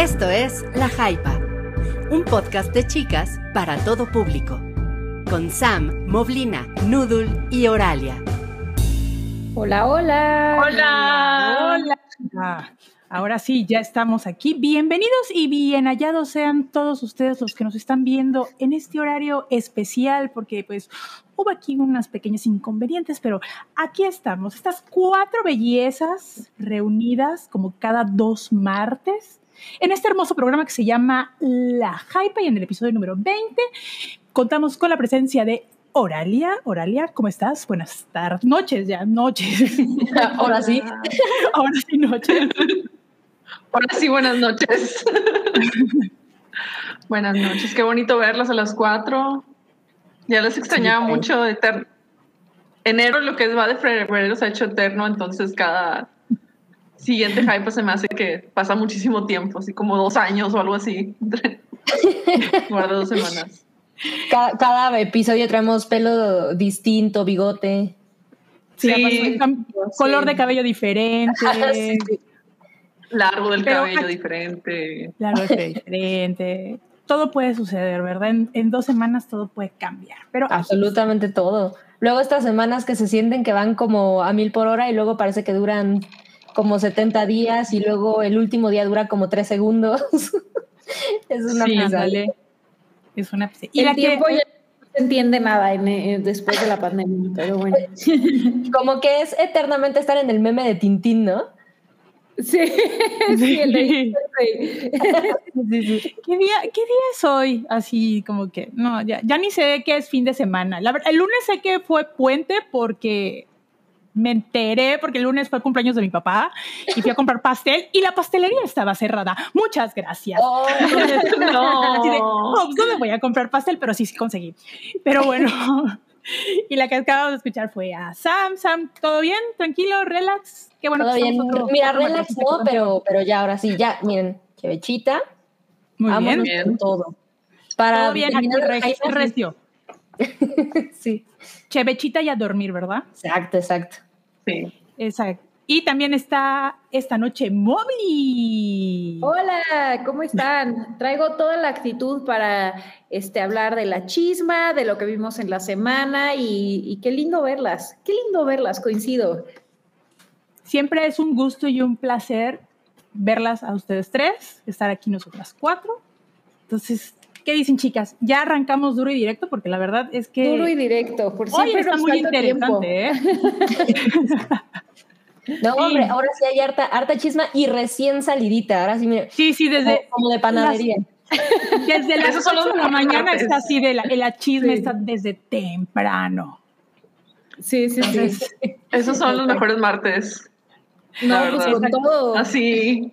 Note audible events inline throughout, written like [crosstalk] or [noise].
Esto es La Jaipa, un podcast de chicas para todo público, con Sam, Moblina, Noodle y Oralia. Hola, hola. Hola. Hola. Ahora sí, ya estamos aquí. Bienvenidos y bien hallados sean todos ustedes los que nos están viendo en este horario especial, porque pues hubo aquí unas pequeñas inconvenientes, pero aquí estamos, estas cuatro bellezas reunidas como cada dos martes en este hermoso programa que se llama La Hype y en el episodio número 20 contamos con la presencia de Oralia. Oralia, ¿cómo estás? Buenas tardes, noches ya, noches. [laughs] Ahora sí. [laughs] Ahora sí, noches. Ahora sí, buenas noches. [laughs] buenas noches, qué bonito verlas a las cuatro. Ya les extrañaba mucho. Eterno. Enero, lo que va de febrero, se ha hecho eterno, entonces cada siguiente hype se me hace que pasa muchísimo tiempo, así como dos años o algo así. [laughs] Guarda dos semanas. Cada, cada, episodio traemos pelo distinto, bigote. Sí, sí. color de cabello diferente. [laughs] sí. Largo del Pero, cabello diferente. Largo del cabello diferente. Todo puede suceder, ¿verdad? En, en, dos semanas todo puede cambiar. Pero Absolutamente todo. Luego estas semanas que se sienten que van como a mil por hora y luego parece que duran como 70 días y luego el último día dura como tres segundos. [laughs] es una sí, dale. Es una Y el la tiempo que... ya no se entiende nada en, en, después de la pandemia, pero bueno. [laughs] como que es eternamente estar en el meme de Tintín, ¿no? Sí, [laughs] sí, el de... sí, sí. ¿Qué, día, ¿Qué día es hoy? Así como que, no, ya, ya ni sé qué es fin de semana. La, el lunes sé que fue puente porque me enteré porque el lunes fue el cumpleaños de mi papá y fui a comprar [laughs] pastel y la pastelería estaba cerrada. Muchas gracias. Oh, no. [laughs] De, oh, no me voy a comprar pastel, pero sí, sí conseguí. Pero bueno. [laughs] Y la que acabamos de escuchar fue a Sam. Sam, ¿todo bien? ¿Tranquilo? ¿Relax? Qué bueno todo que bien. Otro, Mira, relax no, pero, pero ya, ahora sí, ya, miren, chevechita. Muy Vámonos bien. Con todo. Para todo bien, aquí recio. recio. sí. Chevechita y a dormir, ¿verdad? Exacto, exacto. Sí. Exacto. Y también está esta noche Mobley. Hola, ¿cómo están? Traigo toda la actitud para este, hablar de la chisma, de lo que vimos en la semana y, y qué lindo verlas. Qué lindo verlas, coincido. Siempre es un gusto y un placer verlas a ustedes tres, estar aquí nosotras cuatro. Entonces, ¿Qué dicen, chicas? Ya arrancamos duro y directo porque la verdad es que. Duro y directo, por Hoy está muy interesante, ¿eh? [laughs] No, hombre, ahora sí hay harta, harta chisma y recién salidita. Ahora sí, mire. Sí, sí, desde. Como, como de panadería. Las, desde las Esos son 8 los de la mañana está así, de la, Sí. está desde temprano. Sí, sí, sí. Entonces, Esos son los mejores martes. No, pues con todo. Así.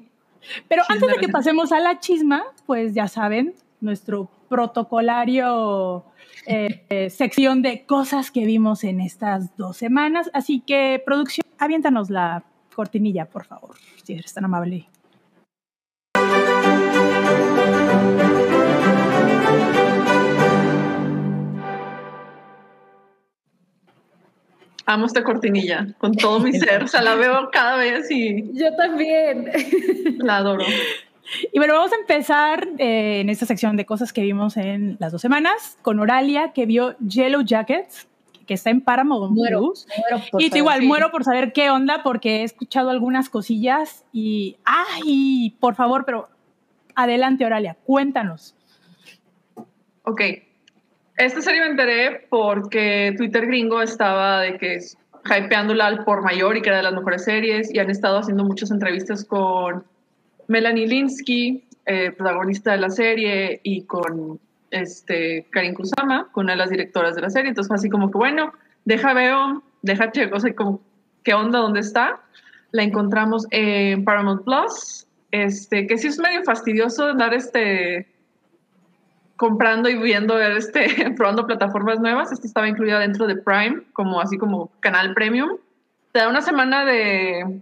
Pero antes de que pasemos a la chisma, pues ya saben, nuestro protocolario eh, eh, sección de cosas que vimos en estas dos semanas. Así que, producción, aviéntanos la cortinilla, por favor, si eres tan amable. Amo esta cortinilla con todo mi ser. O sea, la veo cada vez y Yo también. la adoro. [laughs] Y bueno, vamos a empezar eh, en esta sección de cosas que vimos en las dos semanas con Oralia, que vio Yellow Jackets, que está en Paramount Muero, Plus. muero por Y saber. igual, sí. muero por saber qué onda, porque he escuchado algunas cosillas y, ay, por favor, pero adelante, Oralia, cuéntanos. Ok. Esta serie me enteré porque Twitter gringo estaba de que es hypeándola al por mayor y que era de las mejores series y han estado haciendo muchas entrevistas con Melanie Linsky, eh, protagonista de la serie, y con este, Karin Kusama, con una de las directoras de la serie. Entonces así como que, bueno, deja veo, deja checo, o sea, como, ¿qué onda? ¿Dónde está? La encontramos en Paramount Plus, este, que sí es medio fastidioso andar este, comprando y viendo, este, [laughs] probando plataformas nuevas. Esta estaba incluida dentro de Prime, como así como canal premium. Te da una semana de,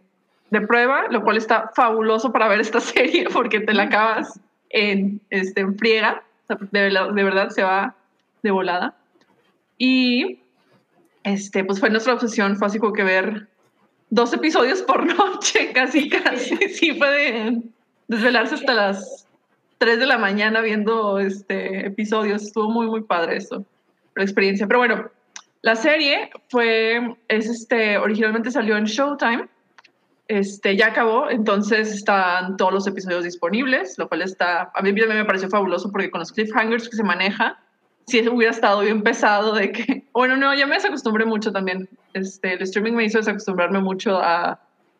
de prueba, lo cual está fabuloso para ver esta [laughs] serie porque te la acabas en, este, en friega. O sea, de, verdad se va de volada. Y este, pues fue nuestra obsesión, fue así como que ver dos episodios por [laughs] noche, casi, casi. [laughs] Sí, fue de desvelarse hasta las 3 de la mañana viendo este episodios. Estuvo muy, muy padre eso, la experiencia. Pero bueno, la serie fue, es este, originalmente salió en Showtime. Este, ya acabó, entonces están todos los episodios disponibles, lo cual está, a mí me pareció fabuloso porque con los cliffhangers que se maneja, si hubiera estado bien pesado de que, [laughs] bueno, no, ya me desacostumbré mucho también. Este, el streaming me hizo desacostumbrarme mucho a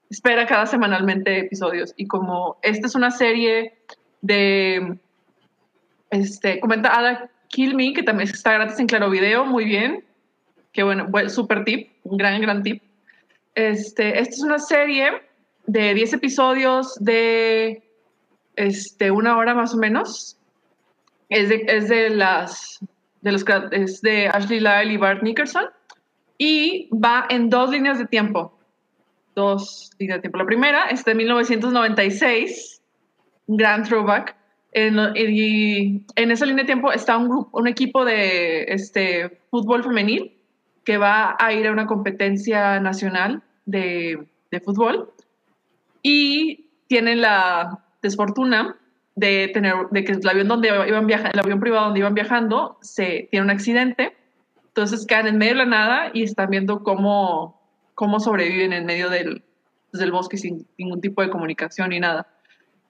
espera cada semanalmente episodios y como esta es una serie de, este, comenta Ada Kill Me, que también está gratis en Claro Video, muy bien, que bueno, super tip, un gran, gran tip. Este, esta es una serie de 10 episodios de este, una hora más o menos. Es de, es de las de los es de Ashley Lyle y Bart Nickerson y va en dos líneas de tiempo. Dos líneas de tiempo. La primera es de 1996, un gran throwback. En, y en esa línea de tiempo está un, grupo, un equipo de este, fútbol femenil que va a ir a una competencia nacional de, de fútbol y tienen la desfortuna de tener de que el avión donde iban viajando, el avión privado donde iban viajando se tiene un accidente. Entonces quedan en medio de la nada y están viendo cómo cómo sobreviven en medio del, pues, del bosque sin ningún tipo de comunicación ni nada.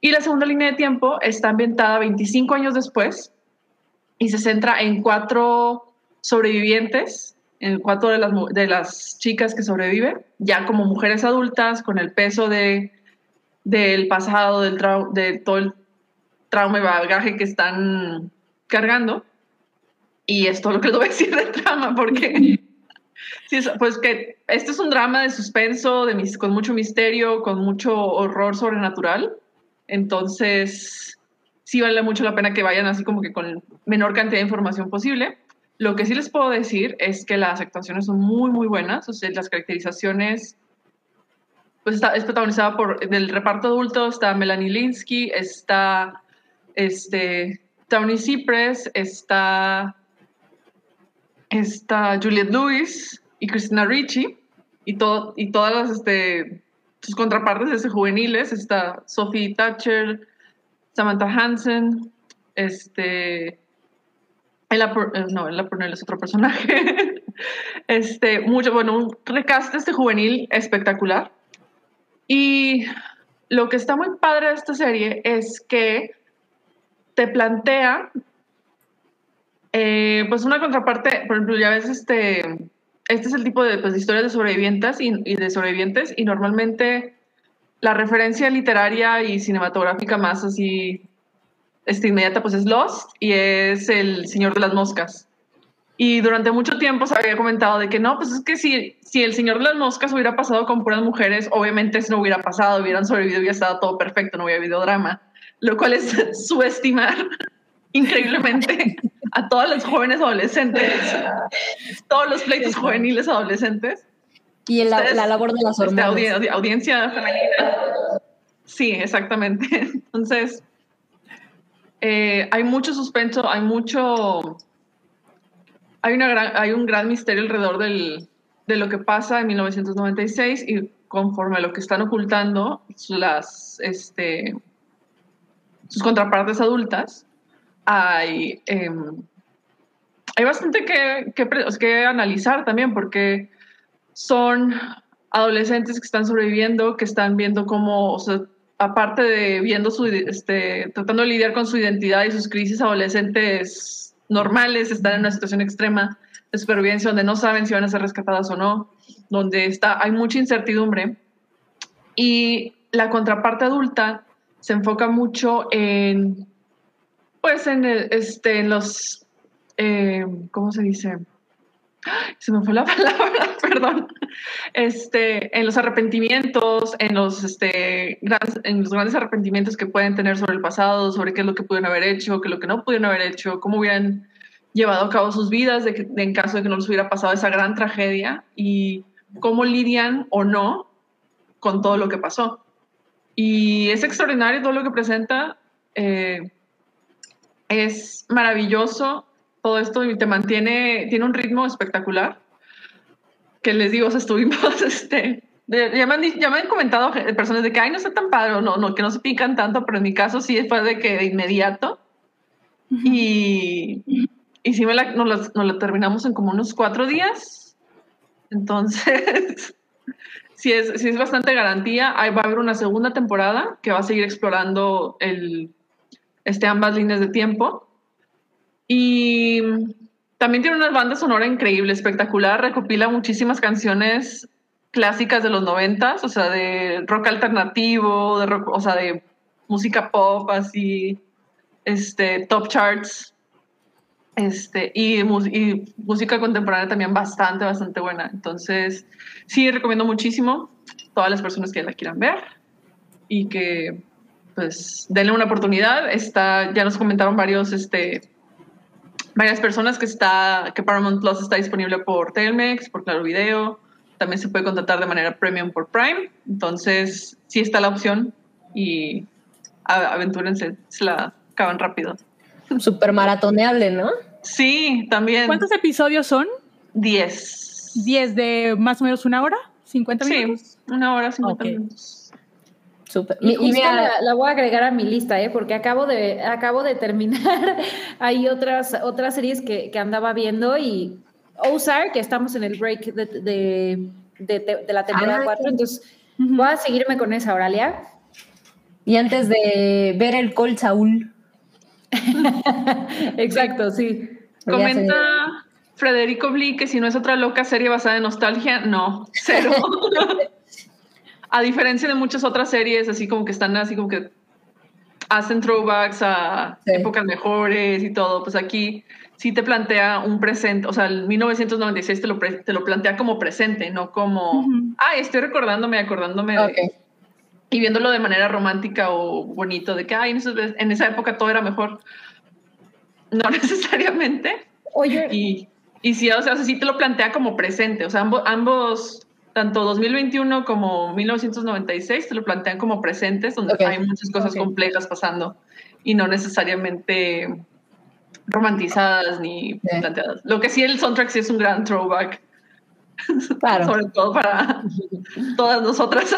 Y la segunda línea de tiempo está ambientada 25 años después y se centra en cuatro sobrevivientes en cuatro de las, de las chicas que sobreviven, ya como mujeres adultas, con el peso de, del pasado, del de todo el trauma y bagaje que están cargando. Y es todo lo que les voy a decir de trama, porque [laughs] sí, pues que este es un drama de suspenso, de mis, con mucho misterio, con mucho horror sobrenatural. Entonces, sí vale mucho la pena que vayan así como que con menor cantidad de información posible. Lo que sí les puedo decir es que las actuaciones son muy, muy buenas. O sea, las caracterizaciones, pues está, es protagonizada por, del reparto adulto, está Melanie Linsky, está este, Tony Cypress, está, está Juliette Lewis y Christina Ricci, y, y todas las, este, sus contrapartes ese juveniles, está Sophie Thatcher, Samantha Hansen, este, eh, no, el Purnell es otro personaje. [laughs] este, mucho, bueno, un recast este juvenil espectacular. Y lo que está muy padre de esta serie es que te plantea, eh, pues una contraparte, por ejemplo, ya ves, este, este es el tipo de, pues, historias de sobrevivientes y, y de sobrevivientes y normalmente la referencia literaria y cinematográfica más así este, inmediata pues es Lost y es El Señor de las Moscas. Y durante mucho tiempo se había comentado de que no, pues es que si, si El Señor de las Moscas hubiera pasado con puras mujeres, obviamente eso no hubiera pasado, hubieran sobrevivido hubiera estado todo perfecto, no hubiera habido drama. Lo cual es [laughs] subestimar [laughs] increíblemente a todas las jóvenes adolescentes, todos los pleitos juveniles adolescentes. Y la, la labor de las hormonas. audiencia femenina. Sí, exactamente. [laughs] Entonces, eh, hay mucho suspenso, hay mucho... Hay, una gran, hay un gran misterio alrededor del, de lo que pasa en 1996 y conforme a lo que están ocultando las, este, sus contrapartes adultas, hay, em, hay bastante que, que, que, analizar también porque son adolescentes que están sobreviviendo, que están viendo cómo, o sea, aparte de viendo su, este, tratando de lidiar con su identidad y sus crisis adolescentes normales, están en una situación extrema de supervivencia donde no saben si van a ser rescatadas o no, donde está, hay mucha incertidumbre. Y la contraparte adulta se enfoca mucho en, pues, en, este, en los, eh, ¿cómo se dice? Se me fue la [laughs] palabra, perdón, este, en los arrepentimientos, en los, este, grandes, en los grandes arrepentimientos que pueden tener sobre el pasado, sobre qué es lo que pudieron haber hecho, qué es lo que no pudieron haber hecho, cómo hubieran llevado a cabo sus vidas de en caso de que no les hubiera pasado esa gran tragedia y cómo lidian o no con todo lo que pasó. Y es extraordinario todo lo que presenta. Eh, es maravilloso todo esto y te mantiene, tiene un ritmo espectacular. Que les digo, estuvimos [laughs] este, de- ya, me han, ya me han comentado personas de que, ay, no está tan padre, o no, no, que no se pican tanto, pero en mi caso sí fue de que de inmediato. Y, y sí me la, nos, la, nos la terminamos en como unos cuatro días. Entonces, [laughs] sí es, sí es bastante garantía. Ahí va a haber una segunda temporada que va a seguir explorando el, este, ambas líneas de tiempo. Y también tiene una banda sonora increíble, espectacular. Recopila muchísimas canciones clásicas de los noventas, o sea, de rock alternativo, de rock, o sea, de música pop, así, este, top charts, este, y, y música contemporánea también bastante, bastante buena. Entonces, sí, recomiendo muchísimo todas las personas que la quieran ver y que, pues, denle una oportunidad. Está, ya nos comentaron varios, este, varias personas que está, que Paramount Plus está disponible por Telmex, por Claro Video, también se puede contratar de manera premium por Prime, entonces sí está la opción y aventúrense, se la acaban rápido. Súper maratoneable, ¿no? Sí, también ¿Cuántos episodios son? 10. ¿10 de más o menos una hora? ¿50 Sí, minutos? una hora, 50 Ok. minutos. Súper. Y, Y, mira, la, la voy a agregar a mi lista, ¿eh? porque acabo de, acabo de terminar. [laughs] Hay otras, otras series que, que andaba viendo y Ozark, que estamos en el break de, de, de- de la temporada Ah, 4, sí. entonces voy a seguirme con esa, Oralia. y antes de ver el Col Saúl, [laughs] Exacto, sí. Comenta Federico Bli que si no es otra loca serie basada en nostalgia, no, cero. [laughs] a diferencia de muchas otras series, así como que están así como que hacen throwbacks a Sí. épocas mejores y todo, pues aquí sí te plantea un presente, o sea, el 1996 te lo, te lo plantea como presente, no como, Ujú. ay, estoy recordándome, acordándome de- Ok. y viéndolo de manera romántica o bonito, de que, ay, en esa época todo era mejor. No [laughs] necesariamente. Oye, Y, y sí, o sea, sí te lo plantea como presente, o sea, ambos, ambos, tanto 2021 como 1996, te lo plantean como presentes, donde hay muchas cosas Ok. complejas pasando y no necesariamente romantizadas ni planteadas. Lo que sí, el soundtrack sí es un gran throwback, Claro. [laughs] sobre todo para [laughs] todas nosotras,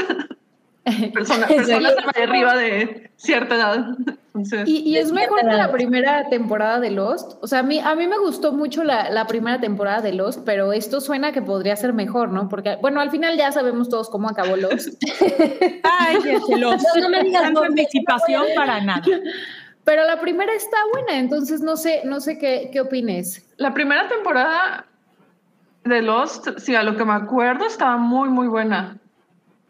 [laughs] personas, Sí. personas arriba de cierta edad. Entonces, Y, y es mejor que la primera temporada de Lost. O sea, a mí, a mí me gustó mucho la, la primera temporada de Lost, pero esto suena que podría ser mejor, ¿no? Porque, bueno, al final ya sabemos todos cómo acabó Lost. [laughs] Ay, déjelos. No, no me digas, no, anticipación para nada. Pero la primera está buena, entonces no sé, no sé qué, qué opines. La primera temporada de Lost, sí, a lo que me acuerdo, estaba muy, muy buena.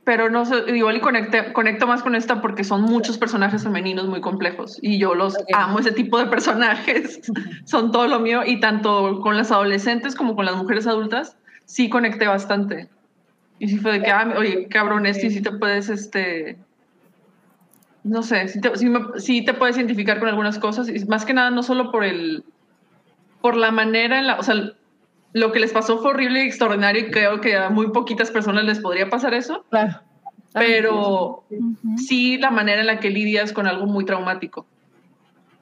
Pero no sé, igual y conecté, conecto más con esta porque son muchos personajes femeninos muy complejos y yo los amo, ese tipo de personajes. [laughs] son todo lo mío y tanto con las adolescentes como con las mujeres adultas, sí conecté bastante. Y sí fue de que, ah, oye, cabrón, este, sí te puedes, este, no sé, sí te, sí me- sí te puedes identificar con algunas cosas, y más que nada no solo por el, por la manera en la, o sea, lo que les pasó fue horrible y extraordinario y creo que a muy poquitas personas les podría pasar eso, Claro. pero sí la manera en la que lidias con algo muy traumático.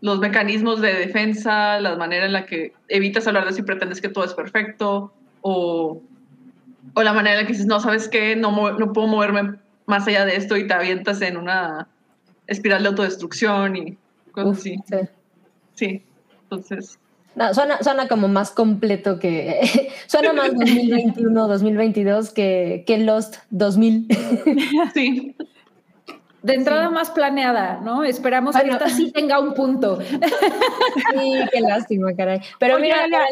Los mecanismos de defensa, la manera en la que evitas hablar de eso y pretendes que todo es perfecto, o, o la manera en la que dices, no, ¿sabes qué? No, no puedo moverme más allá de esto y te avientas en una espiral de autodestrucción y cosas Uf, así. sí. Sí, entonces, No, suena, suena como más completo que. [laughs] suena más 2021, 2022 que, que Lost 2000. [laughs] sí. De entrada más planeada, ¿no? Esperamos Bueno. que esta sí tenga un punto. [laughs] Sí, qué lástima, caray. Pero Oye, mira,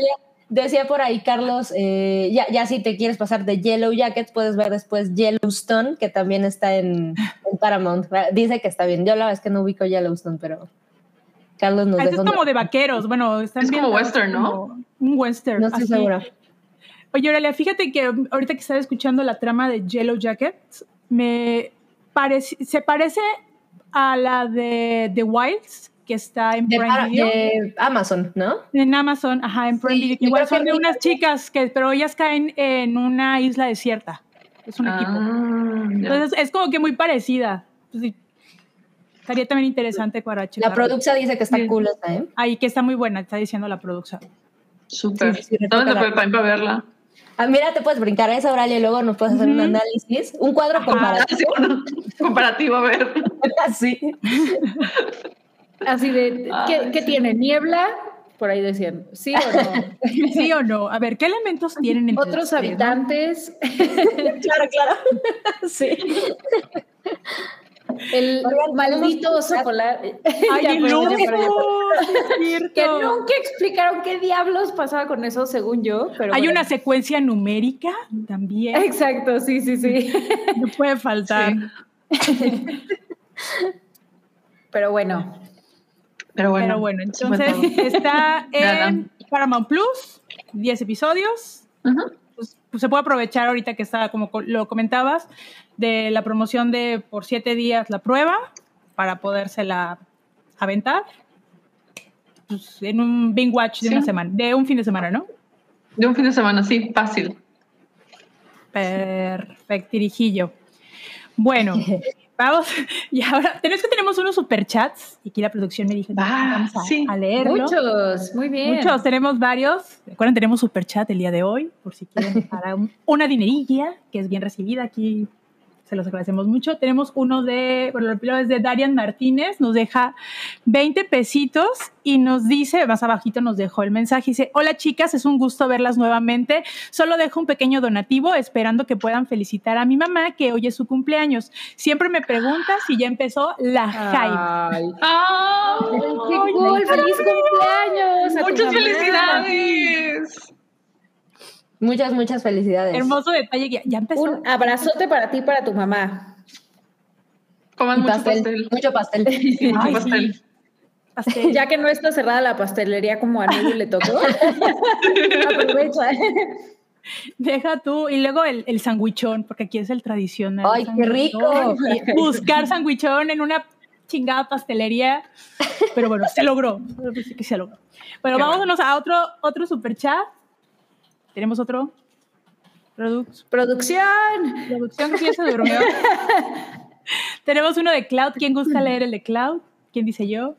decía por ahí Carlos, eh, ya, ya si te quieres pasar de Yellow Jackets, puedes ver después Yellowstone, que también está en, en Paramount. Dice que está bien. Yo la verdad es que no ubico Yellowstone, pero Carlos nos Ah, dejó. es como de vaqueros, bueno, están Es como western, ¿no? como Un western. No estoy así. segura. Oye, Aurelia, fíjate que ahorita que estaba escuchando la trama de Yellow Jackets, me parece, se parece a la de The Wilds, que está en De, Prime Video. de Amazon, ¿no? En Amazon, ajá, en Prime Sí, Video. Igual son de unas chicas, que, pero ellas caen en una isla desierta. Es un equipo. Ah, ya. Entonces es como que muy parecida. Pues sí, estaría también interesante para checar. La producción dice que está Sí. cool esta, ¿eh? Ahí que está muy buena, está diciendo la producción. Súper. Sí, sí, sí, ¿Dónde retócala. fue el time para verla? Ah, mira, te puedes brincar a esa, Oralia, y luego nos puedes hacer un análisis, un cuadro comparativo. Sí, bueno, comparativo, a ver. [laughs] Así. Así de, ¿qué, Ay, qué sí. tiene? ¿Niebla? Por ahí decían, ¿sí o no? [laughs] ¿Sí o no? A ver, ¿qué elementos tienen entre Otros habitantes, [laughs] Claro, claro. Sí. El Oigan, maldito tenemos- oso polar. [laughs] Ay, el. [laughs] Que nunca explicaron qué diablos pasaba con eso, según yo. Pero Hay bueno. una secuencia numérica también. Exacto, sí, sí, sí. [laughs] No puede faltar. Sí. Pero bueno, Pero bueno. Pero bueno, entonces está en Paramount Plus, 10 episodios. Pues, pues se puede aprovechar ahorita que está, como co- lo comentabas, de la promoción de por siete días la prueba para podérsela aventar pues, en un binge watch de Sí. una semana, de un fin de semana, ¿no? De un fin de semana, sí, fácil. Perfectirijillo. Bueno, [laughs] vamos. Y ahora, tenemos que tenemos unos superchats. Y aquí la producción me dijo, Ah, vamos a, sí. a leerlo. muchos, muy bien. Muchos, tenemos varios. Recuerden, tenemos superchat el día de hoy, por si quieren [laughs] para un- una dinerilla, que es bien recibida aquí. Se los agradecemos mucho. Tenemos uno de, bueno, el primero es de Darian Martínez, nos deja 20 pesitos y nos dice, más abajito nos dejó el mensaje, dice, hola chicas, es un gusto verlas nuevamente. Solo dejo un pequeño donativo esperando que puedan felicitar a mi mamá, que hoy es su cumpleaños. Siempre me pregunta si ya empezó la hype. Ay, ¡Ah! qué cool, feliz cumpleaños. ¡Muchas mamá. felicidades! Muchas, muchas felicidades. Hermoso detalle, que ya, ya empezó. Un abrazote para ti y para tu mamá. Coman mucho pastel, pastel. mucho pastel. [laughs] Sí, mucho Ay, pastel. sí. Pastel. Ya que no está cerrada la pastelería como a Nelu le tocó. [laughs] Aprovecha. Deja tú, y luego el, el sandwichón, porque aquí es el tradicional. ¡Ay, qué rico! Buscar sandwichón en una chingada pastelería, pero bueno, se logró. Que se logró. Bueno, vámonos a otro, otro super chat. Tenemos otro. Produc- Producción. producción que ya se durmió. [laughs] Tenemos uno de Cloud. ¿Quién gusta leer el de Cloud? ¿Quién dice yo?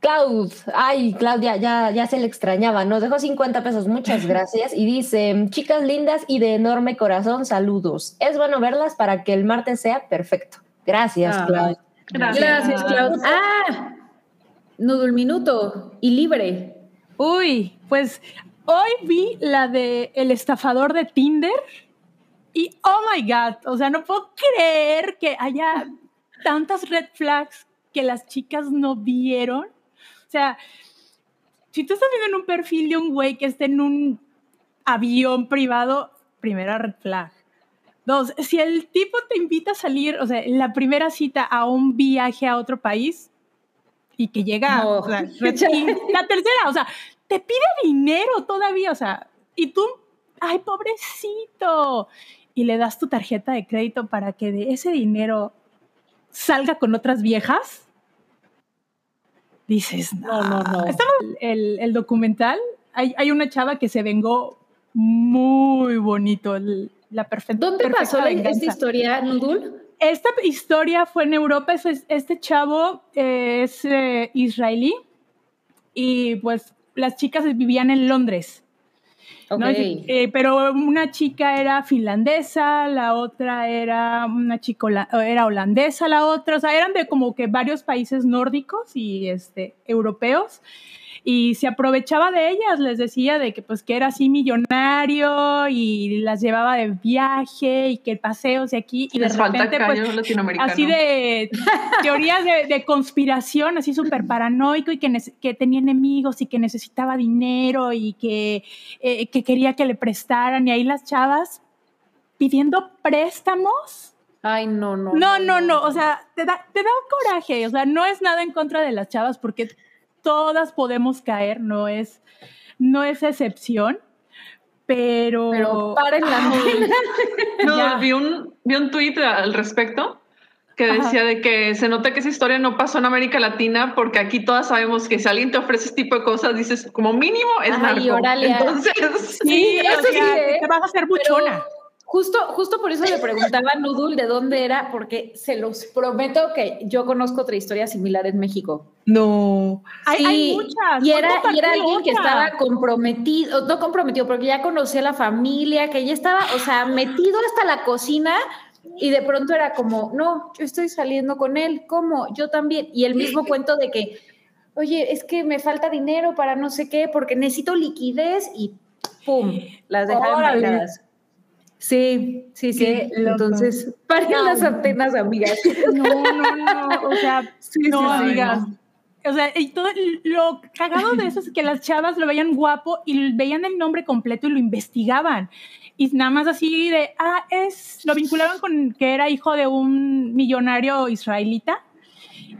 Cloud, ay, Claudia, ya, ya se le extrañaba. Nos dejó 50 pesos, muchas [laughs] gracias. Y dice: Chicas lindas y de enorme corazón, saludos. Es bueno verlas para que el martes sea perfecto. Gracias, Ah. Cloud. Gracias. Gracias, Claudia. Ah, Nudul Minuto y libre. Uy, pues hoy vi la de El estafador de Tinder y oh my god, o sea, no puedo creer que haya tantas red flags que las chicas no vieron. O sea, si tú estás viendo en un perfil de un güey que está en un avión privado, primera red flag. Dos, si el tipo te invita a salir, o sea, la primera cita a un viaje a otro país y que llega, No. o sea, [laughs] red- y la tercera, o sea, te pide dinero todavía, o sea, y tú, ay, pobrecito, y le das tu tarjeta de crédito para que de ese dinero salga con otras viejas. Dices, no, No, no. Estaba el, el documental, hay, hay una chava que se vengó muy bonito, el- la perfecta. ¿Dónde perfecta pasó venganza. esta historia, Nudul? Esta historia fue en Europa. es- es- Este chavo eh, es eh, israelí y pues las chicas vivían en Londres. Eh, pero una chica era finlandesa, la otra era una chica era holandesa, la otra, o sea, eran de como que varios países nórdicos y este, europeos. Y se aprovechaba de ellas, les decía de que pues que era así millonario y las llevaba de viaje y que paseos de aquí y de Les falta repente pues así de teorías de, de conspiración, así súper paranoico y que, que tenía enemigos y que necesitaba dinero y que, eh, que quería que le prestaran y ahí las chavas pidiendo préstamos. Ay, no, no. No, no, no, o sea, te da, te da coraje, o sea, no es nada en contra de las chavas porque todas podemos caer, no es, no es excepción, pero... Pero paren la [laughs] No, vi un, vi un tweet al respecto que Ajá. decía de que se nota que esa historia no pasó en América Latina porque aquí todas sabemos que si alguien te ofrece ese tipo de cosas dices como mínimo es Ay, narco. Oralia. Entonces, [laughs] Sí, eso o sea, sí, ¿eh? te vas a hacer buchona. Justo, justo por eso le preguntaba a Nudul de dónde era, porque se los prometo que yo conozco otra historia similar en México. No, hay, hay muchas. Y era, y era alguien que estaba comprometido, no comprometido, porque ya conocía a la familia, que ya estaba, o sea, metido hasta la cocina y de pronto era como, no, yo estoy saliendo con él, ¿cómo? Yo también. Y el mismo [laughs] cuento de que, oye, es que me falta dinero para no sé qué, porque necesito liquidez y ¡pum! Las dejaron bailadas. Sí, sí, sí. Entonces, paren las antenas, amigas. [laughs] No, no, no. O sea, [laughs] no, amigas. O sea, y todo lo cagado de eso es que las chavas lo veían guapo y veían el nombre completo y lo investigaban. Y nada más así de, ah, es, lo vinculaban con que era hijo de un millonario israelita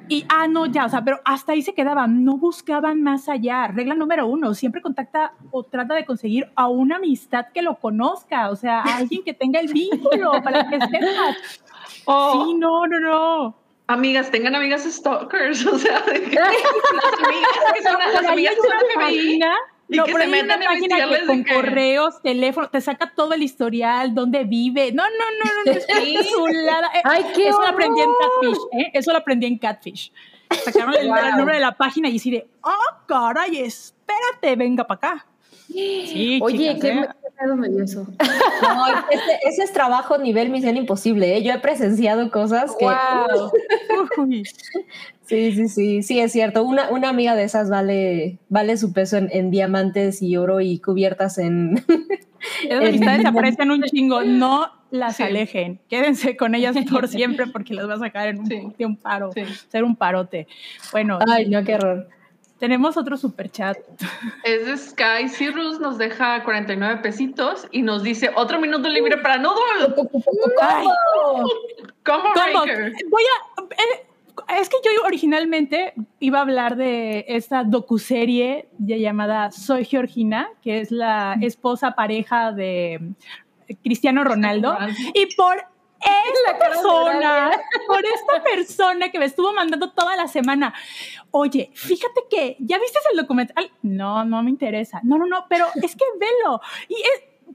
y, ah, no, ya, o sea, pero hasta ahí se quedaban, no buscaban más allá. Regla número uno, siempre contacta o trata de conseguir a una amistad que lo conozca, o sea, a alguien que tenga el vínculo para que sepas. [laughs] Oh. Sí, no, no, no. Amigas, tengan amigas stalkers, [laughs] o sea, de que, [laughs] las amigas que son las amigas que no, que se metan a página que con correos, teléfono, te saca todo el historial, dónde vive. No, no, no, no, no es chulada. Eh, Ay, qué Eso lo aprendí en Catfish, ¿eh? Eso lo aprendí en Catfish. Sacaron el, nombre de la página y así de, oh, caray, espérate, venga para acá. Sí, [gasps] Oye, qué ¿eh? miedo me dio eso. No, ese, ese, es trabajo nivel misión imposible, ¿eh? Yo he presenciado cosas que... Wow. [laughs] Sí, sí, sí, sí, es cierto. Una, una amiga de esas vale, vale su peso en, diamantes y oro y cubiertas en... Esas [laughs] amistades aprecian un chingo, no las alejen, quédense con ellas [laughs] por siempre porque las va a sacar en un, un paro, ser un parote. Bueno. Ay, no, qué horror. Tenemos otro super chat. Es de Sky Cirrus, nos deja 49 pesitos y nos dice otro minuto libre para Noodle. ¿Cómo? ¿Cómo? Voy a. Eh, es que yo originalmente iba a hablar de esta docuserie llamada Soy Georgina, que es la esposa pareja de Cristiano Ronaldo. Y por esta persona, por esta persona que me estuvo mandando toda la semana. Oye, fíjate que, ¿ya viste el documental? No, no me interesa. No, no, no, pero es que velo. Y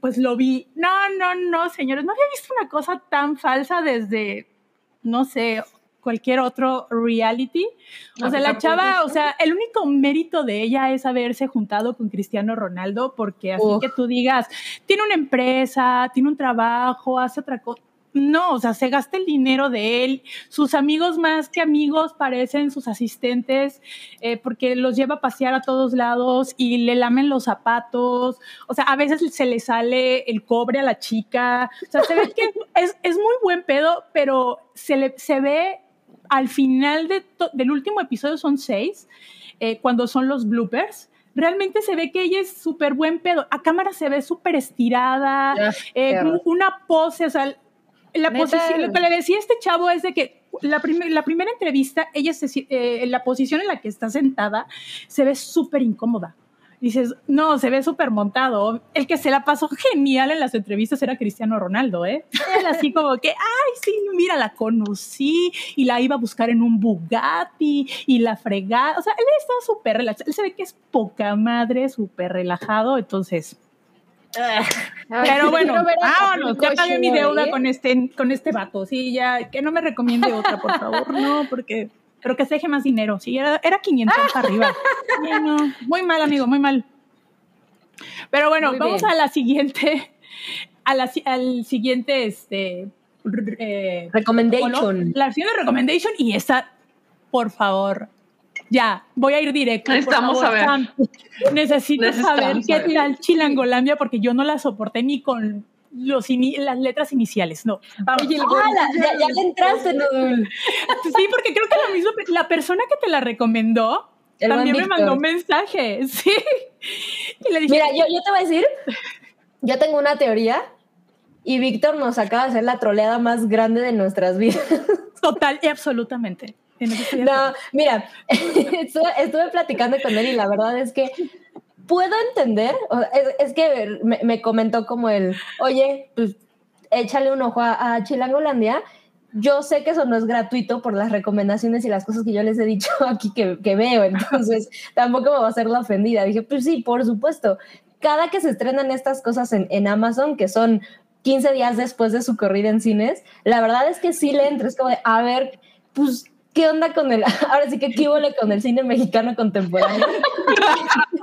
pues lo vi. No, no, no, señores, no había visto una cosa tan falsa desde, no sé, cualquier otro reality. O sea, la chava, o sea, el único mérito de ella es haberse juntado con Cristiano Ronaldo, porque así que tú digas, tiene una empresa, tiene un trabajo, hace otra cosa. No, o sea, se gasta el dinero de él. Sus amigos más que amigos parecen sus asistentes eh, porque los lleva a pasear a todos lados y le lamen los zapatos. O sea, a veces se le sale el cobre a la chica. O sea, se ve que [laughs] es, es muy buen pedo, pero se, le, se ve al final del último episodio son seis, eh, cuando son los bloopers, realmente se ve que ella es súper buen pedo. A cámara se ve súper estirada, eh, una pose, o sea, la posición, lo que le decía este chavo es de que la, la primera entrevista, ella se, eh, la posición en la que está sentada se ve súper incómoda dices, no, se ve súper montado. El que se la pasó genial en las entrevistas era Cristiano Ronaldo, ¿eh? Él así como que, ay, sí, mira, la conocí y la iba a buscar en un Bugatti y la fregada. O sea, él está súper relajado. Él se ve que es poca madre, súper relajado, entonces... Pero bueno, vámonos, ya pagué mi deuda ¿eh? con este, con este vato. Sí, ya, que no me recomiende otra, por favor. No, porque pero que se deje más dinero. Sí, era, era 500 para arriba. muy mal, amigo, muy mal. Pero bueno, vamos a la siguiente, a la, al siguiente, este... Eh, recommendation. La siguiente recommendation y esta, por favor, ya, voy a ir directo. Necesitamos saber. Necesito saber qué tal Chilangolandia porque yo no la soporté ni con los las letras iniciales, no. Vamos. Ah, ya, le entraste, no. Sí, porque creo que lo mismo, la persona que te la recomendó también me mandó un mensaje, sí. Y le dije, Mira, yo, yo te voy a decir, yo tengo una teoría y Víctor nos acaba de hacer la troleada más grande de nuestras vidas. Total y absolutamente. No, mira, [laughs] estuve, platicando con él y la verdad es que puedo entender, es, que me, comentó como el, oye, pues échale un ojo a, Chilangolandia. Yo sé que eso no es gratuito por las recomendaciones y las cosas que yo les he dicho [laughs] aquí que, veo, entonces [laughs] tampoco me va a hacer la ofendida. Dije, pues sí, por supuesto. Cada que se estrenan estas cosas en, en Amazon, que son 15 días después de su corrida en cines, la verdad es que sí le entra, es como de, a ver, pues, ¿qué onda con el, [laughs] ahora sí que qué con el cine mexicano contemporáneo? [laughs]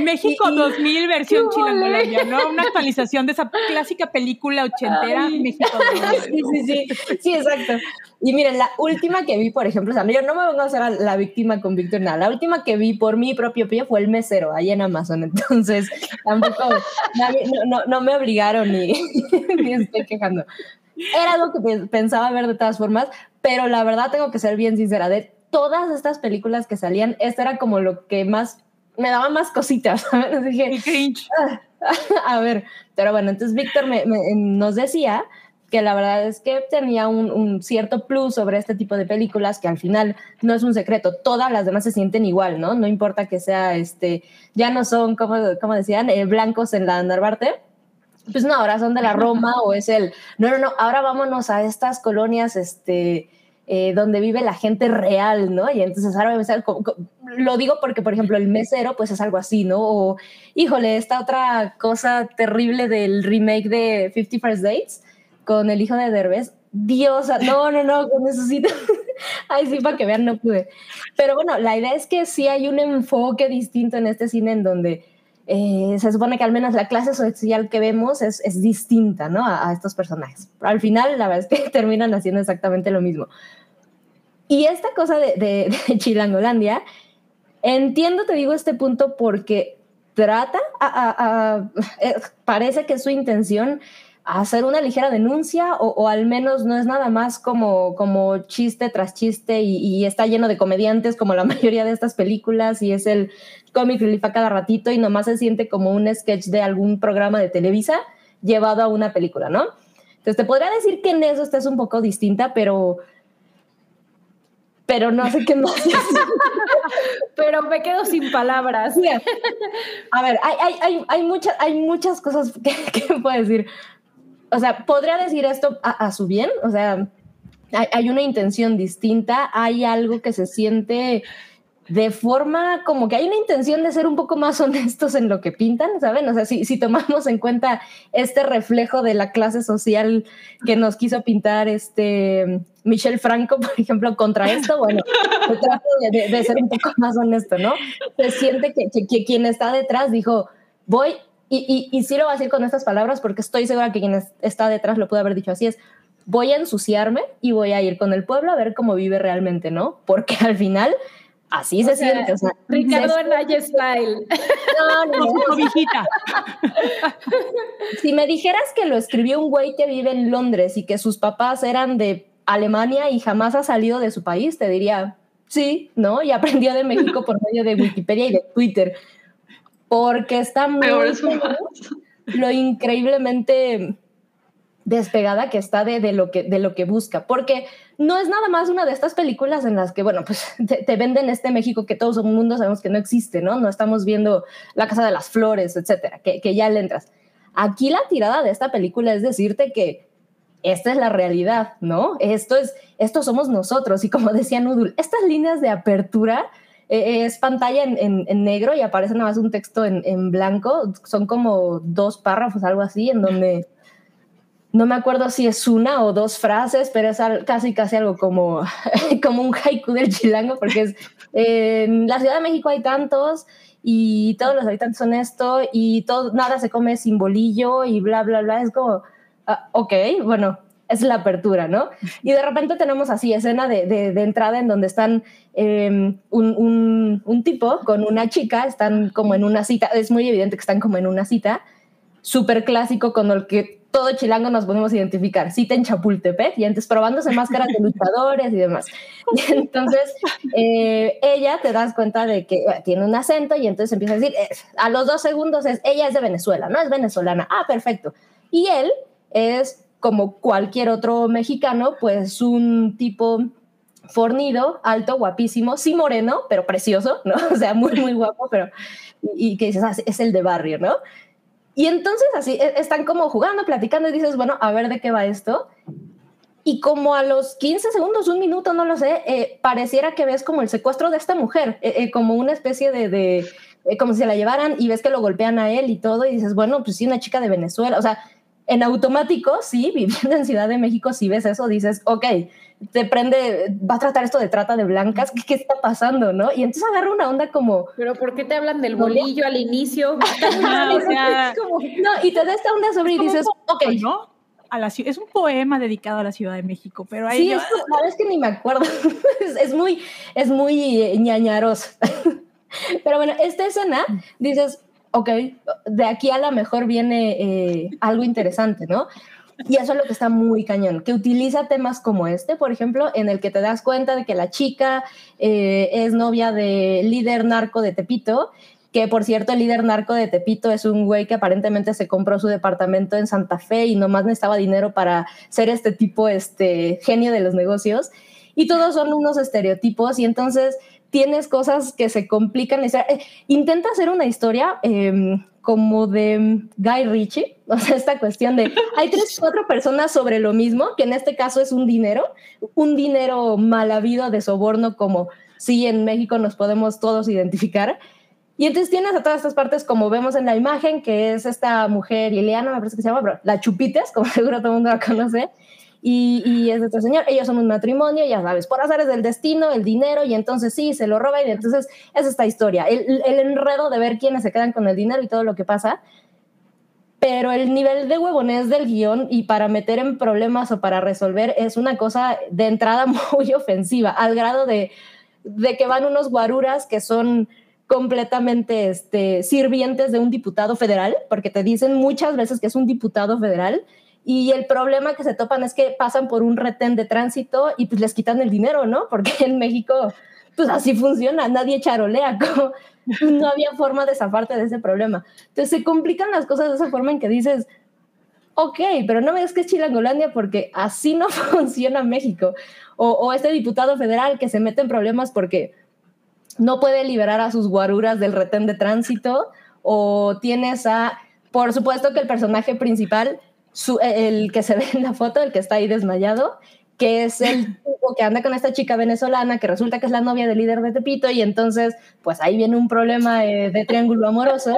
México 2000 versión chilangolandia, ¿no? Una actualización de esa clásica película ochentera México 2000. [laughs] Sí, sí, sí, sí, exacto. Y miren, la última que vi, por ejemplo, o sea, yo no me vengo a hacer la víctima con Víctor nada, la última que vi por mi propio pie fue El Mesero, ahí en Amazon, entonces tampoco, no, no, me obligaron ni, ni estoy quejando. Era algo que pensaba ver de todas formas, pero la verdad tengo que ser bien sincera, de todas estas películas que salían, esta era como lo que más me daba más cositas, [laughs] ¿sabes? Dije, cringe. Ah, [laughs] a ver, pero bueno, entonces Víctor me, nos decía que la verdad es que tenía un, cierto plus sobre este tipo de películas que al final no es un secreto, todas las demás se sienten igual, ¿no? No importa que sea, este, ya no son, como, como decían, eh, blancos en la Narvarte, pues no, ahora son de la Roma o es el, no, no, no, ahora vámonos a estas colonias, este, eh, donde vive la gente real, ¿no? Y entonces ahora lo digo porque, por ejemplo, el mesero, pues es algo así, ¿no? O, híjole, esta otra cosa terrible del remake de Fifty First Dates con el hijo de Derbez. Dios, no, no, no, necesito. [laughs] Ay, sí, para que vean, no pude. Pero bueno, la idea es que sí hay un enfoque distinto en este cine en donde eh, se supone que al menos la clase social que vemos es, es distinta, ¿no? A, a, estos personajes. Pero al final, la verdad es que [laughs] terminan haciendo exactamente lo mismo. Y esta cosa de, de, [laughs] Chilangolandia, entiendo, te digo, este punto porque trata, eh, parece que su intención hacer una ligera denuncia o, al menos no es nada más como, como chiste tras chiste y, está lleno de comediantes como la [laughs] mayoría de estas películas y es el cómic relief a cada ratito y nomás se siente como un sketch de algún programa de Televisa llevado a una película, ¿no? Entonces te podría decir que en eso estás un poco distinta, pero pero no sé qué más. [laughs] pero me quedo sin palabras. A ver, hay, hay, hay, hay, muchas, hay muchas cosas que, [laughs] que puedo decir. O sea, podría decir esto a, su bien, o sea, hay, hay, una intención distinta, hay algo que se siente de forma como que hay una intención de ser un poco más [laughs] honestos en lo que pintan, ¿saben? O sea, si, si tomamos en cuenta este reflejo de la clase social que nos quiso pintar este Michel Franco, por ejemplo, contra esto, bueno, se trata de, ser un poco más honesto, ¿no? Se siente que, que, quien está detrás dijo, voy, y, y, y sí lo voy a decir con estas palabras porque estoy segura que quien está detrás lo puede haber dicho así, es, voy a ensuciarme y voy a ir con el pueblo a ver cómo vive realmente, ¿no? Porque al final Así se siente. Ricardo style. No, no, no. si me dijeras que lo escribió un güey que vive en Londres y que sus papás eran de Alemania y jamás ha salido de su país, te diría, sí, ¿no? Y aprendió de México por medio de Wikipedia y de Twitter. Porque está muy... Lo increíblemente despegada que está de, de, lo que, de lo que busca, porque no es nada más una de estas películas en las que, bueno, pues [laughs] te, venden este México que todo el mundo sabemos que no existe, ¿no? No estamos viendo La Casa de las Flores, etcétera, que, que ya le entras. Aquí la tirada de esta película es decirte que esta es la realidad, ¿no? Esto es, esto somos nosotros, y como decía Nudul, estas líneas de apertura eh, es pantalla en, en, en, negro y aparece nada más un texto en, en blanco, son como dos párrafos, algo así, en donde no me acuerdo si es una o dos frases, pero es casi casi algo como, [laughs] como un haiku del chilango, porque es, en la Ciudad de México hay tantos y todos los habitantes son esto y todo, nada se come sin bolillo y bla, bla, bla. Es como, ah, ok, bueno, es la apertura, ¿no? Y de repente tenemos así escena de, de, entrada en donde están em, un, un, tipo con una chica, están como en una cita, es muy evidente que están como en una cita, súper clásico con el que todo chilango nos podemos identificar. Cita en Chapultepec y antes probándose máscaras de luchadores y demás. Y entonces eh, ella te das cuenta de que tiene un acento y entonces empieza a decir, a los dos segundos es, ella es de Venezuela, no es venezolana. Ah, perfecto. Y él es como cualquier otro mexicano, pues un tipo fornido, alto, guapísimo, sí moreno, pero precioso, ¿no? [laughs] O sea, muy, muy guapo, pero y, que dices, ah, es el de barrio, ¿no? Y entonces así e, están como jugando, platicando y dices, bueno, a ver de qué va esto. Y como a los 15 segundos, un minuto, no lo sé, eh, pareciera que ves como el secuestro de esta mujer, eh, eh, como una especie de, de como si se la llevaran y ves que lo golpean a él y todo, y dices, bueno, pues sí, una chica de Venezuela, o sea, en automático, sí, [laughs] viviendo en Ciudad de México, si ves eso, dices, ok, te prende, va a tratar esto de trata de blancas, ¿qué, está pasando, no? Y entonces agarra una onda como... Pero ¿por qué te hablan del bolillo al inicio? [laughs] [laughs] no, y te da esta onda sobre y dices, ok. ¿no? A la, es un poema dedicado a la Ciudad de México, pero ahí... Sí, es, la es que ni me acuerdo. es, muy, es muy eh, ñañaroso. pero bueno, esta escena, dices, ok, de aquí a lo mejor viene eh, algo interesante, ¿no? Y eso es lo que está muy cañón, que utiliza temas como este, por ejemplo, en el que te das cuenta de que la chica eh, es novia del líder narco de Tepito, que por cierto el líder narco de Tepito es un güey que aparentemente se compró su departamento en Santa Fe y nomás necesitaba dinero para ser este tipo, este genio de los negocios. Y todos son unos estereotipos y entonces tienes cosas que se complican. Eh, intenta hacer una historia em, como de Guy Ritchie, [laughs] o sea, esta cuestión de hay tres, [laughs] cuatro personas sobre lo mismo, que en este caso es un dinero, un dinero mal habido de soborno, como si en México nos podemos todos identificar. Y entonces tienes a todas estas partes, como vemos en la imagen, que es esta mujer, Ileana, me parece que se llama, pero la Chupites, como [laughs] seguro todo el mundo la conoce, y, y, es de este señor, ellos son un matrimonio, ya sabes, por azares del destino, el dinero, y entonces sí, se lo roba, y entonces es esta historia, el, el, enredo de ver quiénes se quedan con el dinero y todo lo que pasa, pero el nivel de huevonés del guion y para meter en problemas o para resolver es una cosa de entrada [laughs] muy ofensiva, al grado de, de que van unos guaruras que son completamente este, sirvientes de un diputado federal, porque te dicen muchas veces que es un diputado federal, y el problema que se topan es que pasan por un retén de tránsito y pues les quitan el dinero, ¿no? Porque en México, pues así funciona, nadie charolea, [laughs] como, no había forma de zafarte de ese problema. Entonces se complican las cosas de esa forma en que dices, ok, pero no me digas que es Chilangolandia porque así no [laughs] funciona México. O, o, este diputado federal que se mete en problemas porque no puede liberar a sus guaruras del retén de tránsito. O tienes a, por supuesto que el personaje principal el que se [laughs] ve en la foto, el que está ahí desmayado, que es el [laughs] tipo que anda con esta chica venezolana, que resulta que es la novia del líder de Tepito, y entonces, pues ahí viene un problema eh, de triángulo amoroso.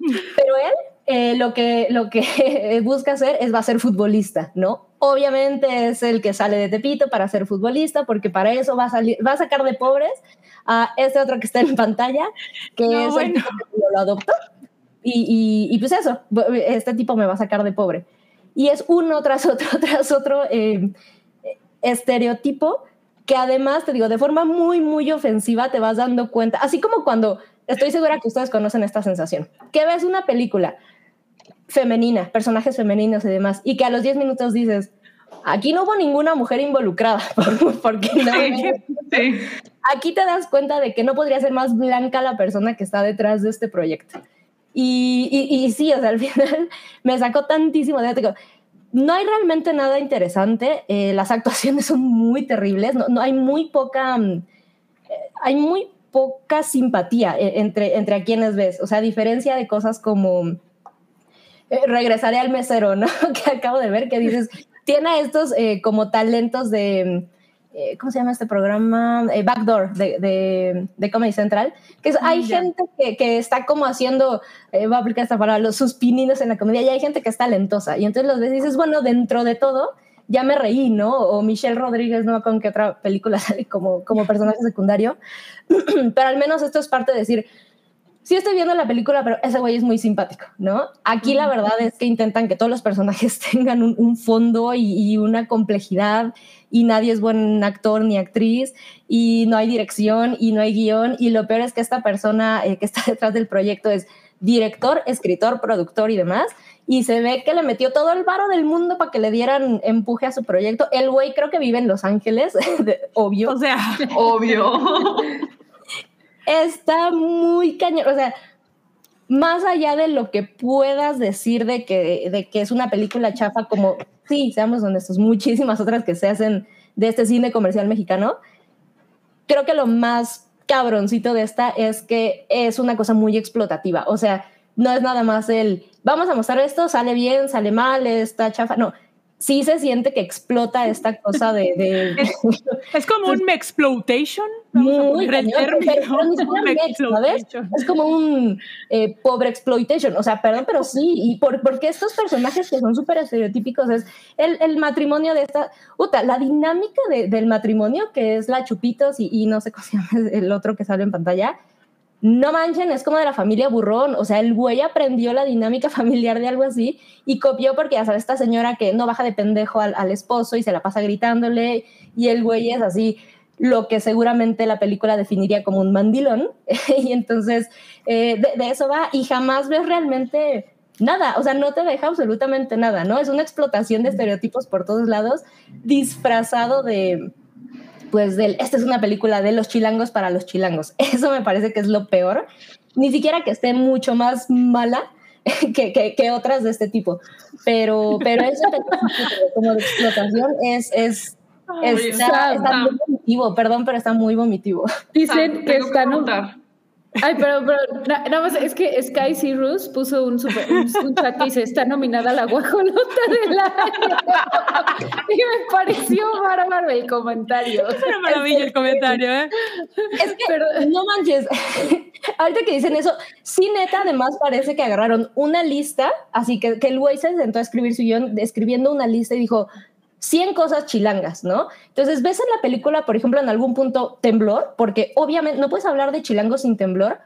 [laughs] Pero él eh, lo que, lo que busca hacer es va a ser futbolista, ¿no? Obviamente es el que sale de Tepito para ser futbolista, porque para eso va a, salir, va a sacar de pobres a este otro que está en pantalla, que es el tipo que lo adoptó. Y, y, pues eso, este tipo me va a sacar de pobre. Y es uno tras otro, [laughs] tras otro eh, estereotipo que además, te digo, de forma muy, muy ofensiva te vas dando cuenta, así como cuando, estoy segura que ustedes conocen esta sensación, que ves una película femenina, personajes femeninos y demás, y que a los 10 minutos dices, aquí no hubo ninguna mujer involucrada, [laughs] porque no, [laughs] aquí te das cuenta de que no podría ser más blanca la persona que está detrás de este proyecto. Y, y, sí, o sea, al [laughs] final me sacó tantísimo de no hay realmente nada interesante, eh, las actuaciones son muy terribles, no, no hay muy poca, mm, eh, hay muy poca simpatía eh, entre, entre a quienes ves, o sea, a diferencia de cosas como regresaré al mesero, ¿no? [laughs] que acabo de ver, que dices, tiene estos como talentos de eh, ¿cómo se llama este programa? Eh, Backdoor de, de, Comedy Central, que hay gente que, que, está como haciendo, eh, va a aplicar esta para los suspininos en la comedia, y hay gente que es talentosa, y entonces los ves dices, bueno, dentro de todo, ya me reí, ¿no? O Michelle Rodríguez, no con qué otra película [laughs] sale como, como personaje secundario, [clears throat] pero al menos esto es parte de decir, sí estoy viendo la película, pero ese güey es muy simpático, ¿no? Aquí la verdad es que intentan que todos los personajes [laughs] tengan un, fondo y, una complejidad y nadie es buen actor ni actriz y no hay dirección y no hay guion y lo peor es que esta persona eh, que está [laughs] detrás del proyecto es director, escritor, productor y demás y se ve que le metió todo el varo del mundo para que le dieran empuje a su proyecto. El güey creo que vive en Los Ángeles, [laughs] obvio. O sea, obvio. Está muy cañón. O sea, más allá de lo que puedas decir de que, de que es una película chafa, como sí, seamos honestos, muchísimas otras que se hacen de este cine comercial mexicano, creo que lo más cabroncito de esta es que es una cosa muy explotativa. O sea, no es nada más el vamos a mostrar esto, sale bien, sale mal, está chafa. No, sí se siente que explota esta cosa de... de [laughs] es, como un exploitation. Muy Es como un eh, pobre exploitation. O sea, perdón, pero sí. Y por, porque estos personajes que son súper estereotípicos es el, el, matrimonio de esta... Uta, la dinámica de, del matrimonio, que es la Chupitos y, y no sé cómo se llama el otro que sale en pantalla, no manchen, es como de la familia burrón. O sea, el güey aprendió la dinámica [laughs] familiar de algo así y copió porque ya sabes, esta señora que no baja de pendejo al, esposo y se la pasa gritándole y el güey es así lo que seguramente la película definiría como un mandilón. [laughs] y entonces eh, de, eso va y jamás ves realmente nada, o sea, no te deja absolutamente nada, ¿no? Es una explotación de estereotipos por todos lados, disfrazado de, pues del, esta es una película de los chilangos para los chilangos. [laughs] Eso me parece que es lo peor. Ni siquiera que esté mucho más mala [laughs] que, que, otras de este tipo. Pero, pero ese como de explotación es, es está, muy vomitivo, perdón, pero está muy vomitivo. Dicen que está, Ay, pero, pero nada más es que Sky Cyrus puso un, super, un, chat que dice, está nominada a la guajolota del año. y me pareció bárbaro el comentario. Es una maravilla el comentario, ¿eh? Es que, pero, no manches, [laughs] ahorita que dicen eso, sí neta, además parece que agarraron una lista, así que, que el güey se sentó a escribir su guion, escribiendo una lista y dijo, 100 cosas chilangas, ¿no? Entonces ves en la película, por ejemplo, en algún punto temblor, porque obviamente no puedes hablar de chilangos sin temblor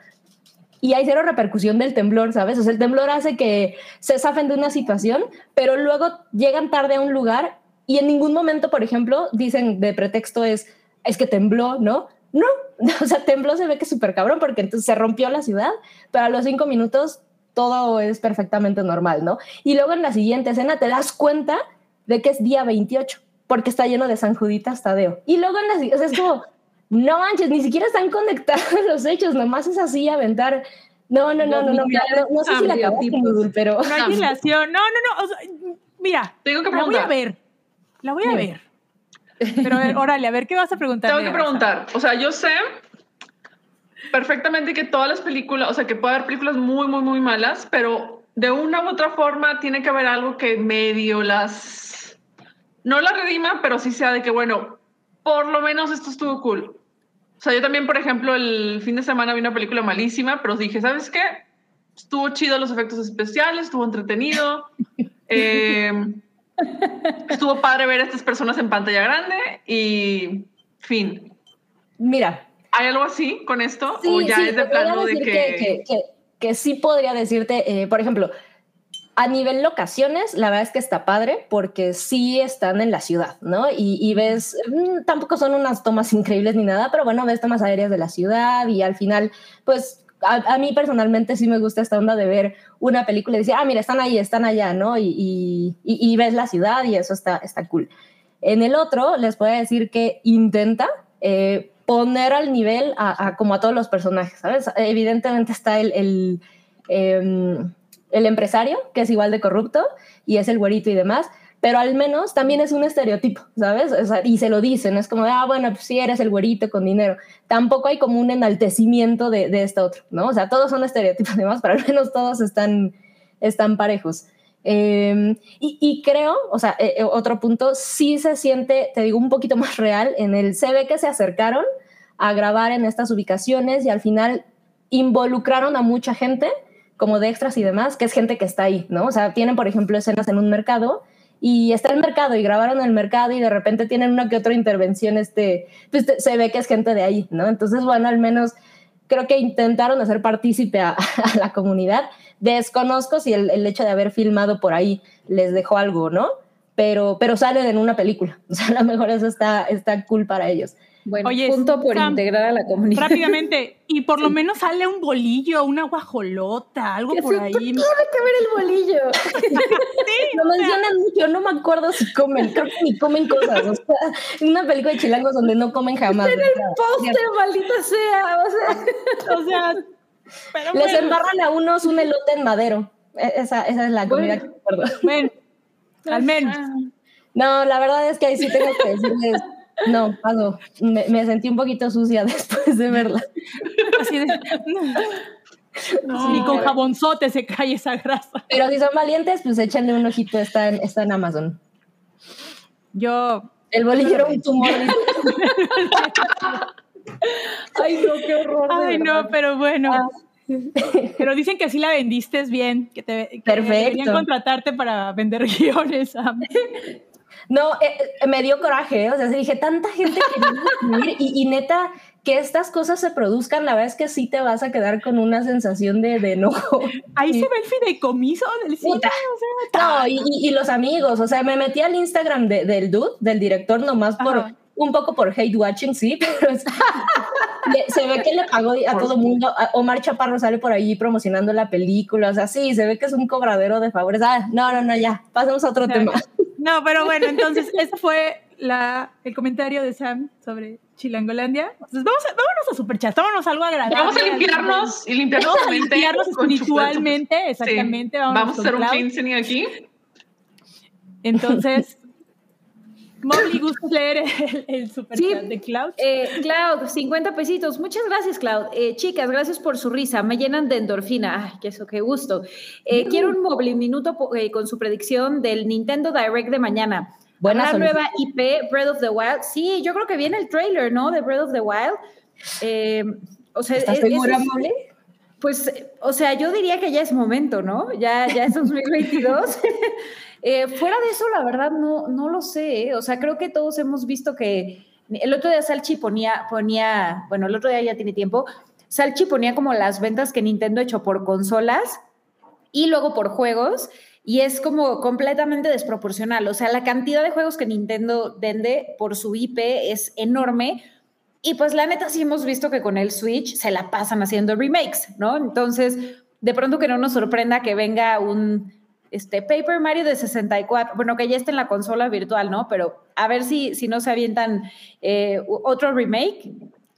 y hay cero repercusión del temblor, ¿sabes? O sea, el temblor hace que se zafen de una situación, pero luego llegan tarde a un lugar y en ningún momento, por ejemplo, dicen de pretexto es, es que tembló, ¿no? No, [laughs] o sea, tembló se ve que es súper cabrón porque entonces se rompió la ciudad, pero a los cinco minutos todo es perfectamente normal, ¿no? Y luego en la siguiente escena te das cuenta de que es día 28, porque está lleno de San Juditas Tadeo. Y luego en las, o sea, es como, no manches, ni siquiera están conectados [laughs] los hechos, nomás es así aventar. No, no, no, no, no, no, sé si la acabaste, pero... No hay dilación, no, no, no, o sea, mira, Tengo que preguntar. la voy a ver, la voy a ver. Pero órale, a ver, ¿qué vas a preguntar? Tengo que preguntar, o sea, yo sé perfectamente que todas las películas, o sea, que puede haber películas muy, muy, muy malas, pero de una u otra forma tiene que haber algo que medio las no la redima, pero sí sea de que, bueno, por lo menos esto estuvo cool. O sea, yo también, por ejemplo, el fin de semana vi una película malísima, pero dije, ¿sabes qué? Estuvo chido los efectos especiales, estuvo entretenido. [laughs] Eh, estuvo padre ver a estas personas en pantalla grande y fin. Mira. ¿Hay algo así con esto? ¿O ya es de plano de que... Que, sí podría decirte, eh, por ejemplo, a nivel locaciones, la verdad es que está padre porque sí están en la ciudad, ¿no? Y, ves, mm, tampoco son unas tomas increíbles ni nada, pero bueno, ves tomas aéreas de la ciudad y al final, pues a, mí personalmente sí me gusta esta onda de ver una película y decir, ah, mira, están ahí, están allá, ¿no? Y, y, ves la ciudad y eso está, está cool. En el otro, les puedo decir que intenta eh, poner al nivel a, como a todos los personajes, ¿sabes? Evidentemente está el... el em, el empresario, que es igual de corrupto, y es el güerito y demás, pero al menos también es un estereotipo, ¿sabes? y se lo dicen, es como, ah, bueno, pues sí, eres el güerito con dinero. Tampoco hay como un enaltecimiento de, de este otro, ¿no? O sea, todos son estereotipos, [laughs] además, pero al menos todos están, están parejos. Em, y, creo, o sea, eh, eh, otro punto, sí se siente, te digo, un poquito más real en el, se ve que se acercaron a grabar en estas ubicaciones y al final involucraron a mucha gente como de extras y demás, que es gente que está ahí, ¿no? O sea, tienen, por ejemplo, escenas en un mercado y está el mercado y grabaron el mercado y de repente tienen una que otra intervención, este, pues se ve que es gente de ahí, ¿no? Entonces, bueno, al menos creo que intentaron hacer partícipe a, [laughs] la comunidad. Desconozco si el, hecho de haber filmado por ahí les dejó algo, ¿no? Pero, pero salen en una película. [laughs] O sea, a lo mejor eso está, está cool para ellos. Bueno, Oye, punto por integrar a la comunidad. Rápidamente, [laughs] y por lo menos sale un bolillo, una guajolota, algo por ahí. Tiene que ver el bolillo. [laughs] sí, lo mencionan mucho, no me acuerdo si comen, creo que ni comen cosas. O sea, una película de chilangos donde no comen jamás. En el póster, maldita sea. O sea, [laughs] o sea les embarran a unos un elote en madero. E, esa, esa es la comida que recuerdo. Bueno, al menos. No, la verdad es que ahí sí tengo que decirles no, paso. Me, sentí un poquito sucia [laughs] después de verla. Así de. [laughs] No. con jabonzote se cae esa grasa. Pero si son valientes, pues échenle un ojito, está en, está en Amazon. Yo. El bolillo era un tumor. [laughs] Ay, no, qué horror. Ay, no, pero bueno. Ah. Pero dicen que sí la vendiste bien, que te que Perfecto. contratarte para vender guiones. No, eh, eh, me dio coraje, ¿eh? o sea, sí dije, tanta gente escribir y, y neta, que estas cosas se produzcan, la verdad es que sí te vas a quedar con una sensación de, de enojo. Ahí Sí. se ve el fideicomiso del cine. Puta. o sea, No, y, y- y los amigos, o sea, me metí al Instagram de- del dude, del director, nomás por, Ajá. un poco por hate watching, sí, [laughs] pero es- le- se ve que le pagó a Por todo mundo. A- Omar Chaparro sale por ahí promocionando la película, o sea, sí, se ve que es un cobradero de favores. Ah, no, no, no, ya, pasemos a otro tema. No, pero bueno, entonces ese fue la, el comentario de Sam sobre Chilangolandia. Entonces vamos a, vámonos a Superchat, vámonos a algo agradable. Vamos a limpiarnos y limpiarnos Vamos a limpiarnos espiritualmente, exactamente. Vamos a hacer un cleansing aquí. Entonces, Molly, ¿gustas leer el, el superchat Sí. de Cloud? Eh, Cloud, 50 pesitos. Muchas gracias, Cloud. Eh, chicas, gracias por su risa. Me llenan de endorfina. Ay, qué eso, qué gusto. Eh, Quiero un móvil minuto eh, con su predicción del Nintendo Direct de mañana. Buena ¿Habrá solicitud. nueva IP, Breath of the Wild? Sí, yo creo que viene el trailer, ¿no? De Breath of the Wild. Eh, o sea, ¿Estás es- es- segura, Mole? pues, o sea, yo diría que ya es momento, ¿no? Ya, ya es 2022. [laughs] Eh, fuera de eso, la verdad, no, no lo sé. ¿eh? O sea, creo que todos hemos visto que el otro día Salchi ponía, ponía, bueno, el otro día ya tiene tiempo, Salchi ponía como las ventas que Nintendo ha hecho por consolas y luego por juegos. Y es como completamente desproporcional. O sea, la cantidad de juegos que Nintendo vende por su IP es enorme. Y pues la neta sí hemos visto que con el Switch se la pasan haciendo remakes, ¿no? Entonces, de pronto que no nos sorprenda que venga un este, Paper Mario de 64, bueno, que ya esté en la consola virtual, ¿no? Pero a ver si, si no se avientan eh, otro remake.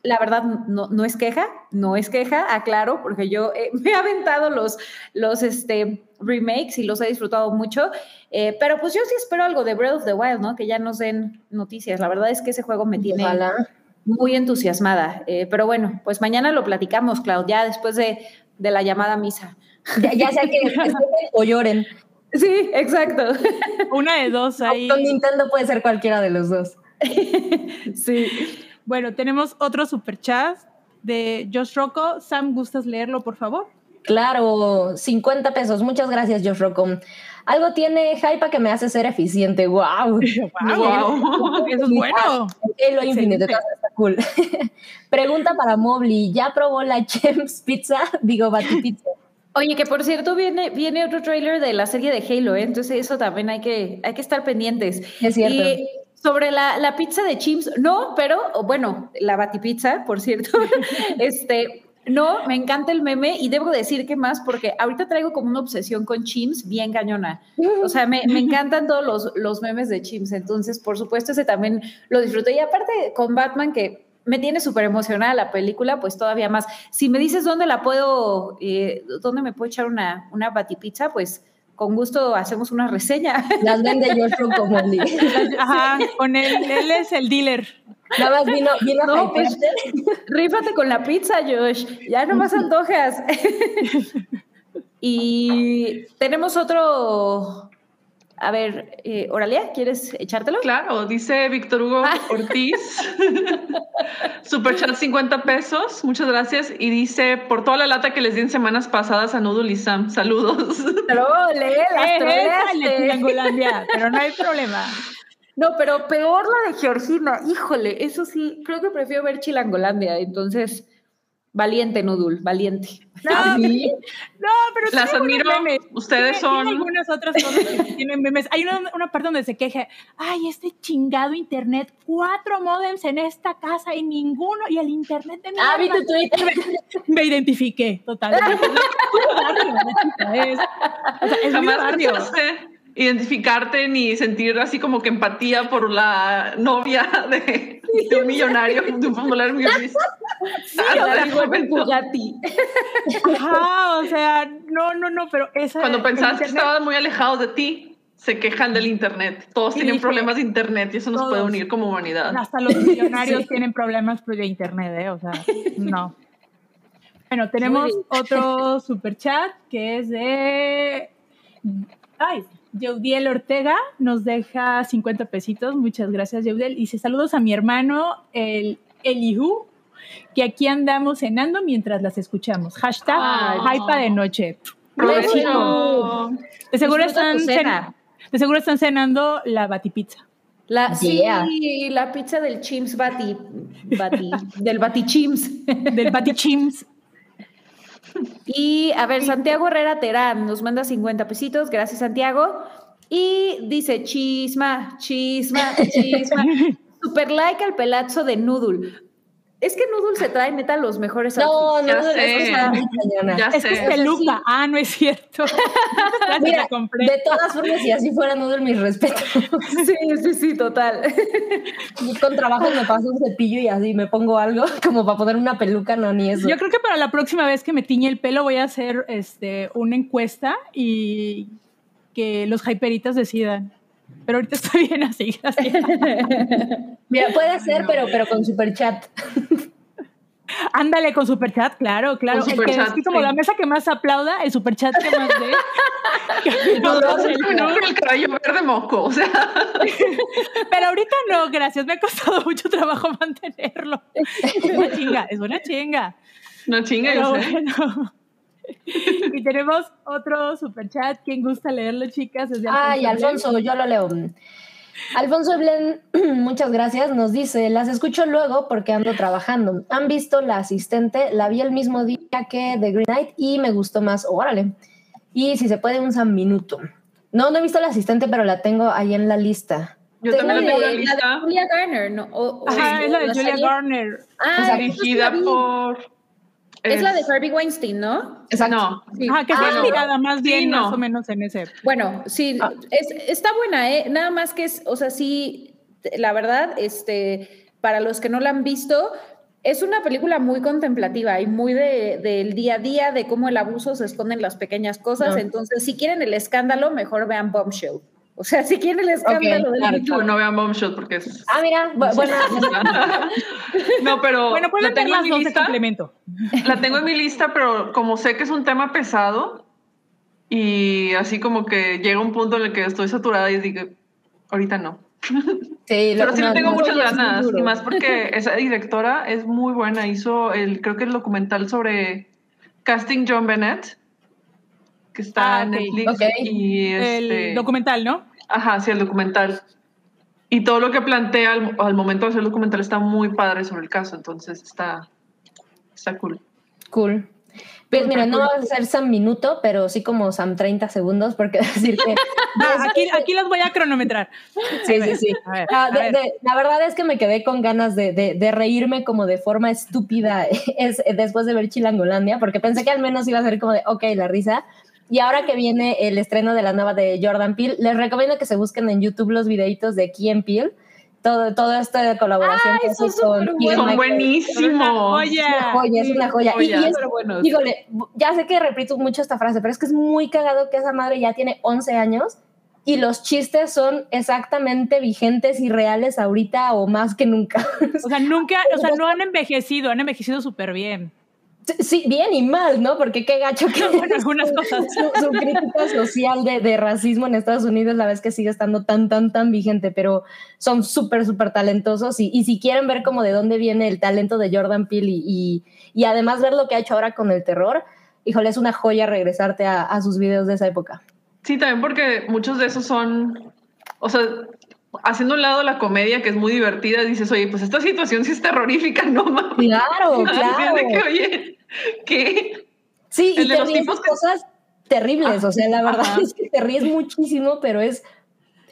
La verdad, no, no es queja, no es queja, aclaro, porque yo eh, [laughs] me he aventado los, los este, remakes y los he disfrutado mucho. Eh, pero pues yo sí espero algo de Breath of the Wild, ¿no? Que ya nos den noticias. La verdad es que ese juego me tiene Ojalá. muy entusiasmada. Eh, pero bueno, pues mañana lo platicamos, Claudia, después de, de la llamada misa. Ya, ya sea que [laughs] escuchen o lloren. Sí, exacto. Una de dos ahí. Con Nintendo puede ser cualquiera de los dos. Sí. Bueno, tenemos otro superchat de Josh Rocco. Sam, ¿gustas leerlo, por favor? Claro, 50 pesos. Muchas gracias, Josh Rocco. Algo tiene Hypa que me hace ser eficiente. ¡Wow! [laughs] Wow. Eso es bueno. Excelente. entonces está cool. [laughs] Pregunta para Mobley. ¿Ya probó la Chems Pizza? Digo, Bati Pizza. Oye, que por cierto viene, viene otro tráiler de la serie de Halo, ¿eh? entonces eso también hay que, hay que estar pendientes. Es cierto. Y sobre la, la pizza de Chimps, no, pero bueno, la batipizza, por cierto, [laughs] este, no, me encanta el meme y debo decir que más porque ahorita traigo como una obsesión con Chimps bien cañona. O sea, me, me encantan todos los, los memes de Chimps, entonces por supuesto ese también lo disfruté. Y aparte con Batman que me tiene súper emocionada la película, pues todavía más. Si me dices dónde la puedo, eh, dónde me puedo echar una, una batipizza, pues con gusto hacemos una reseña. [laughs] Las vende Josh Rocco, Mobley. [laughs] Ajá, con él, él es el dealer. Nada más vino, vino a pues. Rífate con la pizza, Josh. Ya no más antojas. [laughs] y tenemos otro. A ver, eh, Oralia, ¿quieres echártelo? Claro, dice Víctor Hugo Ah. Ortiz. [laughs] Superchat 50 pesos, muchas gracias. Y dice, por toda la lata que les di en semanas pasadas a Noodle y Sam, saludos. Troleaste. Chilangolandia, pero no hay problema. No, pero peor la de Georgina. Híjole, eso sí, creo que prefiero ver Chilangolandia. Entonces, valiente, Nudul, valiente. No, [laughs] ¿Sí? no, pero Las admiro. memes. Ustedes Tiene- tiene son- algunas otras cosas que tienen memes. Hay una, una parte donde se queja, ay, este chingado internet, cuatro modems en esta casa y ninguno, y el internet de mi Ah, vi alma". tu Twitter. [laughs] Me identifiqué totalmente. [laughs] Es muy barrio, neta, es, o sea, es muy Jamás barrio. pensaste identificarte ni sentir así como que empatía por la novia de, de un millonario, de un popular millonario. La igual el Bugatti. Ajá, o sea, no, no, no, pero esa. Cuando pensabas que estaban muy alejados de ti, se quejan del internet. Todos Sí, tienen dije, problemas de internet y eso nos puede unir como humanidad. Hasta los millonarios [laughs] Sí. tienen problemas de internet, ¿eh? O sea, no. Bueno, tenemos otro super chat que es de. Ay, Yeudiel Ortega nos deja 50 pesitos. Muchas gracias, Yeudiel. Dice saludos a mi hermano, el Elihu, que aquí andamos cenando mientras las escuchamos. Hashtag Ay, hypa de noche. De seguro, están tu cena. cen- de seguro están cenando la batipizza. La, Yeah. Sí, la pizza del Chims Bati, Bati [laughs] del Bati Chims. Del batichims. Y a ver, Santiago Herrera Terán nos manda 50 pesitos, gracias Santiago. Y dice chisma, chisma, [laughs] chisma. Super like al pelazo de Noodle. Es que Noodle se trae neta los mejores No, no, no. Ya Es que es peluca. Ah, no es cierto. [laughs] Mira, de todas formas, si así fuera Noodle, mis respetos. [laughs] Sí, sí, sí, total. [laughs] Con trabajo me paso un cepillo y así me pongo algo como para poner una peluca, no, ni eso. Yo creo que para la próxima vez que me tiñe el pelo voy a hacer este, una encuesta y que los hyperitas decidan. Pero ahorita estoy bien así, gracias. [laughs] Mira, puede ser, pero, pero con super chat. Ándale con superchat, claro, claro. Con El que así como sí. la mesa que más aplauda, el superchat que más dé. [laughs] No, no, con el cabello verde moco, o sea. [laughs] Pero ahorita no, gracias. Me ha costado mucho trabajo mantenerlo. Es una chinga, es una chinga. No chinga, Pero yo sé. bueno. [laughs] Y tenemos otro superchat. ¿Quién gusta leerlo, chicas? Ay, Alfonso Alfonso, yo lo leo. Alfonso Eblen, [clears throat] muchas gracias, nos dice, las escucho luego porque ando trabajando. ¿Han visto La Asistente? La vi el mismo día que The Green Knight y me gustó más. Órale. Y si se puede, un San Minuto. No, no he visto La Asistente, pero la tengo ahí en la lista. Yo Tengo también la tengo en la la de lista. Julia Garner, ¿no? O- o- Ajá, es la de Julia serie. Garner. Ah, Dirigida por. Es la de Harvey Weinstein, ¿no? Exacto. No, Sí. Ajá, que está Ah, inspirada más bien, Sí, no. más o menos en ese. Bueno, sí, Ah. es, está buena, ¿eh? Nada más que es, o sea, sí, la verdad, este, para los que no la han visto, es una película muy contemplativa y muy de, del día a día, de cómo el abuso se esconde en las pequeñas cosas. Ah. Entonces, si quieren el escándalo, mejor vean Bombshell. O sea, si quieren el escándalo del claro, Me Too. no, no vean Bombshot porque es. Ah, mira, bu- [laughs] buena. [laughs] No, pero Bueno, pueden la tengo en mi las dos de lista. complemento. La tengo en mi lista, pero como sé que es un tema pesado y así como que llega un punto en el que estoy saturada y digo, ahorita no. Sí, lo- Pero sí no, le tengo no. muchas ganas, y más porque [laughs] esa directora es muy buena. Hizo el, creo que el documental sobre casting John Bennett, que está Ah, en ok. Netflix. Y este, El documental, ¿no? Ajá, sí, el documental. Y todo lo que plantea al, al momento de hacer el documental está muy padre sobre el caso, entonces está, está cool. Cool. Pues mira, no va a ser Sam Minuto, pero sí como Sam 30 segundos, porque [laughs] decir que... [laughs] Ah, aquí, aquí las voy a cronometrar. Sí, sí, sí. A ver, Ah, a de- ver. de- la verdad es que me quedé con ganas de, de- de reírme como de forma estúpida [laughs] es, después de ver Chilangolandia, porque pensé que al menos iba a ser como de, ok, la risa. Y ahora que viene el estreno de la nueva de Jordan Peele, les recomiendo que se busquen en YouTube los videitos de Key and Peele. Todo, toda esta colaboración Ay, que son hace con Keegan Son buenísimos. Es una joya, es una joya. Y- Joya. y es- Súper buenos. Dígole, ya sé que repito mucho esta frase, pero es que es muy cagado que esa madre ya tiene 11 años y los chistes son exactamente vigentes y reales ahorita o más que nunca. O sea, nunca, o sea, [laughs] no han envejecido, han envejecido súper bien. Sí, bien y mal, ¿no? Porque qué gacho que Bueno, algunas cosas. su, su crítica social de, de racismo en Estados Unidos la vez que sigue estando tan, tan, tan vigente, pero son súper, súper talentosos y, y si quieren ver como de dónde viene el talento de Jordan Peele y, y, y además ver lo que ha hecho ahora con el terror, híjole, es una joya regresarte a, a sus videos de esa época. Sí, también porque muchos de esos son, o sea, haciendo un lado la comedia que es muy divertida, dices, oye, pues esta situación sí es terrorífica, [laughs] no mames. Claro, [laughs] claro. que, oye, [laughs] ¿qué? Sí, el y te ríes que- cosas terribles, o sea, la verdad Ajá. es que te ríes muchísimo, pero es,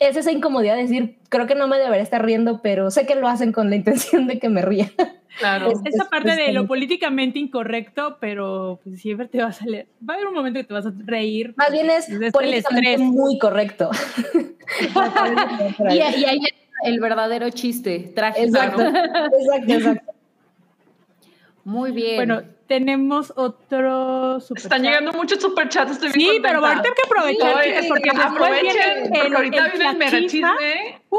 es esa incomodidad de decir, creo que no me debería estar riendo, pero sé que lo hacen con la intención de que me ría. Claro. Es- Esa parte de lo políticamente incorrecto, pero pues, siempre te va a salir. Va a haber un momento que te vas a reír. Más bien es el políticamente estrés. muy correcto. [laughs] Y, y ahí es el verdadero chiste, trágico. exacto, exacto, exacto. Muy bien. Bueno, tenemos otro super Están llegando muchos superchats, estoy bien Sí, pero contenta. ahorita hay que aprovechar, chicas, porque después porque el- ahorita el- viene el mega chisma. chisme. Uh,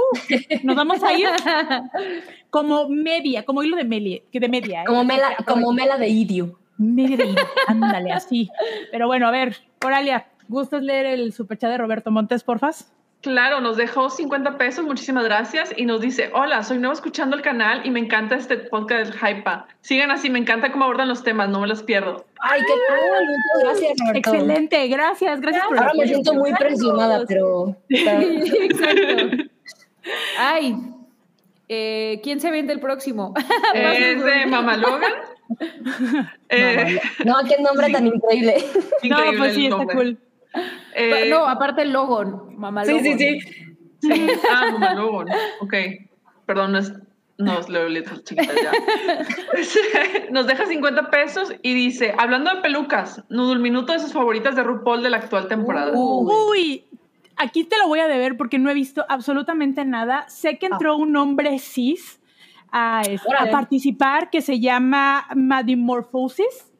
nos vamos a ir [laughs] como media, como hilo de media, que de media. ¿eh? Como Mela, como. Mela de Idio. Media de hilo, ándale, así. Pero bueno, a ver, Coralia, ¿Gustas leer el superchat de Roberto Montes, porfas? Claro, nos dejó 50 pesos, muchísimas gracias. Y nos dice, hola, soy nuevo escuchando el canal y me encanta este podcast del Hypa. Sigan así, me encanta cómo abordan los temas, no me los pierdo. Ay, qué cool, muchas gracias, Roberto. Excelente, gracias, gracias por Ahora me siento muy presionada, pero... [laughs] Exacto. [laughs] Ay, eh, ¿quién se vende el próximo? [laughs] es de Mamalogan. eh, No, qué nombre tan increíble. No, pues sí, el está nombre. cool. Eh, no, aparte el logo, mamá Sí, logo. sí, sí. Sí. [laughs] Ah, Mamalogan. [laughs] Ok. Perdón, no es. No, es leo letras chiquitas ya. [laughs] Nos deja 50 pesos y dice: Hablando de pelucas, Nudul Minuto de sus favoritas de RuPaul de la actual temporada. Uy, aquí te lo voy a deber porque no he visto absolutamente nada. Sé que entró un hombre cis a, este, a participar que se llama Madimorphosis.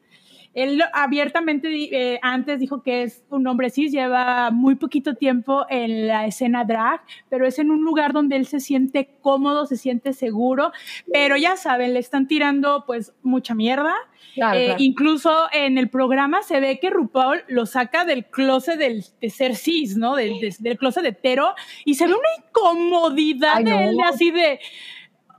Él abiertamente eh, antes dijo que es un hombre cis, lleva muy poquito tiempo en la escena drag, pero es en un lugar donde él se siente cómodo, se siente seguro, pero ya saben, le están tirando pues mucha mierda. Claro, Eh, claro. Incluso en el programa se ve que RuPaul lo saca del closet del, de ser cis, ¿no? Del, de- del closet hetero y se ve una incomodidad Ay, de él de así de,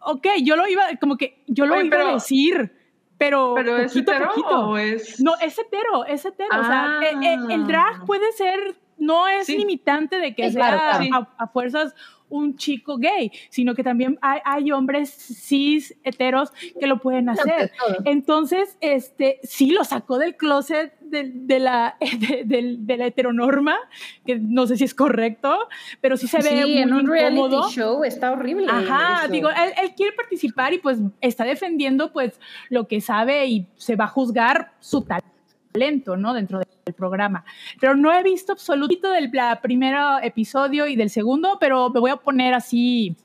ok, yo lo iba, como que yo lo Oye, iba a decir, pero, ¿Pero es poquito a hetero poquito. o es.? No, es hetero, es hetero. O sea, Ah. eh, eh, el drag puede ser, no es Sí. limitante de que sea claro, claro. A, a fuerzas un chico gay, sino que también hay, hay hombres cis heteros que lo pueden hacer. Entonces, este, sí lo sacó del closet de, de la, [laughs] de, de- de la heteronorma, que no sé si es correcto, pero sí se ve Sí, muy en un reality show está horrible. Ajá, eso. digo, él, él quiere participar y pues está defendiendo pues lo que sabe y se va a juzgar su talento, ¿no? Dentro del programa. Pero no he visto absolutito del primer episodio y del segundo, pero me voy a poner así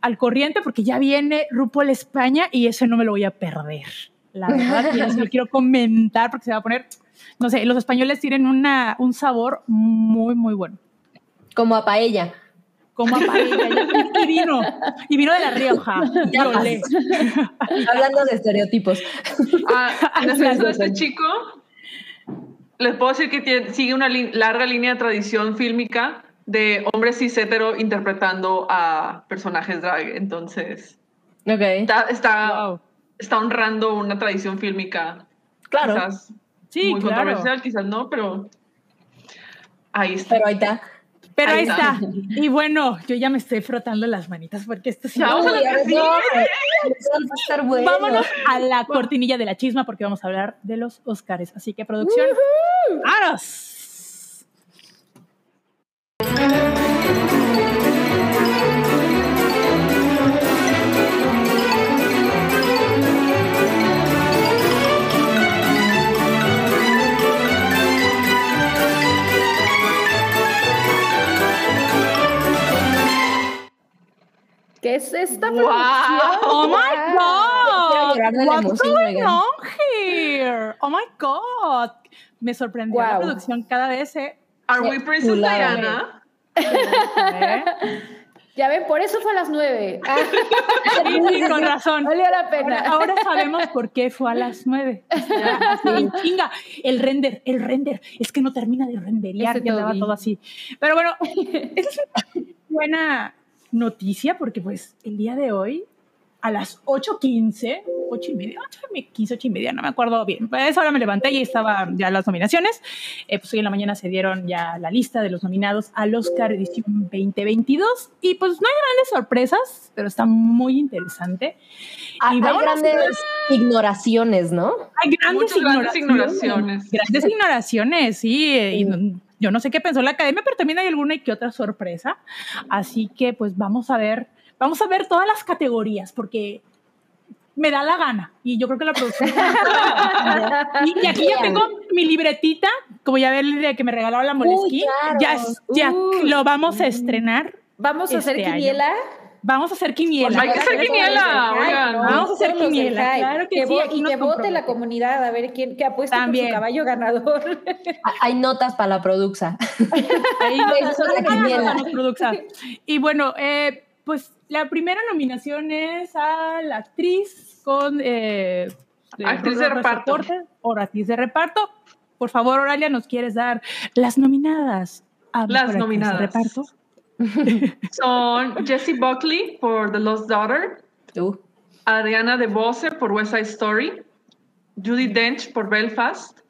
al corriente porque ya viene RuPaul España y ese no me lo voy a perder. La verdad, y eso lo quiero comentar porque se va a poner, no sé, los españoles tienen una, un sabor muy, muy bueno. Como a paella. Como a paella, y, vino, y vino de La Rioja. Ya. Hablando de estereotipos. Ah, sí, este chico, les puedo decir que tiene- sigue una larga línea de tradición fílmica de hombres cis hetero interpretando a personajes drag. Entonces, está, está, Wow. está honrando una tradición fílmica. Claro. Quizás Sí, muy claro. controversial, quizás no, pero ahí está. Pero ahí está. Pero ahí Ahí está. está. Y bueno, yo ya me estoy frotando las manitas porque esto sí. Vamos a estar bueno. Vámonos a la cortinilla de la chisma porque vamos a hablar de los Óscares. Así que producción, ¡vámonos! ¿Qué es esta Wow. producción? ¡Oh, my God! What's going on here? ¡Oh, my God! Me sorprendió la producción cada vez. ¿eh? Are we Princess. Diana? ¿Eh? [laughs] Ya ven, por eso fue a las nueve. Ah, [laughs] Sí, sí, con razón. valió la pena. Ahora, ahora sabemos por qué fue a las nueve. Sí, [laughs] chinga, el render, el render, es que no termina de renderear, ya Toby. todo así. Pero bueno, esa es una buena noticia porque pues el día de hoy a las 8.15, 8 y media, 8 y 15, 8 y media, no me acuerdo bien. Pues ahora me levanté y estaban ya las nominaciones. Eh, pues hoy en la mañana se dieron ya la lista de los nominados al Oscar edición 2022 y pues no hay grandes sorpresas, pero está muy interesante. Hay, Y hay grandes ignoraciones, ¿no? Hay grandes Muchas ignoraciones. Grandes ignoraciones, sí. eh, y Sí. no- yo no sé qué pensó la academia, pero también hay alguna y que otra sorpresa. Así que pues vamos a ver, vamos a ver todas las categorías porque me da la gana y yo creo que la producción y, y aquí ya tengo mi libretita como ya ver de que me regalaron la Moleskine claro. ya, lo vamos a estrenar Vamos a hacer Este año. Vamos a hacer quiniela Pues hay que hacer quiniela, Ay, oigan. no, Vamos a hacer quiniela, claro que sí, Y que vote la comunidad a ver quién que apuesta También. por su caballo ganador. [laughs] Hay notas para la produxa. Ahí Eso es la Produxa. Y bueno, eh, pues la primera nominación es a la actriz con... eh, Actriz de reparto. o actriz de reparto. por favor, Oralia, ¿nos quieres dar las nominadas? a Las Actriz de nominadas. Reparto? [laughs] Son Jessie Buckley por The Lost Daughter, Tú. Adriana DeBose por West Side Story, Judy Dench por Belfast,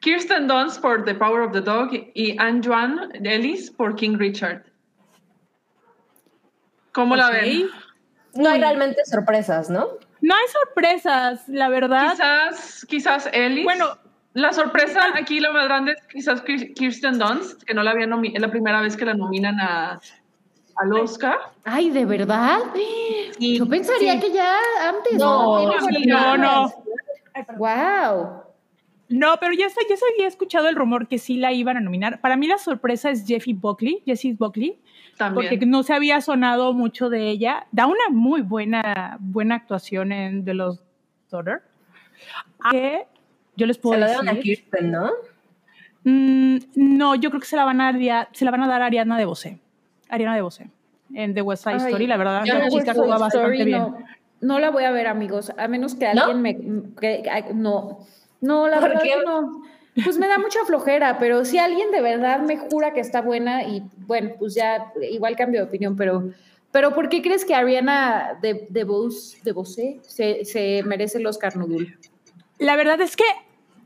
Kirsten Dunst por The Power of the Dog y Anne Joan Ellis por King Richard. ¿Cómo la ven? No hay realmente sorpresas, ¿no? No hay sorpresas, la verdad. Quizás, quizás Ellis. Bueno, la sorpresa aquí la más grande es quizás Kir- Kirsten Dunst, que no la había nomi- es la primera vez que la nominan a, al Oscar. Ay, ¿de verdad? Yo pensaría sí. que ya antes. No, no, no. Wow. No, pero ya, ya se había escuchado el rumor que sí la iban a nominar. Para mí la sorpresa es Jeffy Buckley, Jessie Buckley, También. porque no se había sonado mucho de ella. Da una muy buena, buena actuación en The Lost Daughter. Que yo les puedo Se decir. dieron a Kirsten, ¿no? Mm, no, yo creo que se la van a, dar- se la van a dar a Ariana de Bose. Ariana de Bose. En The West Side Ay, Story, la verdad, yo la no chica Toy bastante bien. no, la voy a ver, amigos, a menos que ¿No? alguien me... Que, no, no, la ¿Por verdad qué? no. Pues me da mucha flojera, pero si alguien de verdad me jura que está buena y bueno, pues ya igual cambio de opinión, pero... Pero ¿por qué crees que Ariana de, de, Bose, de Bose se, se merece el Oscar Nudul? La verdad es que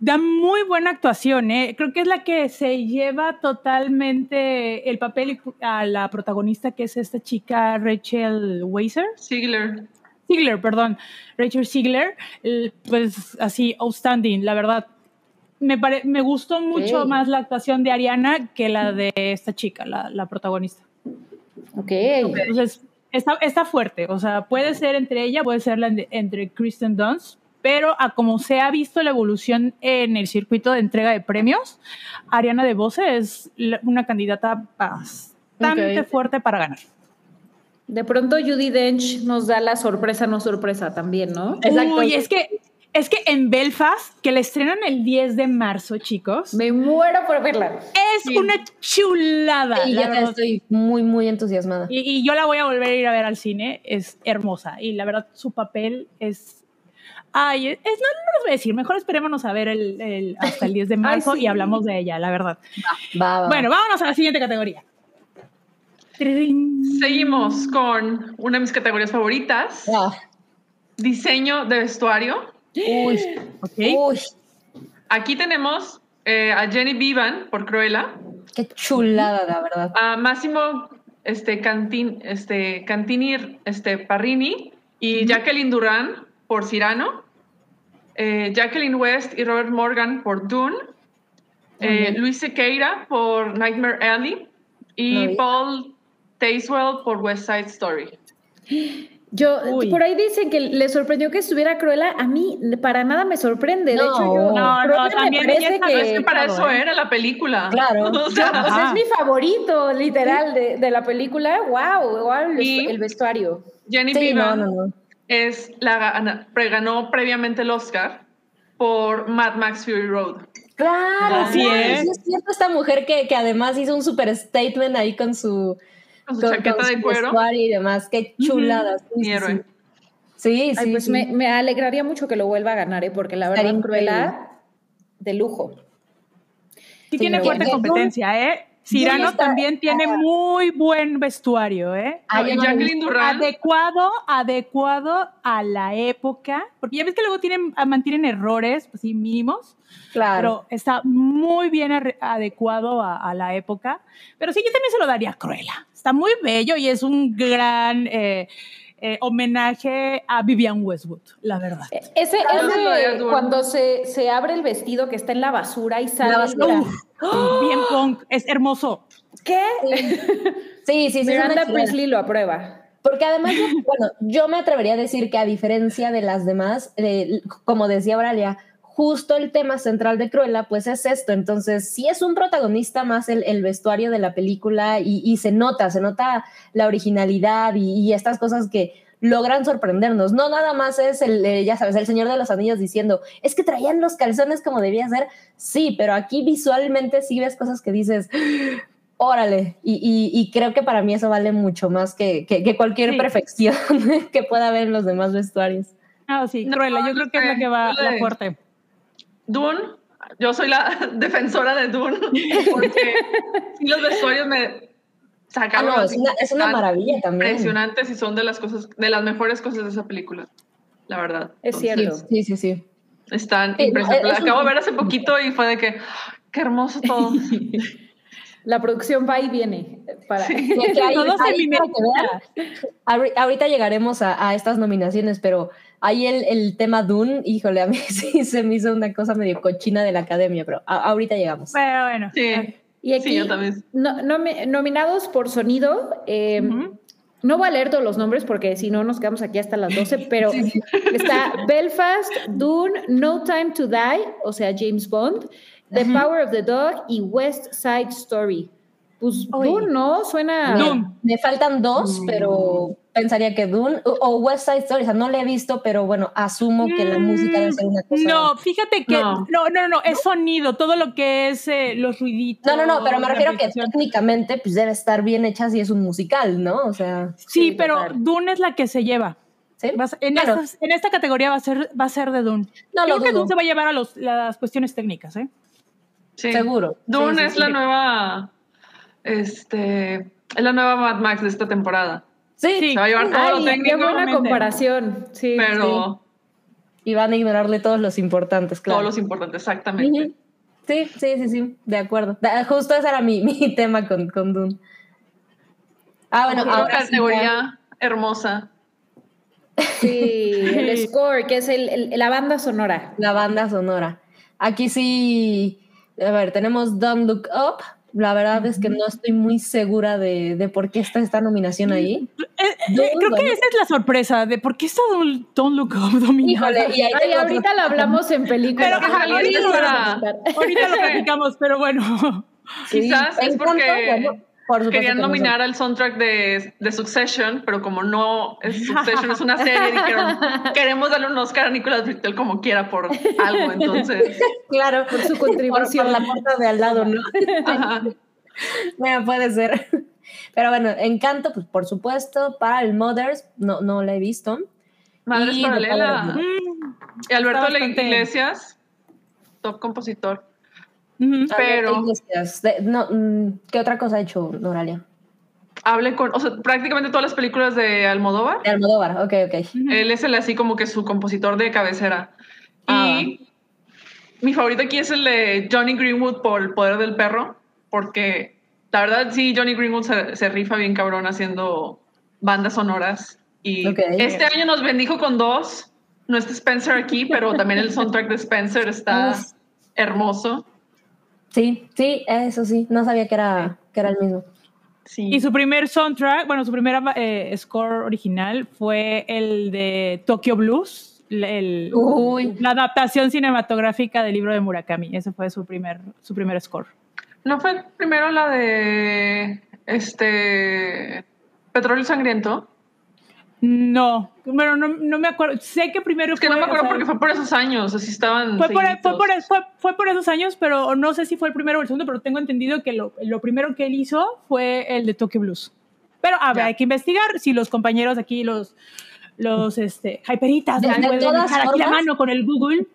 da muy buena actuación, ¿eh? Creo que es la que se lleva totalmente el papel a la protagonista, que es esta chica Rachel Weiser. Ziegler. Ziegler, perdón, Rachel Ziegler, el- pues así, outstanding, la verdad. Me, pare- me gustó mucho más la actuación de Ariana que la de esta chica, la, la protagonista. Ok. Entonces, está, está fuerte, o sea, puede ser entre ella, puede ser la entre Kristen Dunst, pero a como se ha visto la evolución en el circuito de entrega de premios, Ariana DeBose es una candidata bastante Ok. fuerte para ganar. De pronto Judy Dench nos da la sorpresa, no sorpresa también, ¿no? Exacto. Uy, es que, es que en Belfast, que la estrenan el 10 de marzo, chicos, Me muero por verla. es Sí. una chulada. Y la ya verdad. estoy muy, muy entusiasmada. Y, y yo la voy a volver a ir a ver al cine, es hermosa. Y la verdad, su papel es. Ay, es, no, no les voy a decir, mejor esperémonos a ver el, el- hasta el 10 de [laughs] marzo sí. y hablamos de ella, la verdad. Va, va. Bueno, vámonos a la siguiente categoría. Seguimos con una de mis categorías favoritas, Ah, diseño de vestuario. uy, Aquí tenemos eh, a Jenny Vivan por Cruella, qué chulada, la verdad. a Máximo este, Cantin, este, Cantini este, Parrini y Jacqueline Duran por Cyrano, eh, Jacqueline West y Robert Morgan por Dune, eh, Luis Sequeira por Nightmare Alley y. Paul Tazewell por West Side Story. Yo, Uy. por ahí dicen que le sorprendió que estuviera Cruella. A mí para nada me sorprende. De No. hecho, yo No, no, también me parece que, Es que para claro, eso ¿eh? era la película. Claro. [laughs] O sea, o sea, Ajá. es mi favorito, literal, de, de la película. Wow, wow el, Y- vestuario. Jenny Sí, Piven no, no. Es la gana- pre- ganó previamente el Oscar por Mad Max Fury Road. Claro, Así claro, es. sí es cierto esta mujer que, que además hizo un super statement ahí con su, Con su con- chaqueta con de su cuero. y demás. Qué chulada. sí, Mi sí, héroe. sí. Sí, Ay, sí, pues sí. Me, me alegraría mucho que lo vuelva a ganar, ¿eh? porque la Estaría verdad, increíble. Cruella, de lujo. Sí, tiene fuerte competencia, ¿eh? Cyrano está- también tiene muy buen vestuario, ¿eh? Ah, No, yo y no Jacqueline adecuado, adecuado a la época, porque ya ves que luego tienen, ah, mantienen errores, pues sí, mínimos, Claro. pero está muy bien adecuado a, a la época. Pero sí, yo también se lo daría a Cruella. Está muy bello y es un gran eh, eh, homenaje a Vivian Westwood, la verdad. Ese, Claro, ese Adul. cuando se, se abre el vestido que está en la basura y sale. La basura. Bien punk, es hermoso. ¿Qué? Sí, sí, sí. Miranda. Priestley lo aprueba. Porque además, yo- bueno, yo me atrevería a decir que a diferencia de las demás, eh, como decía Auralia, justo el tema central de Cruella, pues es esto. Entonces, sí es un protagonista más el, el vestuario de la película y, y se nota, se nota la originalidad y, y estas cosas que logran sorprendernos. No nada más es el, eh, ya sabes, el Señor de los Anillos diciendo, es que traían los calzones como debía ser. Sí, pero aquí visualmente sí ves cosas que dices, [gasps] órale. Y, y- y creo que para mí eso vale mucho más que, que- que cualquier Sí. perfección [laughs] que pueda haber en los demás vestuarios. Ah, sí, No, Cruella, yo creo que es la que va la fuerte. Dune yo soy la [laughs] defensora de Dune porque sí, los vestuarios me Ah, sacaron. no, es una, es una maravilla también. Impresionantes y son de las cosas, de las mejores cosas de esa película, la verdad. Es Sí, cierto. sí, sí, sí. Están Sí, no, impresionantes. es un- Acabo de ver hace poquito y fue de que, ¡ah! qué hermoso todo. [laughs] La producción va y viene. Para... Y aquí hay- Todos hay mi para que Ahorita llegaremos a, a estas nominaciones, pero ahí el, el tema Dune, híjole, a mí [laughs] sí se me hizo una cosa medio cochina de la academia, pero a- ahorita llegamos. Pero bueno. Sí, Y aquí, sí, yo también. no- nomi- nominados por sonido, eh, Ujú. no voy a leer todos los nombres porque si no nos quedamos aquí hasta las 12, [laughs] pero está Belfast, Dune, No Time to Die, o sea, James Bond, The Power of the Dog y West Side Story. Pues Oye. Dune, ¿no? Suena... Dune. Me, faltan dos, pero pensaría que Dune o, o West Side Story, o sea, no la he visto, pero bueno, asumo que la música debe ser una cosa. No, fíjate que No. no, no, no, es sonido, todo lo que es eh, los ruiditos. No, no, no, pero me refiero que técnicamente pues debe estar bien hecha si es un musical, ¿no? O sea, Sí, pero. Dune es la que se lleva. en, Claro. estas- en esta categoría va a ser, va a ser de Dune. No lo Creo que dudo. Dune se va a llevar a los, las cuestiones técnicas, ¿eh? Sí. Seguro. Dune Sí, es sí. la nueva, este, es la nueva Mad Max de esta temporada. Sí, Sí. Se va a llevar todo lo Ay, qué técnico, buena obviamente. comparación. Sí, pero y van a ignorarle todos los importantes, claro. todos los importantes, exactamente. Sí, sí, sí, sí, de acuerdo. Justo ese era mi, [laughs] mi tema con, con Dune. Ah, bueno, Una ahora sí, categoría hermosa. Sí, [laughs] el score, que es el, el- la banda sonora. la banda sonora. Aquí sí, a ver, tenemos Don't Look Up. La verdad es que no estoy muy segura de, de por qué está esta nominación ahí. Eh, eh, Dune, creo que esa es la sorpresa de por qué está Don't, Don't Look Up dominada. Híjole, y ahí Ay, ahorita lo hablamos en película. Pero, ahorita, ahorita lo- [laughs] platicamos, pero bueno. Sí, Quizás es porque bueno, por supuesto Querían que no nominar al soundtrack de, de Succession, pero como no es Succession es una serie, dijeron, [laughs] queremos darle un Oscar a Nicolas Brittel como quiera por algo, entonces. [laughs] Claro, Por su contribución. por la puerta de al lado, ¿no? [laughs] Ajá. Bueno, puede ser. Pero bueno, Encanto, pues por supuesto. Para el Mothers, no, no la he visto. Madres Y Paralela. Y Alberto Iglesias, top compositor. Pero- no, mm, ¿Qué otra cosa ha hecho Noralia? Hable con, o sea, prácticamente todas las películas de Almodóvar. De Almodóvar, ok, ok. Él es el así como que su compositor de cabecera. Ah. Y mi favorito aquí es el de Johnny Greenwood por El Poder del Perro, porque la verdad sí, Johnny Greenwood se, se rifa bien cabrón haciendo bandas sonoras. Y Ok. este año nos bendijo con dos. No está Spencer aquí, pero también el soundtrack de Spencer está [laughs] Uf. hermoso. Sí, sí, eso sí. No sabía que era, que era el mismo. Sí. Y su primer soundtrack, bueno, su primer eh, score original fue el de Tokyo Blues, el- Uy. la adaptación cinematográfica del libro de Murakami. Ese fue su primer, su primer score. ¿No fue primero la de este Petróleo Sangriento? No, bueno, no, no me acuerdo. Sé que primero Es que no me acuerdo o sea, porque fue por esos años, así estaban. Fue por, fue, por, fue, fue por esos años, pero no sé si fue el primero o el segundo, pero tengo entendido que lo, lo primero que él hizo fue el de Tokyo Blues. Pero a ver, Ya. hay que investigar si los compañeros aquí, los, los este, hyperitas, De- pueden dejar aquí la mano con el Google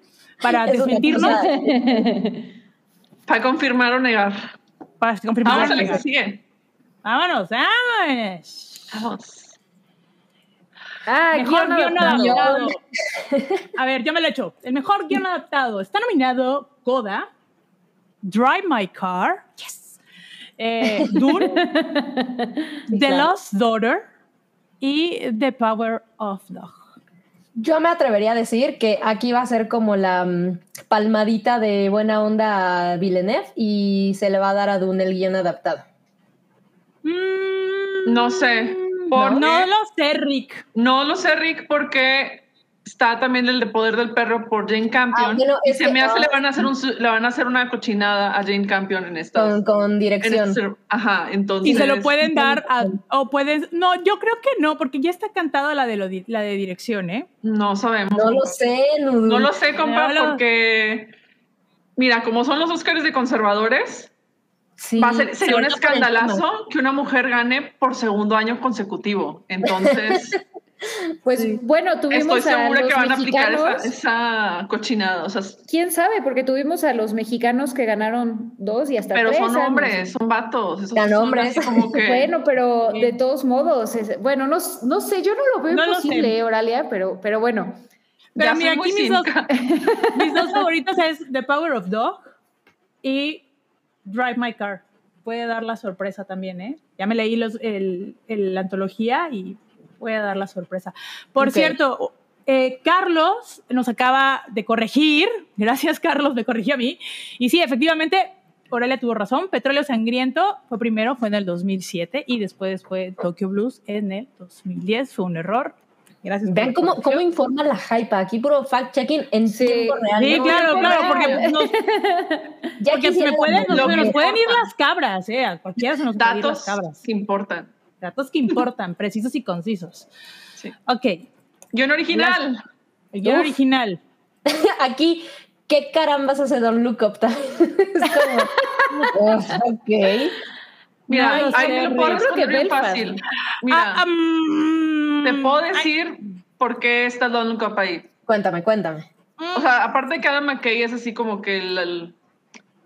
para [laughs] desmentirnos, [laughs] Para confirmar o negar. para confirmar. Vamos a la Vámonos, que sigue. vámonos. vámonos. Vamos. Ah, Mejor guion guion adaptado. adaptado. [laughs] A ver, yo me lo he hecho. El mejor guion adaptado. Está nominado Coda, Drive My Car, yes. eh, [laughs] Dune, Sí, The claro. Lost Daughter y The Power of Dog. Yo me atrevería a decir que aquí va a ser como la mm, palmadita de buena onda a Villeneuve y se le va a dar a Dune el guion adaptado. Mm, No sé, No, porque- no lo sé, Rick. No lo sé, Rick, porque está también el de Poder del Perro por Jane Campion. Ah, bueno, y se que- me hace ah. le van a hacer un le van a hacer una cochinada a Jane Campion en esta. Con, con dirección. Ajá, entonces. Y se lo pueden dar a, o pueden, no, yo creo que no, porque ya está cantada la de lo la de dirección, ¿eh? No sabemos. No lo sé, Nudu. No lo sé, compa, No lo- porque. Mira, como son los Oscars de conservadores, Sí, va a ser, sería un escandalazo que una mujer gane por segundo año consecutivo. Entonces, [laughs] Pues Sí. bueno, tuvimos Estoy a segura los que van a aplicar mexicanos. esa, esa cochinada. O sea, ¿Quién sabe? Porque tuvimos a los mexicanos que ganaron dos y hasta pero tres son años. hombres, son vatos. esos son hombres. como [laughs] que- Bueno, pero de todos modos, es- bueno, no, no sé, yo no lo veo No lo posible, sé. eh, Oralia, pero, pero bueno. Pero Ya mira, aquí mis dos, [laughs] mis dos favoritos es The Power of Dog y Drive My Car. Puede dar la sorpresa también, ¿eh? Ya me leí los, el, el- la antología y puede dar la sorpresa. Por cierto, eh, Carlos nos acaba de corregir. [laughs] Gracias, Carlos, me corrigió a mí. Y sí, efectivamente, Aurelia tuvo razón. Petróleo Sangriento fue primero, fue en el 2007 y después fue Tokyo Blues en el 2010. Fue un error. Gracias. Vean cómo, cómo informa la hype. Aquí puro fact-checking en Sí. tiempo real. Sí, ¿no? claro, claro, porque nos, [laughs] Ya porque se, me pueden, nos, nos pueden ir las cabras, ¿eh? A cualquiera se nos pueden ir las Datos cabras. que importan. Datos que importan, [laughs] precisos y concisos. Sí. Ok, Yo en original. guion original. [laughs] Aquí, ¿qué carambas hace Don Look Up? es como, ok. Mira, No, ahí te lo puedo yo creo que responder bien fácil. Mira, Ah, mm, te puedo ay, decir por qué está Don't Look Up ahí. Cuéntame, cuéntame. O sea, aparte de que Adam McKay es así como que el, el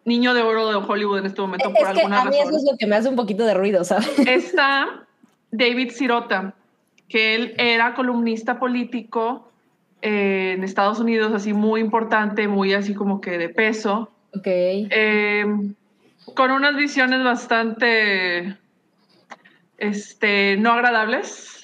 niño de oro de Hollywood en este momento por Es que alguna a mí razón. eso es lo que me hace un poquito de ruido, ¿sabes? Está David Sirota, que él era columnista político eh, en Estados Unidos, así muy importante, muy así como que de peso, Ok. eh, con unas visiones bastante este, no agradables,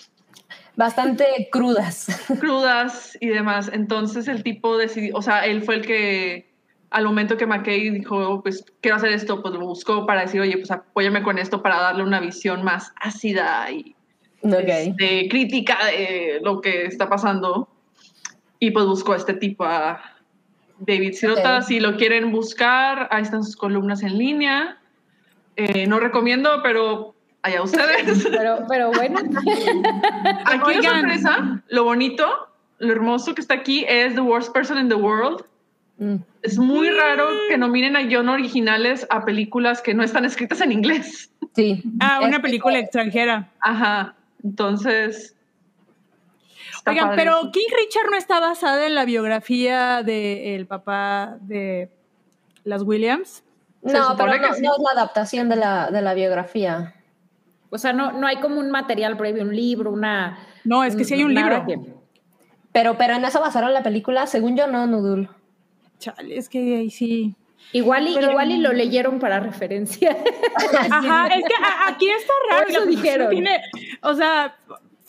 Bastante crudas. [laughs] crudas y demás. Entonces el tipo decidió, o sea, él fue el que al momento que McKay dijo, pues quiero hacer esto, pues lo buscó para decir, oye, pues apóyame con esto para darle una visión más ácida y Ok. este, crítica de lo que está pasando. Y pues buscó a este tipo, a David Sirota. Ok. Si lo quieren buscar, ahí están sus columnas en línea. Eh, no recomiendo, pero allá ustedes. Pero, pero bueno, [laughs] aquí la Oigan. sorpresa, lo bonito, lo hermoso que está aquí es The Worst Person in the World. Mm. Es muy raro que nominen a guion originales a películas que no están escritas en inglés. Sí. Ah, Es una que- película extranjera. Ajá. Entonces. Oigan, padre pero eso. King Richard no está basada en la biografía del papá de las Williams. No, pero no, sí. no es la adaptación de la, de la biografía. O sea, no, no hay como un material previo, un libro, una... No, es que sí hay un libro. que- Pero, pero en eso basaron la película, según yo, no, Nudul. Chale, es que ahí sí. Igual y, Pero- igual y lo leyeron para referencia. [laughs] Ajá, es que a- aquí está raro. Eso dijeron. tiene- o sea,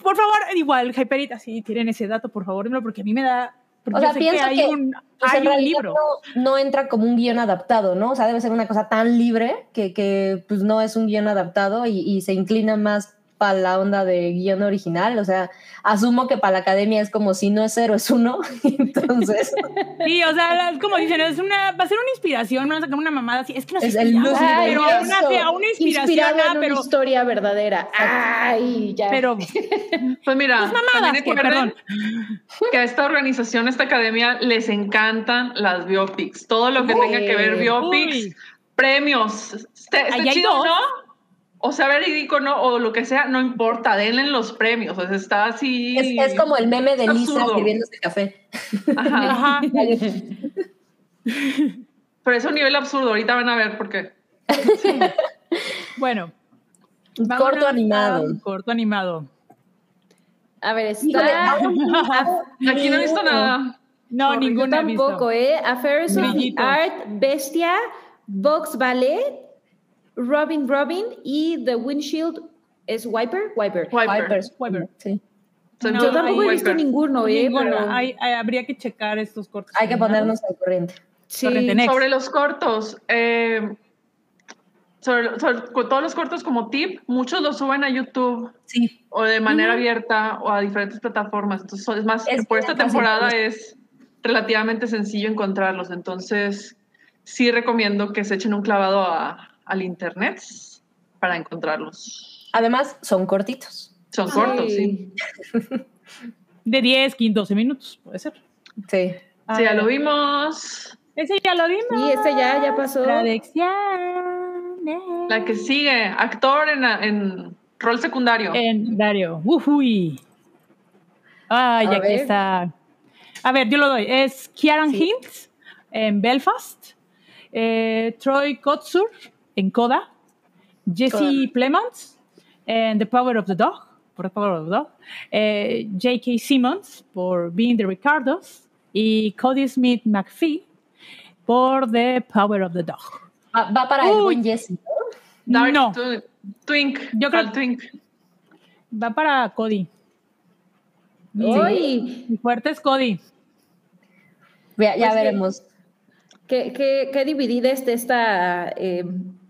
por favor, igual, Hyperita, si tienen ese dato, por favor, porque a mí me da. Porque O sea, pienso hay que, un, Pues hay un libro. No, no entra como un guion adaptado, ¿no? O sea, debe ser una cosa tan libre que, que pues no es un guion adaptado y, y se inclina más para la onda de guion original. O sea, asumo que para la academia es como si no es cero, es uno. [laughs] Entonces, Sí, o sea, es como dicen, es una, va a ser una inspiración, van a sacar una mamada así. Es que no sé Es el Ay, pero una, una inspiración, Inspirado ah, en pero, una historia verdadera. Ay, ya. pero, [laughs] Pues mira, Pues mamadas, que, perdón. que a esta organización, a esta academia, les encantan las biopics. Todo lo que Uy. tenga que ver biopics, Uy. premios. Ahí hay chido, dos. ¿no? O sea, verídico, ¿no? O lo que sea, no importa, denle los premios. O sea, está así. es, es como el meme de Lisa absurdo. sirviéndose café. Ajá. Ajá. [laughs] Pero es un nivel absurdo. Ahorita van a ver por qué. Bueno. Un vámonos corto animado. un Corto animado. A ver, Híjole, [laughs] está... Aquí no he visto nada. No, ninguna visto. tampoco, ¿eh? Affairs of. Art, Bestia, Vox Ballet, Robin Robin y The Windshield es Wiper. Wiper. Wiper. Wipers. Wiper. Sí. No, Yo tampoco he visto ninguno, ¿eh? Ninguna. Pero- Hay- hay- habría que checar estos cortos. Hay que ponernos al corriente. Sí. Corriente next. Sobre los cortos, eh, sobre, todos los cortos como tip, muchos los suben a YouTube Sí. o de manera abierta o a diferentes plataformas. Entonces, es más, Es por esta temporada es relativamente sencillo encontrarlos. Entonces, sí recomiendo que se echen un clavado a- al internet para encontrarlos. Además, son cortitos. Son cortos, sí. [laughs] De 10, 15, 12 minutos, puede ser. Sí. Ya lo vimos. Ese ya lo vimos. Sí, este ya, ya pasó. Predicciones. La que sigue, actor en, en rol secundario. En Dario. Ujuy. Ay, A aquí ver. está. A ver, yo lo doy. Es Kieran Sí. Hintz en Belfast, eh, Troy Kotsur en Coda, Jesse. Plemons en The Power of the Dog, por The Power of the Dog, eh, J.K. Simmons por Being the Ricardos y Cody Smith McPhee por The Power of the Dog. Va, va para el Uy. buen Jesse. ¿no? Dark No. Twi- Twink. Yo creo- Twink. Va para Cody. Uy, Mi fuerte es Cody. Ya, ya Pues que- veremos. qué, qué, qué dividida está esta, eh, esta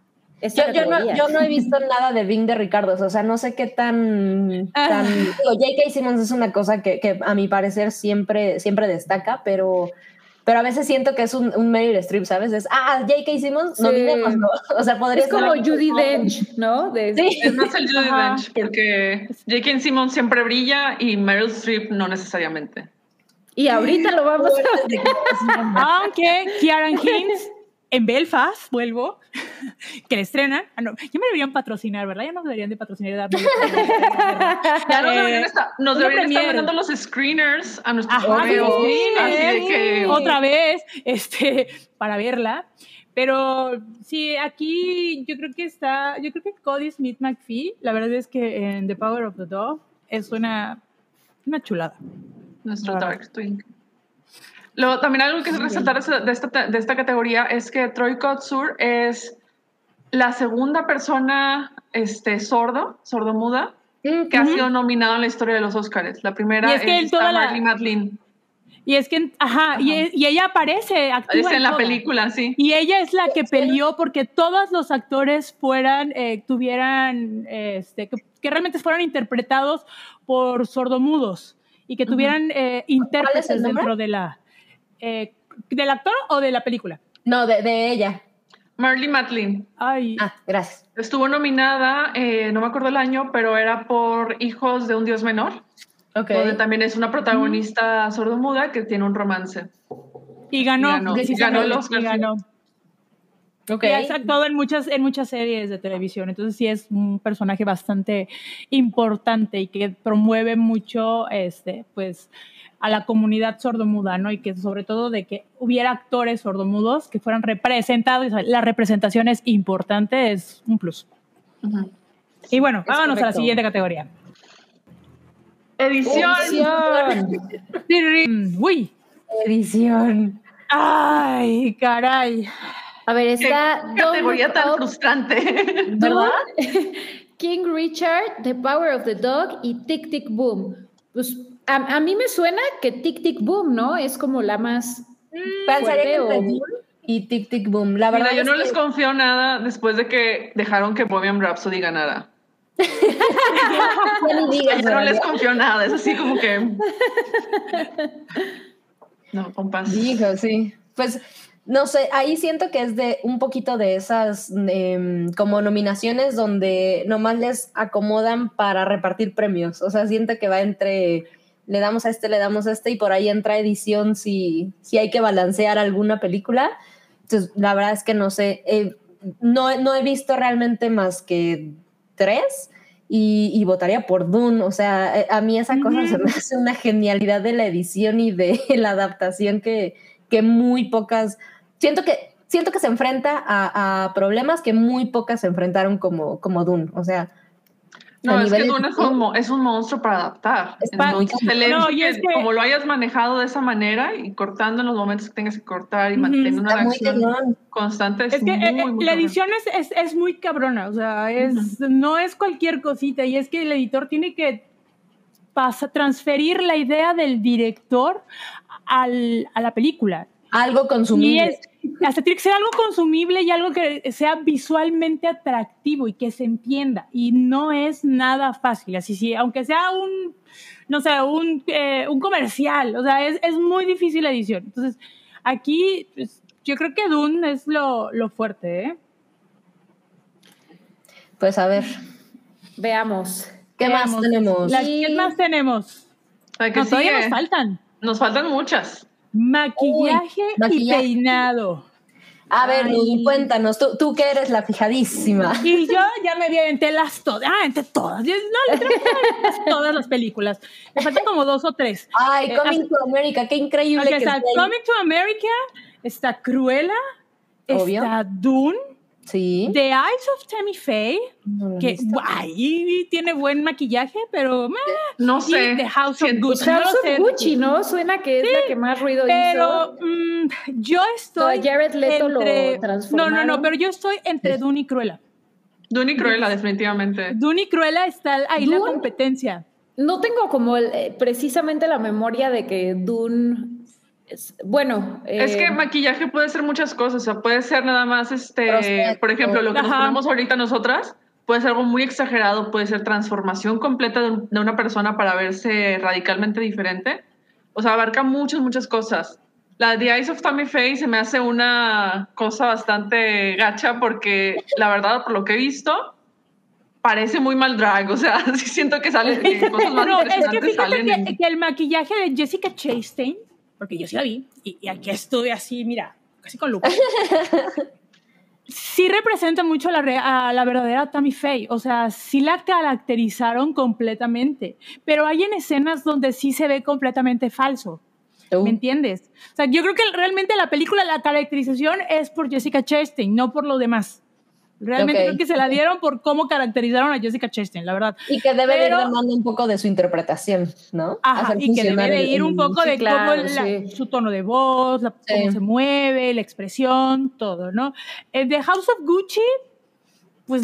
Yo, yo, no, yo no he visto nada de Bing de Ricardo, o sea, no sé qué tan... Ah. tan digo, J.K. Simmons es una cosa que, que a mi parecer siempre, siempre destaca, pero, pero a veces siento que es un, un Meryl Streep, ¿sabes? Es, ah, J.K. Simmons, no Sí. nominémoslo. [laughs] O sea, podría Es como ser- Judy Dench, ¿no? De- Sí. Es más el Judy Ajá. Dench, porque J.K. Simmons siempre brilla y Meryl Streep no necesariamente. Y ahorita lo vamos a Aunque Kieran Hintz en Belfast, vuelvo, [laughs] que le estrenan. Ah, no, ya me deberían patrocinar, ¿verdad? Ya nos deberían de patrocinar y darme. [laughs] Ya nos Eh, deberían estar, nos una deberían estar mandando los screeners a nuestros correos. que otra vez, este, para verla. Pero sí, aquí yo creo que está, yo creo que Cody Smith McPhee, la verdad es que en The Power of the Dog es una, una chulada. nuestro. Dark Twink. Luego, también algo que resaltar de esta, de esta categoría es que Troy Kotsur es la segunda persona este, sordo, sordomuda, que ha sido nominado en la historia de los Oscars. La primera Y es que esta toda la- Marley Madeline. Y es que, ajá, Y, y ella aparece, actúa Es en la película, sí. Y ella es la que peleó porque todos los actores fueran, eh, tuvieran, este, que, que realmente fueran interpretados por sordomudos y que tuvieran eh, intérpretes dentro de la, eh, del actor o de la película. No, de, de ella. Marley Madeline. Ay, Ah, gracias. Estuvo nominada, eh, no me acuerdo el año, pero era por Hijos de un Dios Menor, Ok. donde también es una protagonista sordomuda que tiene un romance. y ganó, y ganó, precisamente, ganó el Oscar, y ganó. Ok. Y ha actuado en muchas, en muchas series de televisión, entonces sí es un personaje bastante importante y que promueve mucho, este, pues, a la comunidad sordomuda, ¿no? Y que sobre todo de que hubiera actores sordomudos que fueran representados, la representación es importante, es un plus. Y bueno, vámonos a la siguiente categoría. Edición. Mm, Uy, Edición. ay, caray. A ver, Qué está categoría Don't tan Up, frustrante. [laughs] ¿Verdad? King Richard, The Power of the Dog y Tic Tic Boom. Pues a, a mí me suena que Tic Tic Boom, ¿no? Es como la más. Pensaría que fuerte entre o- Dune y Tic Tic Boom. La verdad Mira, yo es no que- les confío nada después de que dejaron que Bohemian Rhapsody ganara. Ni digas, no les confío nada, es así como que... No, compas. Dijo, sí. Pues no sé, ahí siento que es de un poquito de esas em, como nominaciones donde nomás les acomodan para repartir premios. O sea, siento que va entre le damos a este, le damos a este y por ahí entra edición si, si hay que balancear alguna película. Entonces, la verdad es que no sé. eh, no, no he visto realmente más que tres. Y, y votaría por Dune, o sea, eh, a mí esa cosa se me hace una genialidad de la edición y de [laughs] la adaptación que, que muy pocas, siento que, siento que se enfrenta a, a problemas que muy pocas se enfrentaron como, como Dune, o sea, No, es que Dune es un, es un monstruo para adaptar. Es Entonces, No, y es que- como lo hayas manejado de esa manera y cortando en los momentos que tengas que cortar y Ujú. manteniendo una está muy reacción constante, es, Es que muy, eh, muy, eh, cabrón. la edición es, es, es muy cabrona, o sea, es, no es cualquier cosita y es que el editor tiene que pasa, transferir la idea del director al, a la película. Algo Y consumible. es, hasta tiene que ser algo consumible y algo que sea visualmente atractivo y que se entienda. Y no es nada fácil. Así sí, aunque sea un, no sé, un, eh, un comercial, o sea, es, es muy difícil la edición. Entonces, aquí pues, yo creo que Dune es lo, lo fuerte, ¿eh? Pues a ver, Veamos. ¿qué más tenemos? Las- Y- ¿Qué más tenemos? Que No, todavía nos faltan. Nos faltan muchas. Maquillaje, Uy, maquillaje. y peinado. A ver, Nudu, cuéntanos, tú, tú que eres la fijadísima. Y yo ya me vi entre las todas, ah, entre todas, no, literalmente todas las películas. Me faltan como dos o tres. Ay, Eh, Coming to America, qué increíble que está. Coming to America, está Cruella, Obvio. está Dune, Sí. The Eyes of Tammy Faye, No que guay, tiene buen maquillaje, pero meh, No y sé. The House of Gucci. no House sé, of Gucci, ¿no? Suena que es la que más ruido Pero hizo. mm, yo estoy. Jared Leto lo entre, No, no, no, pero yo estoy entre Dune y Cruella. Dune y Cruella, definitivamente. Dune y Cruella está ahí la competencia. No tengo como el, eh, precisamente la memoria de que Dune. Es- bueno. Es eh, que maquillaje puede ser muchas cosas, o sea, puede ser nada más, este, Prospecto. por ejemplo, lo que nos Ajá. ponemos ahorita nosotras, puede ser algo muy exagerado, puede ser transformación completa de, un- de una persona para verse radicalmente diferente. O sea, abarca muchas, muchas cosas. La The Eyes of Tammy Faye se me hace una cosa bastante gacha porque la verdad, por lo que he visto, parece muy mal drag, o sea, [laughs] sí siento que sale que cosas más [laughs] No, es que fíjate salen en- que, que el maquillaje de Jessica Chastain, porque yo sí la vi, y, y aquí estuve así, mira, casi con lupa. [laughs] sí representa mucho a la, re- a la verdadera Tammy Faye, o sea, sí la caracterizaron completamente, pero hay en escenas donde sí se ve completamente falso. Uh, ¿Me entiendes? O sea, yo creo que realmente la película, la caracterización es por Jessica Chastain, no por lo demás. Realmente creo que se la dieron por cómo caracterizaron a Jessica Chastain, la verdad. y que debe de ir ganando un poco de su interpretación, ¿no? Ajá, y que debe de ir un poco sí, de claro, cómo la- sí. su tono de voz, la- Sí. cómo se mueve, la expresión, todo, ¿no? En The House of Gucci, pues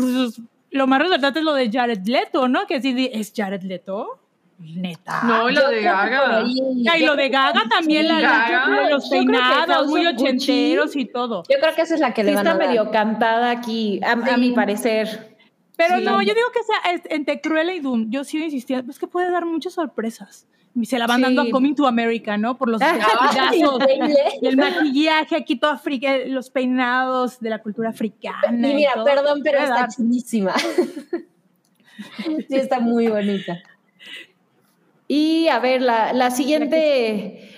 lo más resaltante es lo de Jared Leto, ¿no? Que sí, es Jared Leto, neta. No, y lo de Gaga. ahí- y lo de Gaga también, la, Gaga. los Yo creo que peinados muy ochenteros y todo. Yo creo que esa es la que sí le van está a dar. medio cantada aquí, a, mi parecer. Pero Sí. no, yo digo que sea es- entre Cruella y Doom, yo sigo insistiendo, pues que puede dar muchas sorpresas. Y se la van Sí. dando a Coming to America, ¿no? Por los [laughs] increíble. y el maquillaje aquí todo africano, los peinados de la cultura africana. Y y mira, todo. perdón, pero está dar. chulísima. [laughs] sí, está muy bonita. Y a ver, la, la siguiente.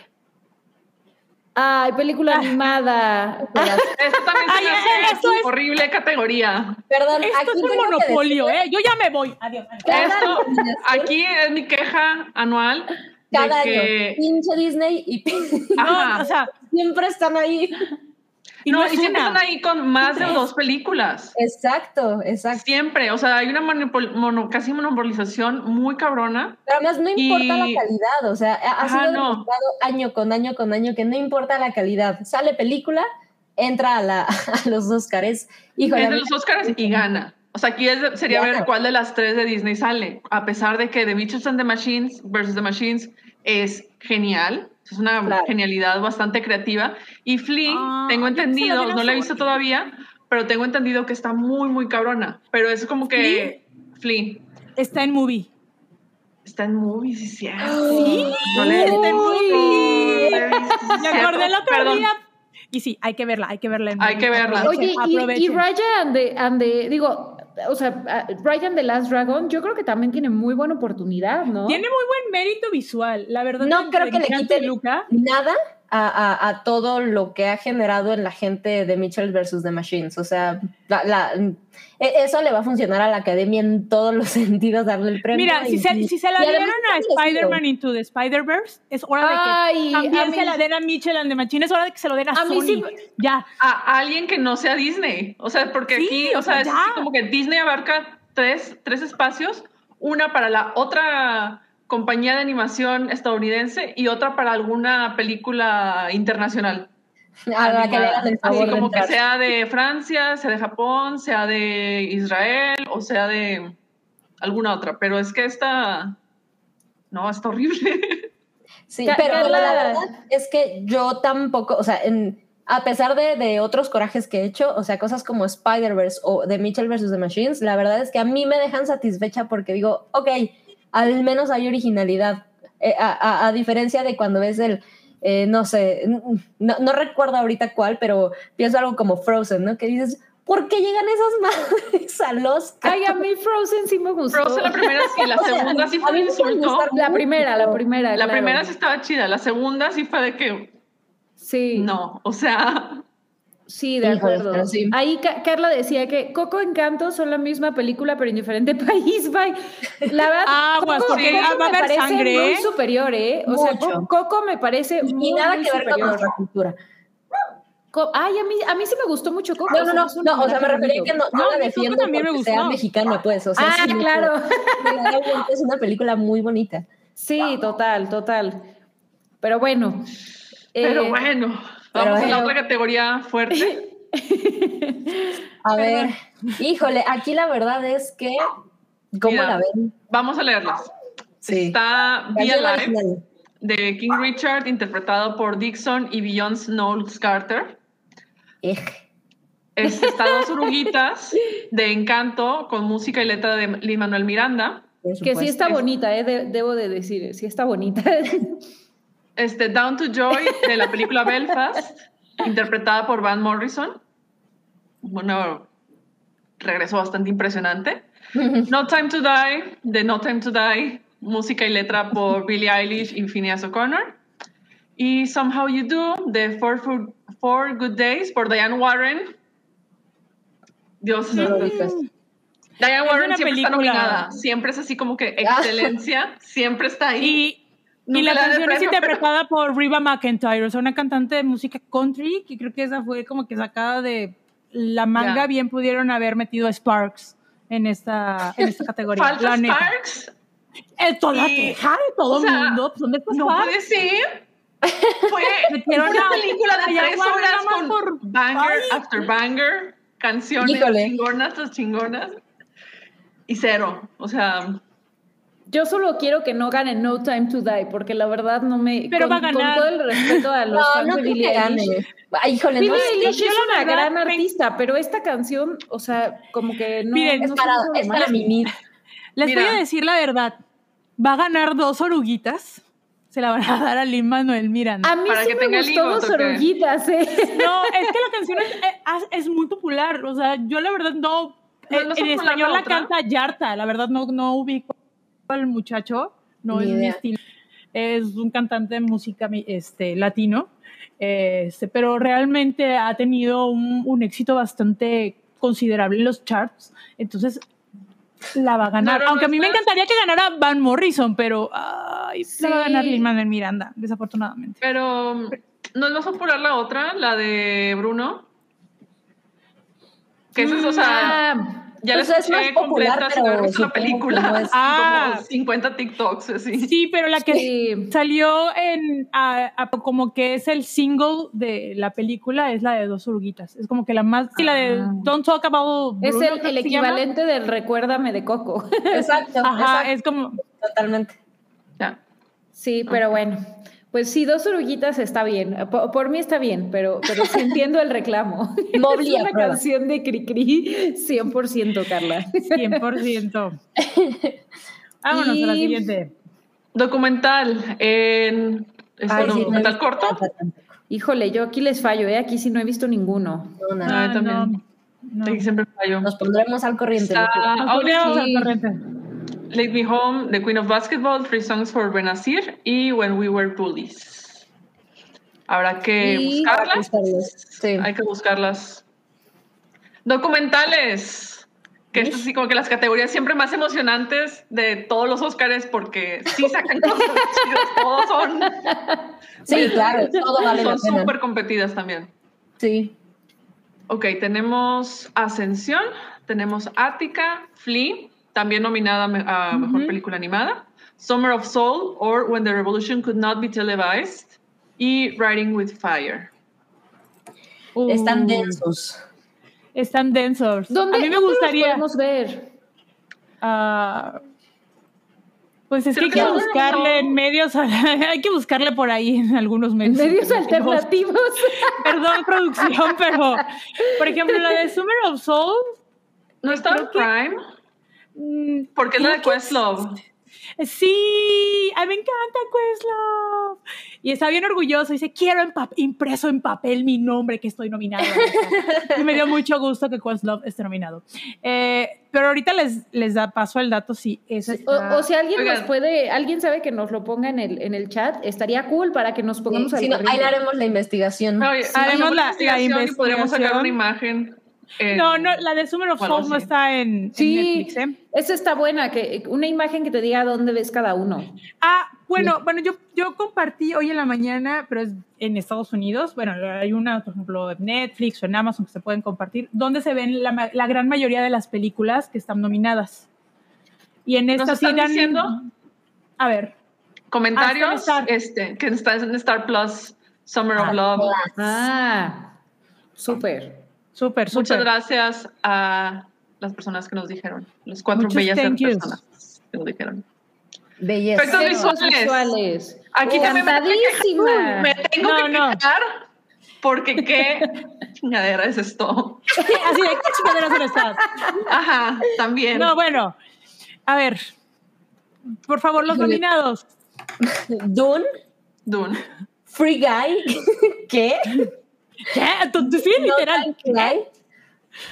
Ay, película animada. [laughs] Esto también se Ay, me hace esto es- horrible categoría. Perdón, Esto aquí es un tengo que monopolio, ¿eh? Yo ya me voy. Adiós. Esto, aquí es mi queja anual de Cada que... año, pinche Disney y Ajá. No, o sea, siempre están ahí. Y no, no, y es siempre una. están ahí con más de dos películas. Exacto, exacto. Siempre, o sea, hay una monopol- mono- casi monopolización muy cabrona. Pero además no importa Y- la calidad, o sea, ha Ajá, sido no. año con año con año que no importa la calidad. Sale película, entra a, la, [laughs] a los Oscars. Híjole, Es a los Oscars y gana. O sea, aquí es- sería ver cuál de las tres de Disney sale. A pesar de que The Mitchells and the Machines versus The Machines es genial. Es una Claro. genialidad bastante creativa. Y Flea, Ah, tengo la entendido, no la he visto todavía, pero tengo entendido que está muy, muy cabrona. Pero es como que Flea Está en movie. está en movies, sí, cierto. [gasps] Sí, No le- está en movie. No la he visto, sí, Me acordé el otro Perdón. día. Y sí, hay que verla, hay que verla. en Hay movie. que verla. Oye, y, y. Raya and the, and the- digo, o sea, and the Last Dragon, yo creo que también tiene muy buena oportunidad, ¿no? Tiene muy buen mérito visual, la verdad. No creo que le quiten Luca. nada a, a- a todo lo que ha generado en la gente de Mitchell versus The Machines. O sea, la- la- e- eso le va a funcionar a la academia en todos los [laughs] sentidos, darle el premio. Mira, si se, si se la dieron a. Spider-Man Into the Spider-Verse, es hora de que también a mí- se la den a Mitchell and the Machine, es hora de que se lo den a, Sony. sí- Ya. a alguien que no sea Disney. O sea, porque Sí, aquí, o sea, es como que Disney abarca tres, tres espacios, una para la otra compañía de animación estadounidense y otra para alguna película internacional. [laughs] a la que Así como que sea de Francia, sea de Japón, sea de Israel o sea de alguna otra. Pero es que esta, no, está horrible. [laughs] Sí, pero, la verdad es que yo tampoco, o sea, en, a pesar de, de otros corajes que he hecho, o sea, cosas como Spider-Verse o The Mitchell vs. The Machines, la verdad es que a mí me dejan satisfecha porque digo, ok, al menos hay originalidad. Eh, a, a- a diferencia de cuando ves el, eh, no sé, no, no recuerdo ahorita cuál, pero pienso algo como Frozen, ¿no? Que dices, ¿por qué llegan esas [laughs] madres a los Ay, a mí Frozen sí me gustó. Frozen la primera sí, la [laughs] O sea, segunda sí fue un insulto. La primera, la primera. La claro. primera sí estaba chida, la segunda sí fue de que Sí. no, o sea, Sí, de Híjole, acuerdo. sí. Ahí Ca- Carla decía que Coco Encanto son la misma película, pero en diferente [laughs] país. Bye. La verdad, Aguas, Coco, porque Coco va a me haber parece sangre, muy ¿eh? superior, ¿eh? O sea, Mucho. Co- Coco me parece muy, Y nada muy que ver con nuestra cultura. Ay, a mí, a mí sí me gustó mucho Coco. No, no, no, no, o sea, me refería que no, la a mí defiendo también me sea mexicana, pues, o sea, Ah, sí, claro. es una película muy bonita. Sí, total, total. Pero bueno. Pero eh, pero vamos a la otra categoría fuerte. [laughs] A ver, híjole, aquí la verdad es que, ¿cómo Mira, la ven? Vamos a leerlas. Sí. Está Alive original. de King Richard, interpretado por Dixon y Beyoncé Knowles Carter. Ej. Es- [laughs] Está Dos Oruguitas de Encanto, con música y letra de Lin Manuel Miranda. que sí está bonita, eh, de- debo de decir, sí está bonita. [laughs] Este, Down to Joy de la película [laughs] Belfast, interpretada por Van Morrison. Bueno, regreso bastante impresionante. No Time to Die de No Time to Die, música y letra por [laughs] Billie Eilish y Phineas O'Connor. Y Somehow You Do de Four, Four Good Days por Diane Warren. Dios No lo. Diane Warren siempre está nominada. Siempre es así como que Ah. excelencia. Siempre está ahí. Y, y la el canción es pero- interpretada por Reba McEntire, o sea, una cantante de música country, que creo que esa fue como que sacada de la manga, Ya. bien pudieron haber metido a Sparks en esta, en esta categoría. Falta la neta. Sparks. Es toda la Y- queja de todo o el mundo. pues, ¿Dónde está No Sparks? puede ser. Fue [laughs] Metieron una película de tres horas con por- banger Ay. after banger, canciones Híjole. chingonas tras chingonas y cero. O sea, Yo solo quiero que no gane No Time to Die, porque la verdad no me. Pero con, va a ganar. Con todo el respeto a [laughs] los No, fans no de Billie. Eilish. Híjole, Billie. Eilish yo es la una gran me- artista, pero esta canción, o sea, como que no. Miren, no Es para, es para mimir. [laughs] Les Mira. voy a decir la verdad. Va a ganar dos oruguitas. Se la van a dar a Lin Manuel Miranda. A mí Para sí que me tenga gustó dos oruguitas, ¿eh? [laughs] No, es que la canción es, es- muy popular. O sea, yo la verdad no. ¿No en, español la la canta Yarta. La verdad no, no ubico al muchacho. No Ni es mi estilo. Es un cantante de música este, latino. Este, pero realmente ha tenido un, un éxito bastante considerable en los charts. Entonces la va a ganar. No, no, Aunque a mí me encantaría que ganara Van Morrison, pero ay, la va a ganar. Lin Manuel Miranda, desafortunadamente. pero no es más popular la otra, la de Bruno. Que esa es, o sea, Ah, ya Pues es más popular, completa pero que película. no es- [laughs] Ah. como 50 TikToks, así. Sí, pero la que sí. salió en a- a- como que es el single de la película es la de dos oruguitas. Es como que la más y la de Ah. Don't Talk About Es el, llama. equivalente del Recuérdame de Coco. Exacto, [laughs] Ajá, exacto, es como totalmente. Sí, pero bueno. Pues sí, dos oruguitas está bien. Por, por mí está bien, pero, pero sí entiendo el reclamo. [laughs] [laughs] Mobley es una aprueba. canción de Cricri 100%, Carla. 100%. [laughs] Vámonos a la siguiente. Documental en Ay, sí, no he documental corto. Híjole, yo aquí les fallo, ¿eh? Aquí sí no he visto ninguno. No, nada. Ah, también. no, no. Aquí siempre fallo. Nos pondremos al corriente. Sí. al corriente. Late Me Home, The Queen of Basketball, Three Songs for Benazir y When We Were Bullies. Habrá que Y- buscarlas. sí. Hay que buscarlas. Documentales. Que es así como que las categorías siempre más emocionantes de todos los Oscars porque sí sacan cosas chidas. Todos son, [laughs] Sí, claro, todo vale son súper competidas también. Sí. Ok, tenemos Ascensión, tenemos Ática, Flea, también nominada a Mejor. Película Animada, Summer of Soul, or When the Revolution Could Not Be Televised, y Riding with Fire. Están Uh, densos. Están densos. ¿Dónde, a mí me dónde los gustaría. podemos ver? ah, pues es que hay que buscarle no. en medios, [laughs] hay que buscarle por ahí en algunos medios. Medios alternativos. [laughs] Perdón, producción, pero por ejemplo, la de Summer of Soul, ¿No está en que- Prime? Porque es la de Questlove. Sí, a mí me encanta Questlove. Y está bien orgulloso. Dice, quiero en impreso en papel mi nombre que estoy nominado. [laughs] y me dio mucho gusto que Questlove esté nominado. Eh, pero ahorita les, les da paso el dato si ese está- O, o si alguien Oigan. nos puede, alguien sabe que nos lo ponga en el, en el chat, estaría cool para que nos pongamos Sí, al si no, ahí haremos la investigación. Oye, haremos hacemos la- la investigación y podríamos sacar una imagen. En- No, no, la de Summer of o algo Soul no está en, Netflix, ¿eh? esa está buena, que una imagen que te diga dónde ves cada uno. Ah, bueno, bueno, yo, yo compartí hoy en la mañana, pero es en Estados Unidos. Bueno, hay una, por ejemplo, en Netflix o en Amazon que se pueden compartir, donde se ven la, la gran mayoría de las películas que están nominadas. Y en ¿Nos esta sí están dan- diciendo? A ver, Comentarios, Ah, este, que está en Star Plus, Summer of Ah, Love. Ah, súper. Súper, Muchas súper. gracias a las personas que nos dijeron, los cuatro Muchos bellas personas que nos dijeron. Belleza. Efectos visuales. visuales. Aquí también me tengo que- Encantadísima. Me tengo No, que no. quejar porque qué [laughs] chingadera es esto. [laughs] Así de, ¿qué chingaderas son estas? Ajá, también. No, bueno. A ver, por favor, los nominados. Dune, Dune. Free Guy, [laughs] ¿qué? ¿Qué? ¿Tú, sí, No literal. Die.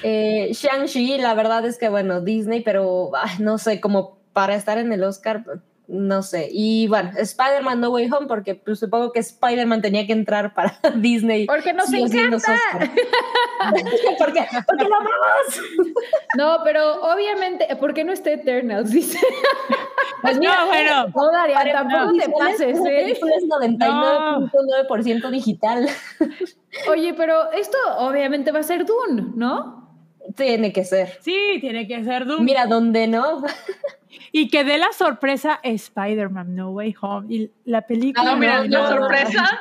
Eh, Shang-Chi, la verdad es que, bueno, Disney, pero ay, no sé, como para estar en el Oscar, no sé. Y bueno, Spider-Man No Way Home, porque pues, supongo que Spider-Man tenía que entrar para [laughs] Disney. Porque nos sí encanta. Oscar. [laughs] porque, porque lo amamos. [laughs] No, pero obviamente, ¿por qué no está Eternals? Dice. Pues No, bueno. No, Daria, tampoco te Visuales, pases, ¿eh? es 99.9% digital. Oye, pero esto obviamente va a ser Dune, ¿no? Tiene que ser. Sí, tiene que ser Doom. Mira, ¿dónde no? Y que dé la sorpresa Spider-Man No Way Home. Y la película. No, mira, la sorpresa,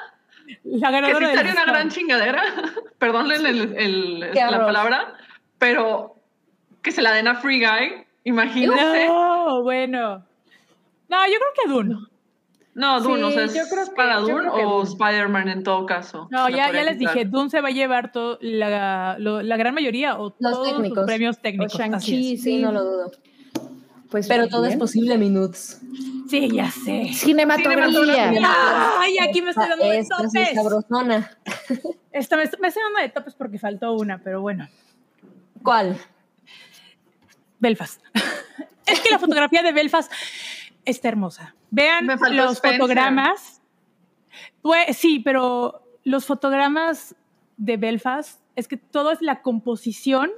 La que ganadora sí del sería una gran chingadera, [laughs] perdónenle el, el- Qué la horror. palabra, pero que se la den a Free Guy, imagínense. No, bueno. No, yo creo que Dune. No, Dune, Sí, o sea, ¿es yo creo que- para yo Dune creo que o. Spider-Man en todo caso? No, ya, ya les dije, Dune se va a llevar to- la, lo- la gran mayoría o Los todos técnicos. los premios O técnicos. así Shang-Chi, es. Sí, sí. no lo dudo. Pues Pero todo es posible, Minuts. Sí, ya sé. Cinematografía. Ay, aquí me estoy dando de Esta sí es topes. sabrosona. Esta me, me estoy dando de topes porque faltó una, pero bueno. ¿Cuál? Belfast. es que la fotografía de Belfast está hermosa. Vean los Spencer. fotogramas. Pues, sí, pero los fotogramas de Belfast, es que todo es la composición,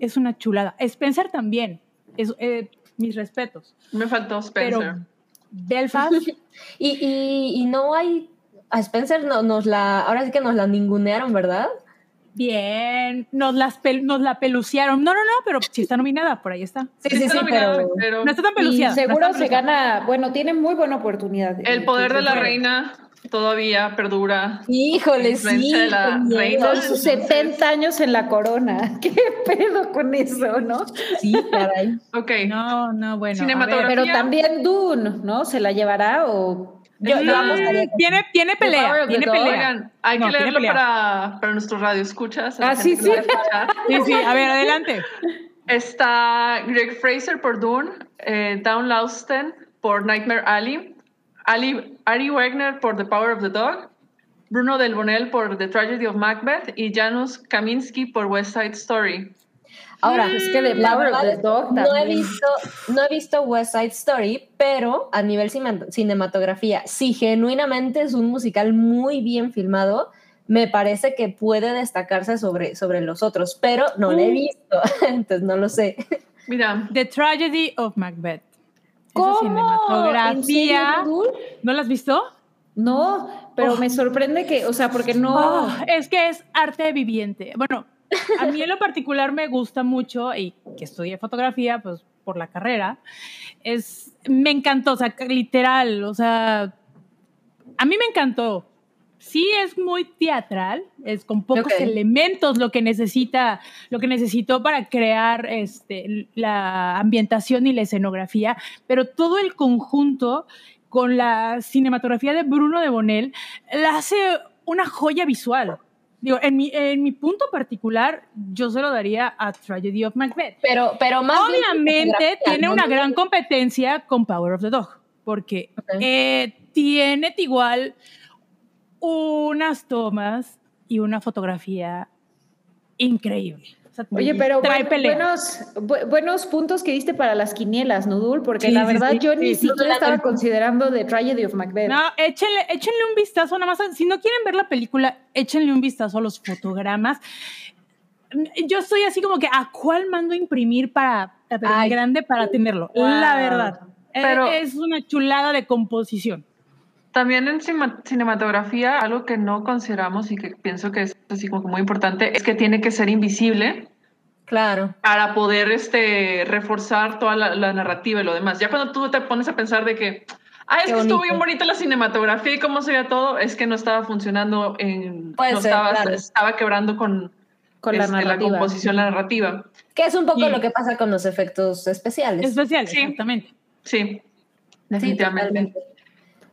es una chulada. Spencer también, es, eh, mis respetos. Me faltó Spencer. Pero Belfast, [laughs] Y, y, y no hay. A Spencer no, nos la. Ahora sí que nos la ningunearon, ¿verdad? bien, nos, las pel- nos la peluciaron. No, no, no, pero sí está nominada, por ahí está. Sí, sí, sí, Está pero. pero No está tan Y peluciada. no seguro está se gana, bueno, tiene muy buena oportunidad. El poder de la reina todavía perdura. Híjole, sí. de la qué miedo. reina. Con sus 70 años en la corona. [laughs] ¿Qué pedo con eso, no? Sí, caray. Ok. No, no, bueno. ver. Pero también Dune, ¿no? ¿Se la llevará o...? Yo, Mm, tiene, tiene pelea, tiene pelea. Oigan, hay No, que leerlo pelea. para, para nuestros radioescuchas. a la Ah, sí, sí. Sí, sí, a ver, adelante. Está Greg Fraser por Dune, eh, Down Lausten por Nightmare Alley, Ali, Ari Wegner por The Power of the Dog, Bruno Del Bonel por The Tragedy of Macbeth y Janusz Kaminski por West Side Story. Ahora, Es que The Power of the Dog no he visto, no he visto West Side Story, pero a nivel cine- cinematografía, si genuinamente es un musical muy bien filmado, me parece que puede destacarse sobre, sobre los otros, pero no lo he Uh. visto, [laughs] entonces no lo sé. Mira, The Tragedy of Macbeth. ¿No la has visto? No, pero Oh. me sorprende que, o sea, porque no... Oh, es que es arte viviente. Bueno, a mí en lo particular me gusta mucho y que estudié fotografía, pues por la carrera, es, me encantó, o sea, literal, o sea, a mí me encantó. Sí es muy teatral, es con pocos elementos lo que necesita, lo que necesitó para crear este, la ambientación y la escenografía, pero todo el conjunto con la cinematografía de Bruno de Bonel la hace una joya visual. Digo, en mi, en mi punto particular, yo se lo daría a Tragedy of Macbeth. Pero, pero más Obviamente tiene ¿no? una gran competencia con Power of the Dog, porque eh, tiene igual unas tomas y una fotografía increíble. O sea, Oye, pero trae buen- pelea. buenos, bu- buenos puntos que diste para las quinielas, Nudul, porque Sí, la verdad sí, yo ni sí. siquiera estaba considerando The Tragedy of Macbeth. No, échenle, échenle un vistazo, nada más. Si no quieren ver la película, échenle un vistazo a los fotogramas. Yo estoy así como que, ¿a cuál mando a imprimir para, para Ay. grande para tenerlo? Wow. La verdad. Pero- es una chulada de composición. También en cinematografía, algo que no consideramos y que pienso que es así como que muy importante, es que tiene que ser invisible Claro. para poder este, reforzar toda la, la narrativa y lo demás. Ya cuando tú te pones a pensar de que, ah, es Qué que estuvo bien bonita la cinematografía y cómo se veía todo, es que no estaba funcionando en... Puede no ser, estaba, claro. estaba quebrando con, Con la este, la narrativa. composición, la narrativa. Que es un poco Y- lo que pasa con los efectos especiales. Especial, Sí. exactamente. Sí, Sí,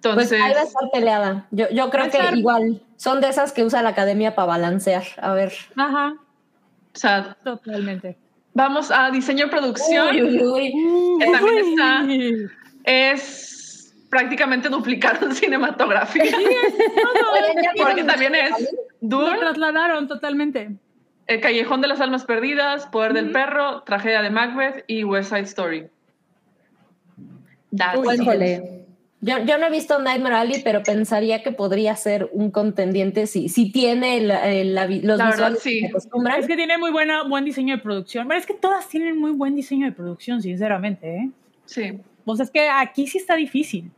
Pues ahí va a estar peleada. Yo, yo creo que estar- igual son de esas que usa la academia para balancear. A ver. Ajá, o sea, totalmente. vamos a diseño y producción. Uy, uy, uy. que también está, es prácticamente duplicaron cinematografía. Oigan, [laughs] ¿ya vieron Porque también es Lo Dune, trasladaron totalmente. El Callejón de las Almas Perdidas, Poder del Perro, Tragedia de Macbeth y West Side Story. That's Uy. Yo, yo no he visto Nightmare Alley, pero pensaría que podría ser un contendiente si, si tiene el- el- la vi- los La verdad, visuales sí. que se acostumbran. Es que tiene muy buena, buen diseño de producción. Pero es que todas tienen muy buen diseño de producción, sinceramente. ¿eh? Sí. Pues es que aquí sí está difícil.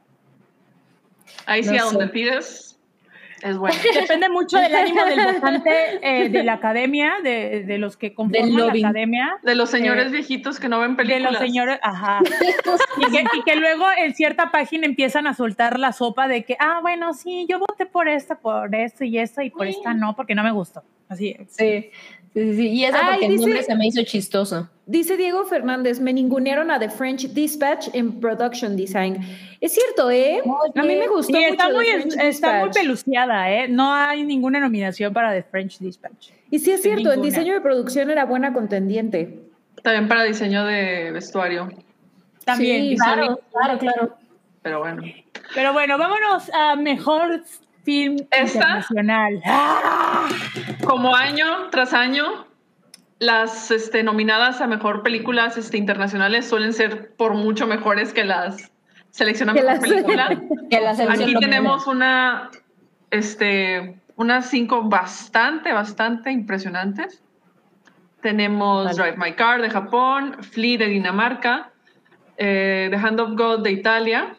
Ahí sí, No a donde pides, es [laughs] bueno. Depende mucho del ánimo del votante eh, de la academia, de, de los que conforman la academia. De los señores Eh, viejitos que no ven De películas. los señores, ajá. Y que, y que luego en cierta página empiezan a soltar la sopa de que, ah, bueno, sí, yo voté por esta, por esto y esta, y por esta no, porque no me gustó. Así es. Sí, sí, sí, sí. Y eso Ay, porque el dice- nombre se me hizo chistoso. Dice Diego Fernández, me ningunearon a The French Dispatch en Production Design. Es cierto, ¿eh? A mí me gustó Y está mucho muy, The está muy peluciada, ¿eh? No hay ninguna nominación para The French Dispatch. Y sí es cierto, el Ninguna. diseño de producción era buena contendiente. También para diseño de vestuario. También. Sí, Claro, claro, claro. Pero bueno. Pero bueno, vámonos a mejor film ¿Esta? internacional. ¡Ah! Como año tras año, las este, nominadas a mejor películas este, internacionales suelen ser por mucho mejores que las seleccionadas Que mejor las- película. [laughs] Que la selección Aquí tenemos una, este, unas cinco bastante, bastante impresionantes. Tenemos Vale. Drive My Car de Japón, Flea de Dinamarca, eh, The Hand of God de Italia,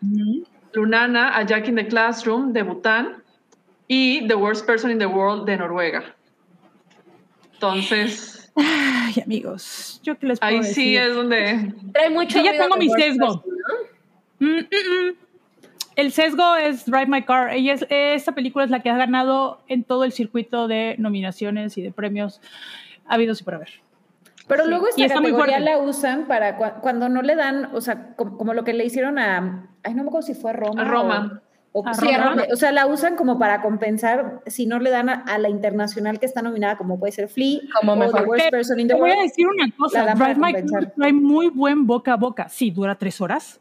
Lunana, A Jack in the Classroom de Bután y The Worst Person in the World de Noruega. Entonces, Ay, amigos, yo qué les puedo ahí sí decir? es donde Trae mucho Yo ya tengo mi sesgo. Person, ¿no? Mm, mm, mm. El sesgo es Drive My Car. Ella es, esta película es la que ha ganado en todo el circuito de nominaciones y de premios habidos y por haber. Pero Sí, luego y esta está muy categoría fuerte. la usan para cua- cuando no le dan, o sea, como, como lo que le hicieron a, ay, no me acuerdo si fue a Roma. A Roma. O, o- sí. O sea, la usan como para compensar si no le dan a, a la internacional que está nominada, como puede ser Flea Como o mejor. The Worst Te- Person in the Te voy a World. decir una cosa, Drive My trae muy buen boca a boca. Sí, dura tres horas.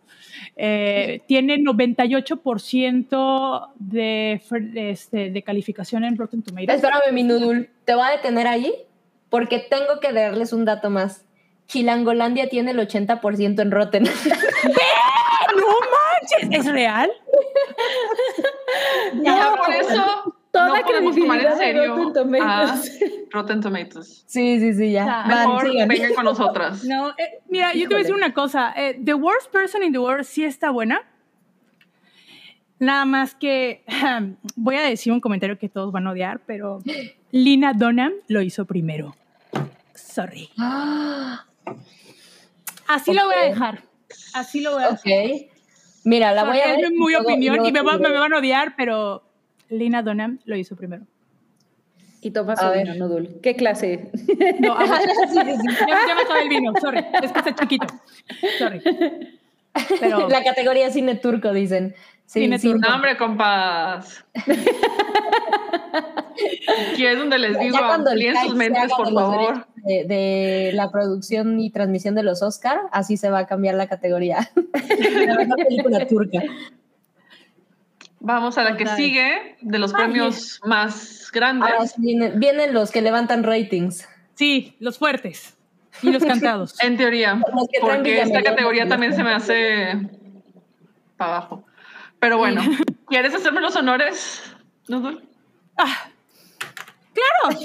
Eh, tiene 98% de, de, este, de calificación en Rotten Tomatoes. Espérame, mi Nudul. Te voy a detener ahí porque tengo que darles un dato más. Chilangolandia tiene el 80% en Rotten. [laughs] ¿Es real? Ya por eso Toda no podemos tomar en serio Rotten Tomatoes. a Rotten Tomatoes. sí, sí, sí, ya. Ah, Van, Mejor sigan. vengan con nosotras. No, eh, mira, yo te voy a decir una cosa. eh, the Worst Person in the World sí está buena. Nada más que voy a decir un comentario que todos van a odiar, pero Lina Dunham lo hizo primero. Sorry. [gasps] Así lo voy a dejar. Así lo voy a dejar. ok. Mira, la voy a ver. es luego- opinión y, me, va- me van a odiar, pero Lina Dunham lo hizo primero. Y toma su A vino, ver. Nudul. ¿Qué clase? No, agua. [laughs] Sí, sí, sí. ya, ya me acabé el vino, sorry. Es que está chiquito. Sorry. [laughs] Pero La categoría cine turco, dicen. Sí, Tiene sí. turno. No, hombre, compas. [laughs] Aquí es donde les digo, amplíen sus mentes, por favor. De, de la producción y transmisión de los Oscar, así se va a cambiar la categoría. [laughs] la mejor película turca. Vamos a la que Total. sigue de los Ay. premios más grandes. Ahora sí vienen, vienen los que levantan ratings. Sí, los fuertes y los [laughs] cantados. En teoría, porque esta categoría también se me hace para abajo. Pero bueno, [laughs] ¿quieres hacerme los honores, Nudul? Ah, claro.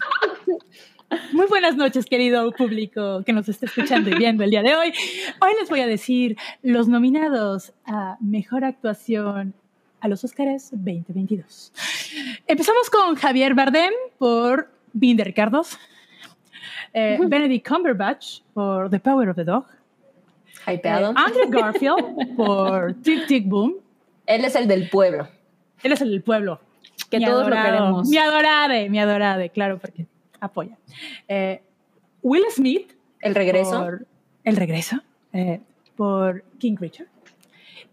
[laughs] Muy buenas noches, querido público que nos está escuchando y viendo el día de hoy. Hoy les voy a decir los nominados a Mejor Actuación a los Óscares 2022. Empezamos con Javier Bardem por Binder Ricardos, eh, Benedict Cumberbatch por The Power of the Dog, eh. Andrew Garfield por [laughs] Tic Tic Boom. Él es el del pueblo. Él es el del pueblo. Que Mi todos lo queremos. Mi adorade, mi adorade, claro, porque apoya. Eh, Will Smith. El regreso. Por el regreso. eh, por King Richard.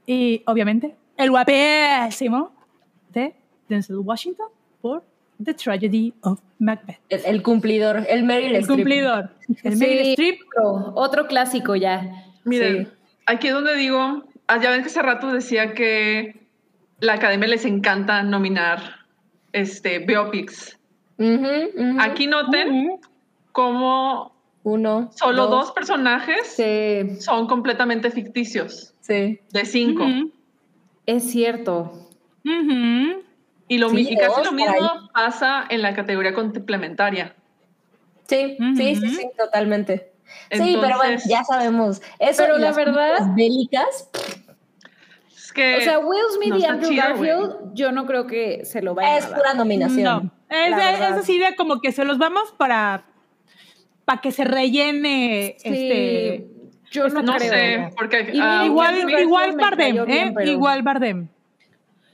Y obviamente, el guapísimo de Denzel Washington por The Tragedy of Macbeth. El, el cumplidor. El Meryl El Streep. cumplidor. El Sí. Meryl Streep. Otro, otro clásico ya. Miren, Sí. aquí es donde digo, ah, ya ven que hace rato decía que la academia les encanta nominar este, biopics. Aquí noten cómo Uno. solo dos, personajes Sí, son completamente ficticios, Sí. de cinco. Es cierto. Y, lo, Sí, y casi dos lo mismo ahí. pasa en la categoría complementaria. Sí, sí, sí, sí, totalmente. Sí, pero bueno, Entonces- ya sabemos. Eso Pero y la las verdad- bélicas, Es que O sea, Will Smith no y Andrew chido, Garfield, yo no creo que se lo vayan es a dar. pura nominación. No, es, la es así de como que se los vamos para, para que se rellene Sí, este. yo no, no creo. sé, porque Y mira, igual, igual Bardem, bien, ¿eh? pero- Igual Bardem.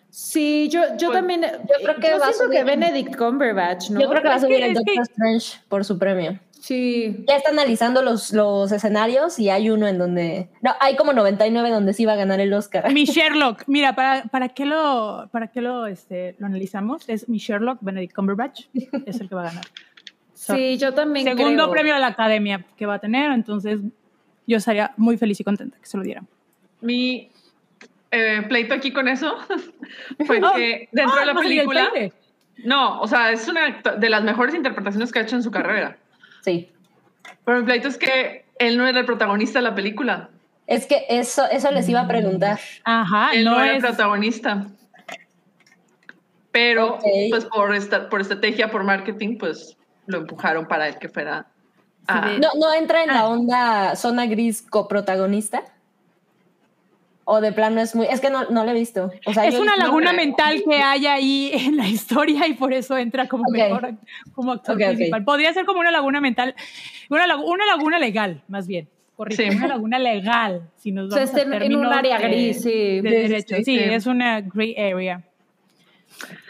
Sí, yo, yo Pues, también. yo creo que yo va a siento que subir. Benedict Cumberbatch, ¿no? Yo creo que va a Es subir el es que- Doctor Strange por su premio. Sí. Ya está analizando los, los escenarios y hay uno en donde. No, hay como 99 donde sí va a ganar el Oscar. Mi [laughs] Sherlock, mira, ¿para, para qué lo, para qué lo, este, lo analizamos? Es mi Sherlock, Benedict Cumberbatch, es el que va a ganar. So, Sí, yo también Segundo creo. premio de la academia que va a tener, entonces yo estaría muy feliz y contenta que se lo dieran. mi eh, pleito aquí con eso [laughs] fue [laughs] Oh, que dentro ah, de la salía el película, no, o sea, es una de las mejores interpretaciones que ha hecho en su carrera. Sí. Pero mi pleito es que él no era el protagonista de la película. Es que eso, eso les iba a preguntar. Ajá, él no, no era el protagonista. Pero, pues por, esta, por estrategia, por marketing, pues lo empujaron para el que fuera. ah, ¿No, no entra en la Ah. onda zona gris coprotagonista? O de plano es muy. Es que no, no lo he visto. O sea, Es yo- una laguna mental que hay ahí en la historia y por eso entra como mejor como actor principal. Podría ser como una laguna mental, una, una laguna legal, más bien. Correcto, Sí. una laguna legal, si nos O sea, vamos a en, en un área de- gris, sí. de derecho. sí, Sí, sí. es una gray area.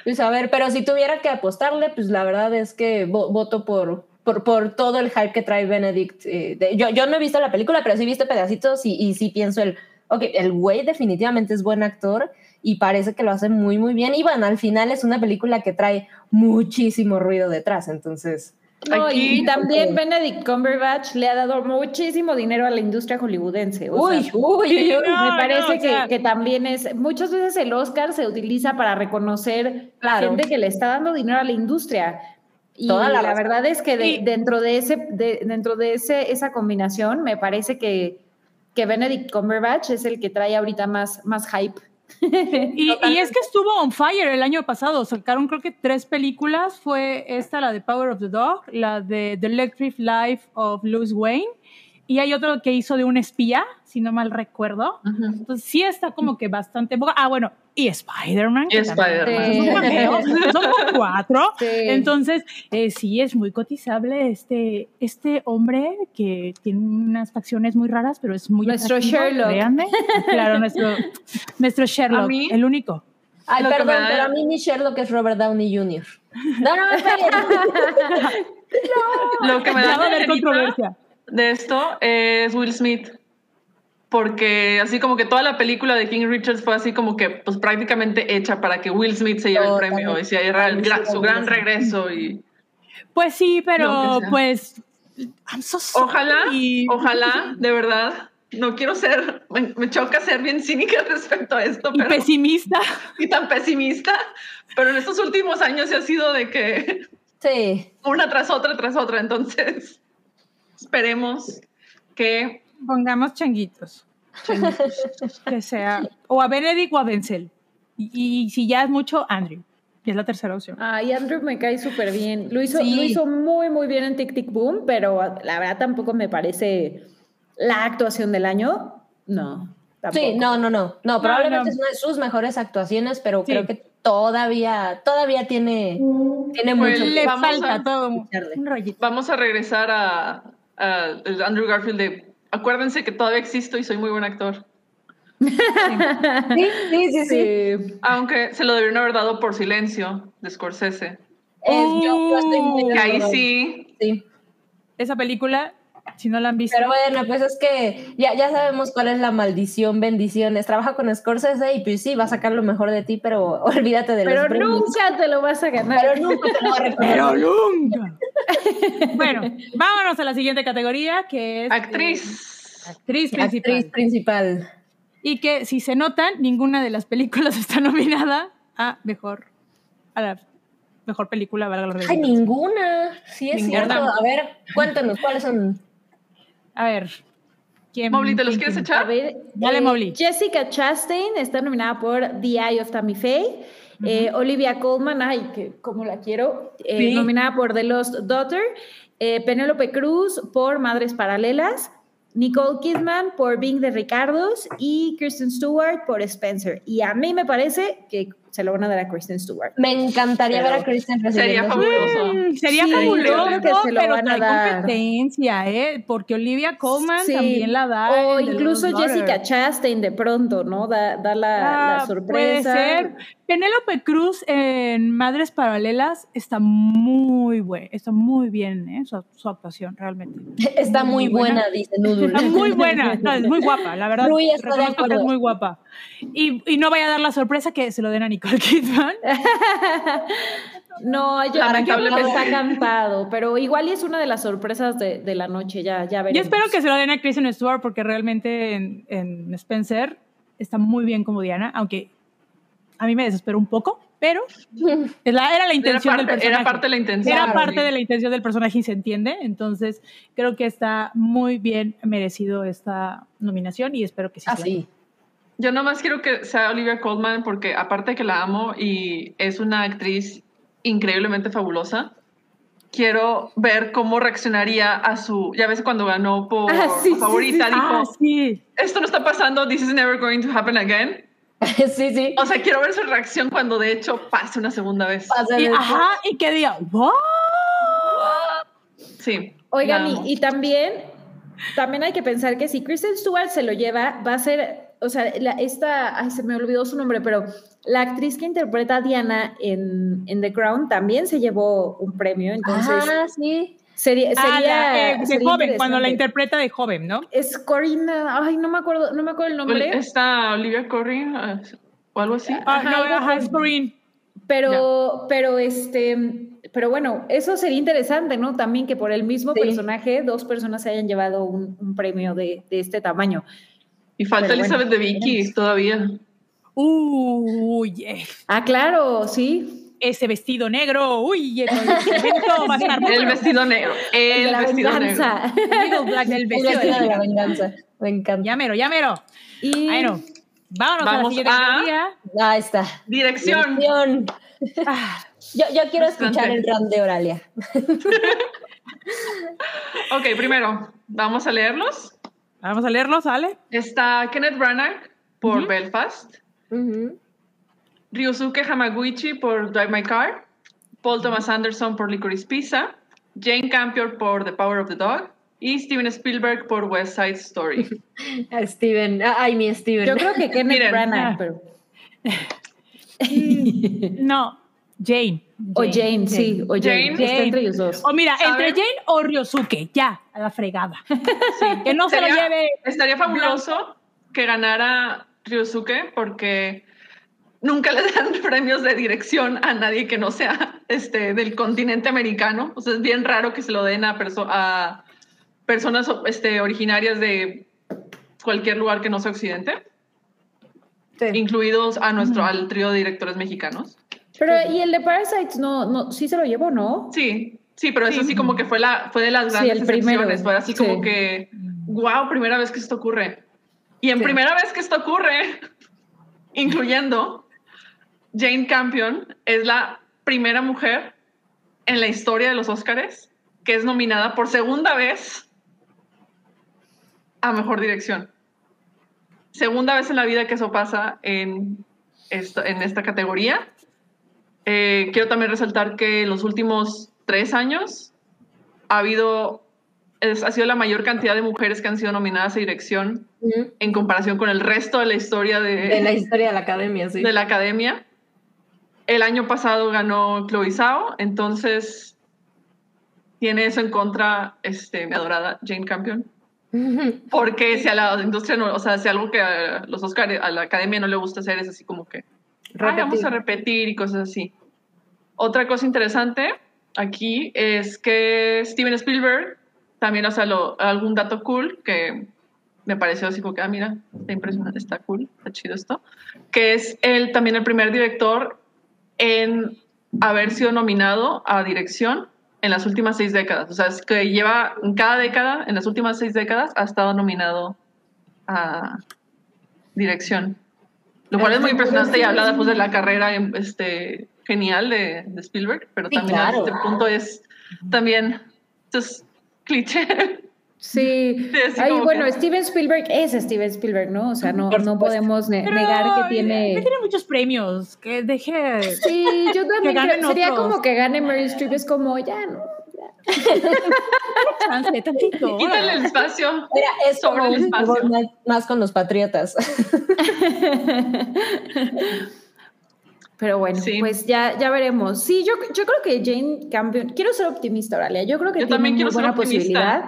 Pues a ver, pero si tuviera que apostarle, pues la verdad es que vo- voto por, por, por todo el hype que trae Benedict. eh, de- yo, yo no he visto la película, pero sí he visto pedacitos y, y sí pienso el, ok, el güey definitivamente es buen actor y parece que lo hace muy, muy bien. Y bueno, al final es una película que trae muchísimo ruido detrás, entonces... No, y- Aquí- y, también Benedict Cumberbatch le ha dado muchísimo dinero a la industria hollywoodense. o Uy, sea, uy, uy, uy. no, me parece no, o que, sea- que también es, muchas veces el Oscar se utiliza para reconocer Claro. gente que le está dando dinero a la industria. Y Toda la verdad es que de- Y- dentro de ese, de- dentro de ese, esa combinación, me parece que, que Benedict Cumberbatch es el que trae ahorita más, más hype. [laughs] Y, y es que estuvo on fire el año pasado. Sacaron creo que tres películas. Fue esta, la de Power of the Dog, la de The Electric Life of Louis Wayne. Y hay otro que hizo de un espía, si no mal recuerdo. Entonces sí está como que bastante. Ah, bueno, y Spider-Man. Y Spider-Man. Sí. Son cameos, [laughs] son como cuatro. Sí. Entonces, eh, sí es muy cotizable este, este hombre que tiene unas facciones muy raras, pero es muy Nuestro Sherlock. créanme. Claro, nuestro, [laughs] nuestro Sherlock, mí- el único. Ay, perdón, me da- pero a mí mi Sherlock es Robert Downey Jr. [laughs] No, no, esperen. Lo que me da penita controversia. de esto es Will Smith. Porque así como que toda la película de King Richards fue así como que pues prácticamente hecha para que Will Smith se lleve el Totalmente. premio y si era el gran- su gran regreso y Pues sí, pero pues. I'm so sorry. ojalá, ojalá, de verdad, no quiero ser, me, me choca ser bien cínica [laughs] respecto a esto, Y pero pesimista. y tan pesimista, pero en estos últimos años se ha sido de que Sí. una tras otra tras otra, entonces [laughs] esperemos que Pongamos changuitos. Que sea. O a Benedict o a Benzel. Y, y si ya es mucho, Andrew. Y es la tercera opción. Ay, Andrew me cae súper bien. Lo hizo, Sí. lo hizo muy, muy bien en Tic Tic Boom, pero la verdad tampoco me parece la actuación del año. No. Tampoco. Sí, no, no, no. No, probablemente no. es una de sus mejores actuaciones, pero Sí. creo que todavía, todavía tiene, tiene Pues, mucho. Le vamos falta a- todo un vamos a regresar a, a el Andrew Garfield de acuérdense que todavía existo y soy muy buen actor. Sí, sí, sí, sí. Sí. Aunque se lo debieron haber dado por silencio de Scorsese. Es- yo, yo estoy muy Que ahí sí, Sí. Esa película, si no la han visto. Pero bueno, pues es que ya, ya sabemos cuál es la maldición, bendiciones. Trabaja con Scorsese y pues sí, va a sacar lo mejor de ti, pero [laughs] olvídate de los Pero premios. nunca te lo vas a ganar. Pero nunca te lo va a [laughs] recordar. Pero nunca. [laughs] bueno, vámonos a la siguiente categoría, que es eh, actriz. actriz principal. Actriz principal. Y que si se notan, ninguna de las películas está nominada a mejor, a la mejor película, valga la Ay, ninguna. Sí, es Ninguna. cierto. A ver, cuéntanos, ¿cuáles son? A ver. ¿quién, Mobley, ¿te los quién- quieres quién? A echar? ver, Dale, eh, Mobley. Jessica Chastain está nominada por The Eye of Tammy Faye. Eh, Olivia Colman, ay, que como la quiero, eh, Sí. nominada por The Lost Daughter. Eh, Penélope Cruz por Madres Paralelas. Nicole Kidman por Being de Ricardos y Kristen Stewart por Spencer. Y a mí me parece que se lo van a dar a Kristen Stewart. Me encantaría Pero ver a Kristen Sería fabuloso. Mm, sería Sí, fabuloso, que se lo pero van a dar. competencia, ¿eh? Porque Olivia Colman Sí. también la da. O incluso. Jessica Chastain de pronto, ¿no? Da, da la, la Ah, sorpresa. Puede ser. Penélope Cruz en Madres Paralelas está muy buena, está muy bien, ¿eh? Su, su actuación, realmente. [laughs] Está muy Muy buena. buena, dice Noodle. Está muy buena, no, es muy guapa, la verdad. Rui está de acuerdo. es muy guapa. Y, y no vaya a dar la sorpresa que se lo den a Nicole Kidman. [laughs] No, yo, yo creo que está cantado, pero igual es una de las sorpresas de, de la noche, ya, ya Yo veremos. espero que se lo den a Kristen Stewart porque realmente en, en Spencer está muy bien como Diana, aunque a mí me desesperó un poco, pero [laughs] la- era la Era intención del parte, personaje. era parte de la intención. Era parte de la intención del personaje y se entiende, entonces creo que está muy bien merecido esta nominación y espero que sí. Ah, se la sí. Yo nomás quiero que sea Olivia Colman porque aparte de que la amo y es una actriz increíblemente fabulosa, quiero ver cómo reaccionaría a su, ya ves cuando ganó por Ah, sí, sí, favorita, sí. dijo, Ah, sí. esto no está pasando, this is never going to happen again. [laughs] sí, sí. O sea, quiero ver su reacción cuando de hecho pase una segunda vez. Y, ajá, y que diga, ¿what? Sí. Oigan, y, y también, también hay que pensar que si Kristen Stewart se lo lleva, va a ser, o sea, la- esta, ay, se me olvidó su nombre, pero la actriz que interpreta a Diana en, en The Crown también se llevó un premio, entonces ah, sí. Sería, Ah, sería, la, eh, de sería joven, cuando la interpreta de joven, ¿no? Es Corina, ay, no me acuerdo, no me acuerdo el nombre. Está Olivia Corrin eh, o algo así. Ah, Ajá, no, ajá, es Corinne. Pero, pero este, pero bueno, eso sería interesante, ¿no? También que por el mismo Sí. personaje dos personas se hayan llevado un, un premio de, de este tamaño. Y falta Pero bueno, Elizabeth de Vicky todavía. Uy, Ah, claro, sí. Ese vestido negro, uy, el va a estar muy El vestido negro. El vestido negro. venganza. Black El vestido de vestido de la negro. venganza. Me encanta. Ya mero, ya mero. Y Bueno, vámonos a la Vamos siguiente a- categoría. Ahí está. Dirección. Dirección. Ah, Yo, yo quiero Bastante. escuchar el rant de Oralia. [laughs] Ok, primero, vamos a leerlos. vamos a leerlo, ¿sale? Está Kenneth Branagh por. Belfast, Ujú. Ryosuke Hamaguchi por Drive My Car, Paul Thomas Anderson por Licorice Pizza, Jane Campion por The Power of the Dog y Steven Spielberg por West Side Story. [laughs] Steven. Ay, mi Steven. yo creo que Kenneth Miren. Branagh, Ah. pero. [laughs] No, Jane. o Jane, sí, o Jane. Jane. Está entre ellos dos. O mira, entre Jane o Ryosuke, ya, a la fregada. Que no se lo Sería- lleve. Estaría fabuloso que ganara Ryosuke porque nunca le dan [laughs] premios de dirección a nadie que no sea este, del continente americano. O sea, es bien raro que se lo den a, perso a personas este, originarias de cualquier lugar que no sea occidente, Sí. incluidos a nuestro, al trío de directores mexicanos. Pero, ¿y el de Parasites no, no, sí se lo llevó, no? Sí, sí, pero eso Sí. sí como que fue, la, fue de las Sí, grandes primero, excepciones. Fue así como sí. que, wow, primera vez que esto ocurre. Y en Sí. primera vez que esto ocurre, [laughs] incluyendo Jane Campion, es la primera mujer en la historia de los Óscares que es nominada por segunda vez a Mejor Dirección. Segunda vez en la vida que eso pasa en, esto, en esta categoría. Eh, quiero también resaltar que en los últimos tres años ha habido, es- ha sido la mayor cantidad de mujeres que han sido nominadas a dirección Ujú. en comparación con el resto de la historia de, De la historia de la academia, sí. de la academia. El año pasado ganó Chloe Zhao, entonces tiene eso en contra este, mi adorada Jane Campion. [laughs] Porque si a la industria no, o sea, si algo que a los Oscars, a la academia no le gusta hacer es así como que "Ay, vamos a repetir y cosas así. Otra cosa interesante aquí es que Steven Spielberg también, o sea, lo- algún dato cool que me pareció así como que, ah, mira, está impresionante, está cool, está chido esto, que es él también el primer director en haber sido nominado a dirección en las últimas seis décadas. O sea, es que lleva en cada década, en las últimas seis décadas, ha estado nominado a dirección. Lo cual es muy impresionante y habla después de la carrera este, genial de, de Spielberg, pero Sí, también claro. a este punto es también es cliché. Sí. [laughs] Ay, bueno, que- Steven Spielberg es Steven Spielberg, ¿no? O sea, no, no podemos ne- Pero negar que tiene. tiene muchos premios. Que deje. Sí, yo también creo. Sería otros. como que gane Meryl Streep, es como, ya, ¿no? [laughs] tantito. [laughs] Quítale el espacio. Mira, es Sobre el espacio. más con los patriotas. Pero bueno, Sí. pues ya, ya veremos. Sí, yo, yo creo que Jane Campion, quiero ser optimista, Oralia. Yo creo que Yo tiene también muy buena optimista. posibilidad,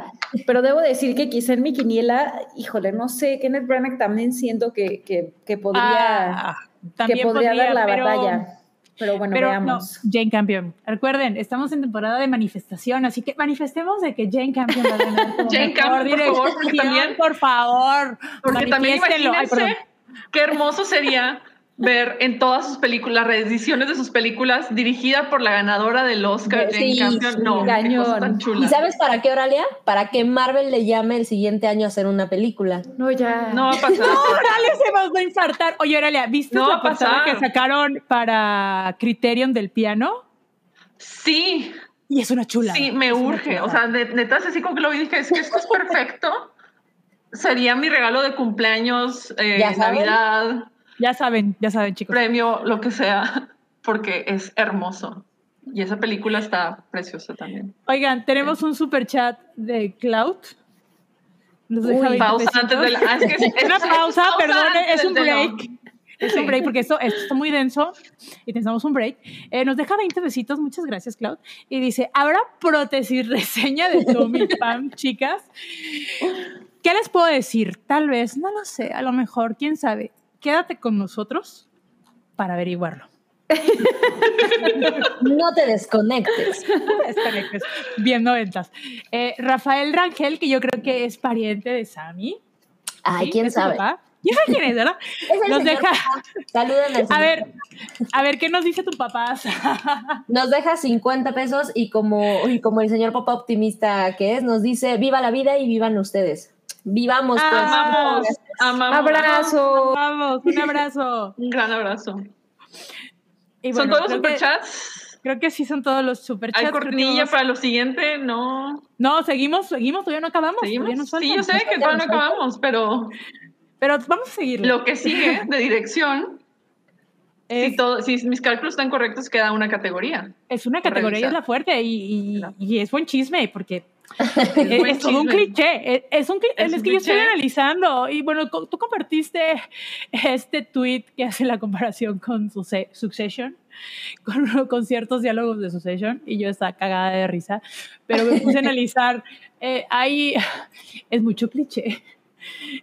pero debo decir que quizá en mi quiniela, híjole, no sé, Kenneth Branagh también siento que, que, que podría, Ah, que también podría dar la pero- batalla. Pero bueno, Pero veamos. no, Jane Campion. Recuerden, estamos en temporada de manifestación, así que manifestemos de que Jane Campion va a ganar [laughs] Jane Campion, por favor, porque también- por favor, Porque también. Ay, imagínense perdón. qué hermoso sería ver en todas sus películas, reediciones de sus películas, dirigida por la ganadora del Oscar, Sí, Campion. sí, no, qué cosa cañón. tan chula. ¿Y sabes para qué, Oralia? Para que Marvel le llame el siguiente año a hacer una película. No, ya. No va a pasar. [laughs] Oralia se va a infartar. Oye, Oralia, ¿viste No va la a portada pasar. que sacaron para Criterion del piano? Sí, Y es una chula. sí, me urge. O sea, de- neta, así como que lo vi, dije, es que esto es perfecto. [laughs] Sería mi regalo de cumpleaños, eh, Ya saben. Navidad, ya saben, ya saben, chicos. premio, lo que sea, porque es hermoso. Y esa película está preciosa también. Oigan, tenemos un super chat de Cloud. Nos deja Uy, 20 Pausa pesitos. antes de la. ah, es que es- [laughs] Una pausa, pausa perdón, es un break. Es Sí. un break porque esto, esto está muy denso y necesitamos un break. Eh, nos deja 20 besitos, muchas gracias, Cloud. Y dice: ¿Habrá prótesis reseña de Tommy [laughs] Pam, chicas? ¿Qué les puedo decir? Tal vez, no lo sé, a lo mejor, quién sabe. Quédate con nosotros para averiguarlo. No te desconectes. Desconectes. Bien noventas. Eh, Rafael Rangel, que yo creo que es pariente de Sammy. Ay, ¿sí? quién ¿Es su sabe. papá? ¿Quién sabe quién es, verdad? Es Nos deja, al a ver, a ver, ¿qué nos dice tu papá? [laughs] Nos deja 50 pesos y como, y como el señor papá optimista que es, nos dice, viva la vida y vivan ustedes. Vivamos pues. Amamos, amamos. Abrazo. Vamos, un abrazo. [laughs] Un gran abrazo. Y ¿Son bueno, todos los creo que- superchats? Creo que sí son todos los superchats. ¿Hay cortinilla vamos- para lo siguiente? No. No, seguimos, seguimos, todavía no acabamos. todavía ¿Seguimos? nos Sí, yo sé que todavía no acabamos, pero Pero vamos a seguirlo. lo que sigue [laughs] de dirección, es, si, todo- si mis cálculos están correctos, queda una categoría. es una categoría y es la fuerte y, y- Claro. y es buen chisme porque [laughs] Es todo un cliché. Es, es un cli- Es que yo estoy cliché. analizando y bueno, tú compartiste este tweet que hace la comparación con Succession, con, [laughs] con ciertos diálogos de Succession y yo estaba cagada de risa, pero me puse a [laughs] analizar. eh, ahí es mucho cliché.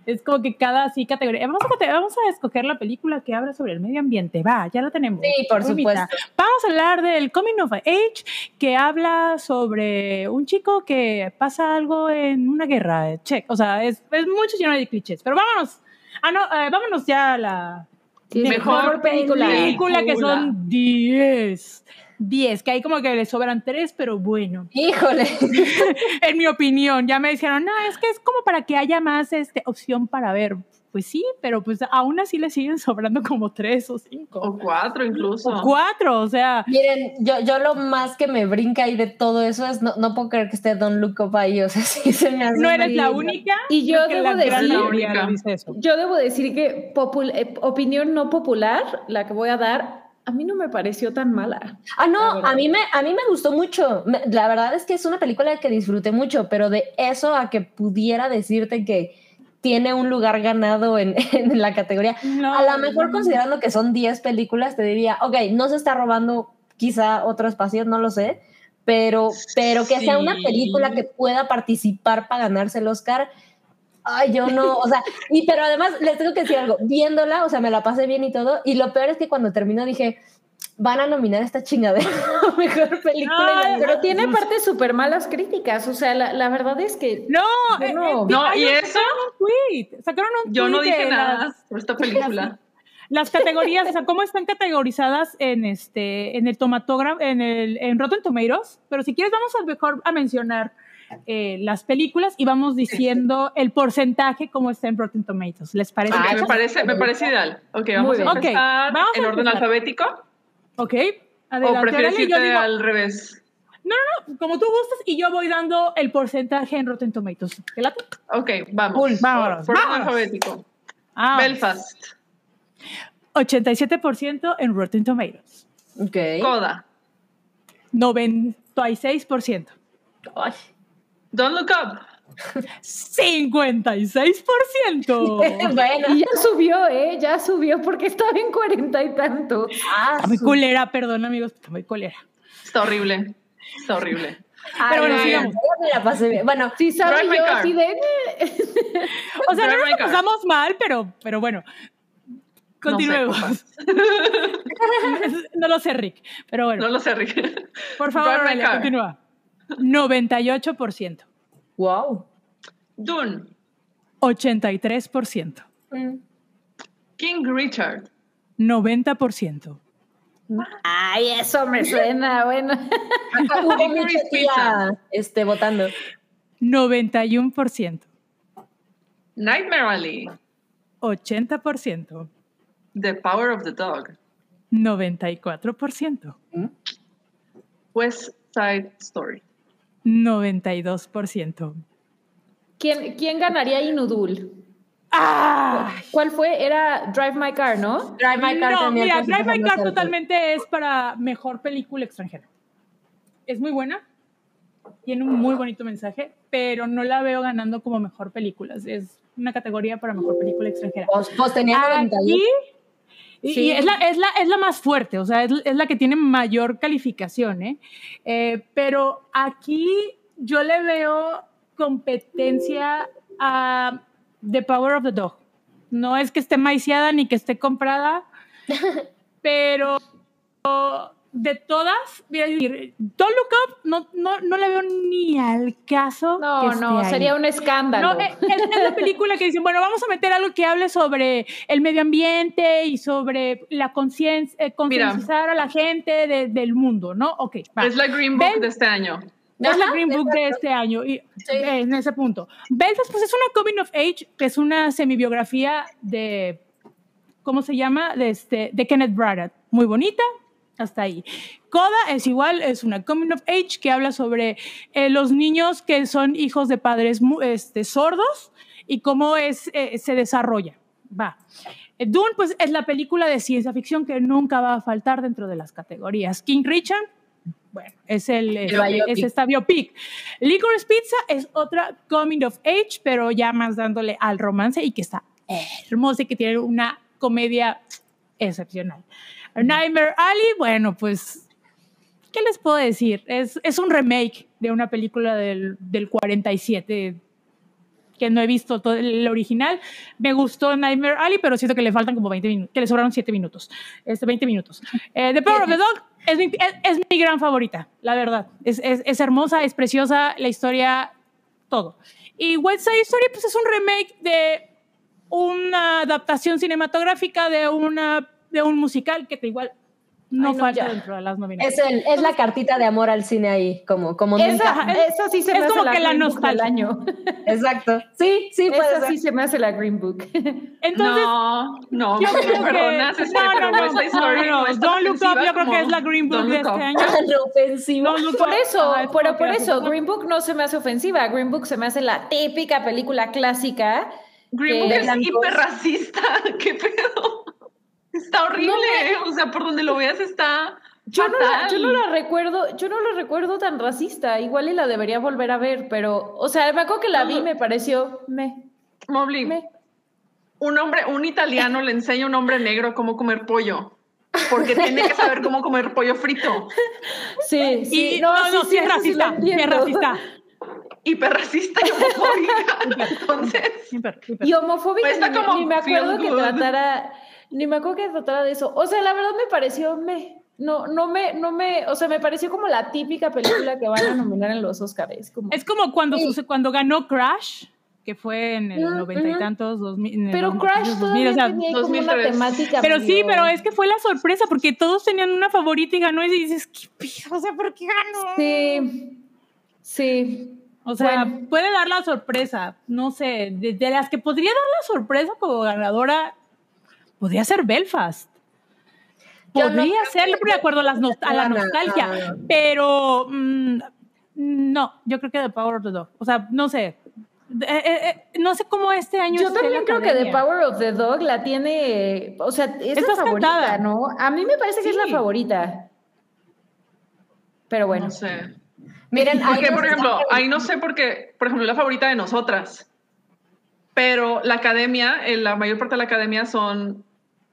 Es como que cada así categoría. Vamos a, vamos a escoger la película que habla sobre el medio ambiente. Va, ya la tenemos. Sí, por supuesto. Vamos a hablar del Coming of Age, que habla sobre un chico que pasa algo en una guerra. Check. O sea, es, es mucho lleno de clichés. Pero vámonos. Ah, no, eh, vámonos ya a la mejor, película. película. que son 10. 10, que ahí como que le sobran 3, pero bueno. Híjole. [laughs] en mi opinión, ya me dijeron, no, es que es como para que haya más este, opción para ver. Pues sí, pero pues aún así le siguen [laughs] sobrando como tres o cinco. O cuatro incluso. O cuatro, o sea. Miren, yo, yo lo más que me brinca ahí de todo eso es, no, no puedo creer que esté Don Up ahí, o sea, [laughs] sí se me hace No eres la única. Y yo debo decir, yo debo decir que eh, opinión no popular, la que voy a dar, a mí no me pareció tan mala. Ah, no, a mí, me, a mí me gustó mucho. la verdad es que es una película que disfruté mucho, pero de eso a que pudiera decirte que tiene un lugar ganado en, [laughs] la categoría, a lo mejor considerando que son 10 películas, te diría, ok, no se está robando quizá otro espacio, no lo sé, pero, pero que sea una película que pueda participar para ganarse el Oscar Ay, yo no, o sea, y pero además les tengo que decir algo, viéndola, o sea, me la pasé bien y todo, y lo peor es que cuando terminó dije, van a nominar esta chingadera [laughs] mejor película. pero tiene partes súper malas críticas, o sea, la, la, verdad es que... No, no, eh, no y eso... Un tweet, sacaron un Yo no dije nada por esta película. [laughs] Las, categorías, o sea, cómo están categorizadas en este, en el tomatógrafo, en el, en Rotten Tomatoes, pero si quieres vamos a mejor a mencionar eh, las películas y vamos diciendo [laughs] el porcentaje como está en Rotten Tomatoes. ¿Les parece? Ah, me parece, me parece ideal. Ok, vamos a empezar en orden alfabético. Ok, adelante. ¿O prefieres irte al revés? No, no, no, como tú gustas y yo voy dando el porcentaje en Rotten Tomatoes. ¿Qué late? Ok, vamos. Vamos. Por orden alfabético. Belfast. 87% en Rotten Tomatoes. Ok. Coda. 96%. Ay. Don't look up. 56%. [laughs] bueno, y ya subió, ¿eh? Ya subió porque estaba en cuarenta y tanto. Ah, está muy colera, perdón, amigos, está muy colera. Está horrible. Está horrible. Pero bueno, sigamos. la pasé bien. Bueno, sí, sabes yo así de... [laughs] o sea, no nos pasamos mal, pero, pero bueno. Continuemos. [laughs] No, lo sé, Rick. Pero bueno. No lo sé, Rick. Por favor, continúa. 98%. Wow. Dune. 83%. Mm. King Richard. 90%. Ay, eso me suena, bueno. mucha este, votando. 91%. Nightmare Alley. 80%. The Power of the Dog. 94%. West Side Story. 92%. ¿Quién, quién ganaría Inudul? ¡Ah! ¿Cuál fue? Era Drive My Car, ¿no? Drive My Car. No, mira, Drive My Car totalmente es para mejor película extranjera. Es muy buena, tiene un muy bonito mensaje, pero no la veo ganando como mejor película. Es una categoría para mejor película extranjera. Pues, pues tenía Aquí, y, es, la, es, la, es, la, más fuerte, o sea, es, es la que tiene mayor calificación, ¿eh? ¿eh? Pero aquí yo le veo competencia a The Power of the Dog. No es que esté maiciada ni que esté comprada, [laughs] pero de todas, voy a decir, Don't Look Up no, no, no le veo ni al caso. No, no, sería un escándalo. No, es, es, la película que dicen, bueno, vamos a meter algo que hable sobre el medio ambiente y sobre la conciencia, eh, concienciar a la gente de, del mundo, ¿no? Ok. Va. Es la Green Book de este año. Es la Green Book de este año, y, sí. en ese punto. Belfast, pues es una coming of age, que es una semibiografía de, ¿cómo se llama? De, este, de Kenneth Branagh. Muy bonita, hasta ahí. Coda es igual, es una coming of age que habla sobre eh, los niños que son hijos de padres este, sordos y cómo es, eh, se desarrolla. Va. Eh, Dune, pues es la película de ciencia ficción que nunca va a faltar dentro de las categorías. King Richard, bueno, es el, es, es esta biopic. Licorice Pizza es otra coming of age, pero ya más dándole al romance y que está hermosa y que tiene una comedia excepcional. Nightmare Alley, bueno, pues, ¿qué les puedo decir? Es, es un remake de una película del, del 47. que no he visto todo el original. Me gustó Nightmare Alley, pero siento que le faltan como 20 minutos, que le sobraron 7 minutos, este, 20 minutos. Eh, the Power of the Dog es mi, es, es mi gran favorita, la verdad. Es, es, es, hermosa, es preciosa, la historia, todo. Y West Side Story, pues es un remake de una adaptación cinematográfica de, una, de un musical que te igual no, Ay, no falta ya. dentro de las nominaciones. Es, el, es la cartita de amor al cine ahí, como, como esa, eso sí se me es hace como la que la Green Book nostalgia. año. [laughs] Exacto. Sí, sí, puede Esa ser. sí se me hace la Green Book. [laughs] Entonces, no, no, yo me creo perdonas, que, este, no, no, no, no, no, es tan Don't Look Up ofensiva yo creo que es la Green Book de este año. [laughs] Tan ofensivo. Don't Look Por eso, es pero por eso, Green Book no se me hace ofensiva. Green Book se me hace la típica película clásica. Green Book es hiper racista, qué pedo. Está horrible, o sea, por donde lo veas está Yo no, la, yo no la recuerdo, yo no la recuerdo tan racista. Igual y la debería volver a ver, pero, o sea, me acuerdo que la vi y me pareció me, Mobley, me. un hombre, un italiano le enseña a un hombre negro cómo comer pollo, porque tiene que saber cómo comer pollo frito. [laughs] Sí, sí. Y no, no, sí es eso lo racista, sí es racista. Hiperracista y homofóbica. [laughs] Entonces, Hiper, hiper. Y homofóbica, Pues está ni, como ni me acuerdo que good. tratara, ni me acuerdo que tratara de eso. O sea, la verdad me pareció me. No, no me, no me, o sea, me pareció como la típica película que van a nominar en los Oscars. Como, Es como cuando, Sí. cuando ganó Crash, que fue en el noventa y ujú. tantos, dos mil, pero dos- Crash 2000, todavía o sea, tenía ahí como una 2003. temática. Pero sí, pero es que fue la sorpresa, porque todos tenían una favorita y ganó y dices, ¿qué pido? O sea, ¿por qué ganó? Sí, sí. O sea, Bueno. puede dar la sorpresa, no sé, de, de las que podría dar la sorpresa como ganadora, podría ser Belfast. No Podría creo ser que- de acuerdo a, las nos- a la nostalgia, pero mm, no, yo creo que The Power of the Dog. O sea, no sé. Eh, eh, eh, no sé cómo este año Yo también creo que The. Power of the Dog la tiene, o sea, es Estás la favorita, cantada. ¿no? A mí me parece que es la favorita. Pero bueno, no sé. Miren, ahí Porque, por ejemplo, ahí no sé porque, por ejemplo, la favorita de nosotras. Pero la academia, la mayor parte de la academia son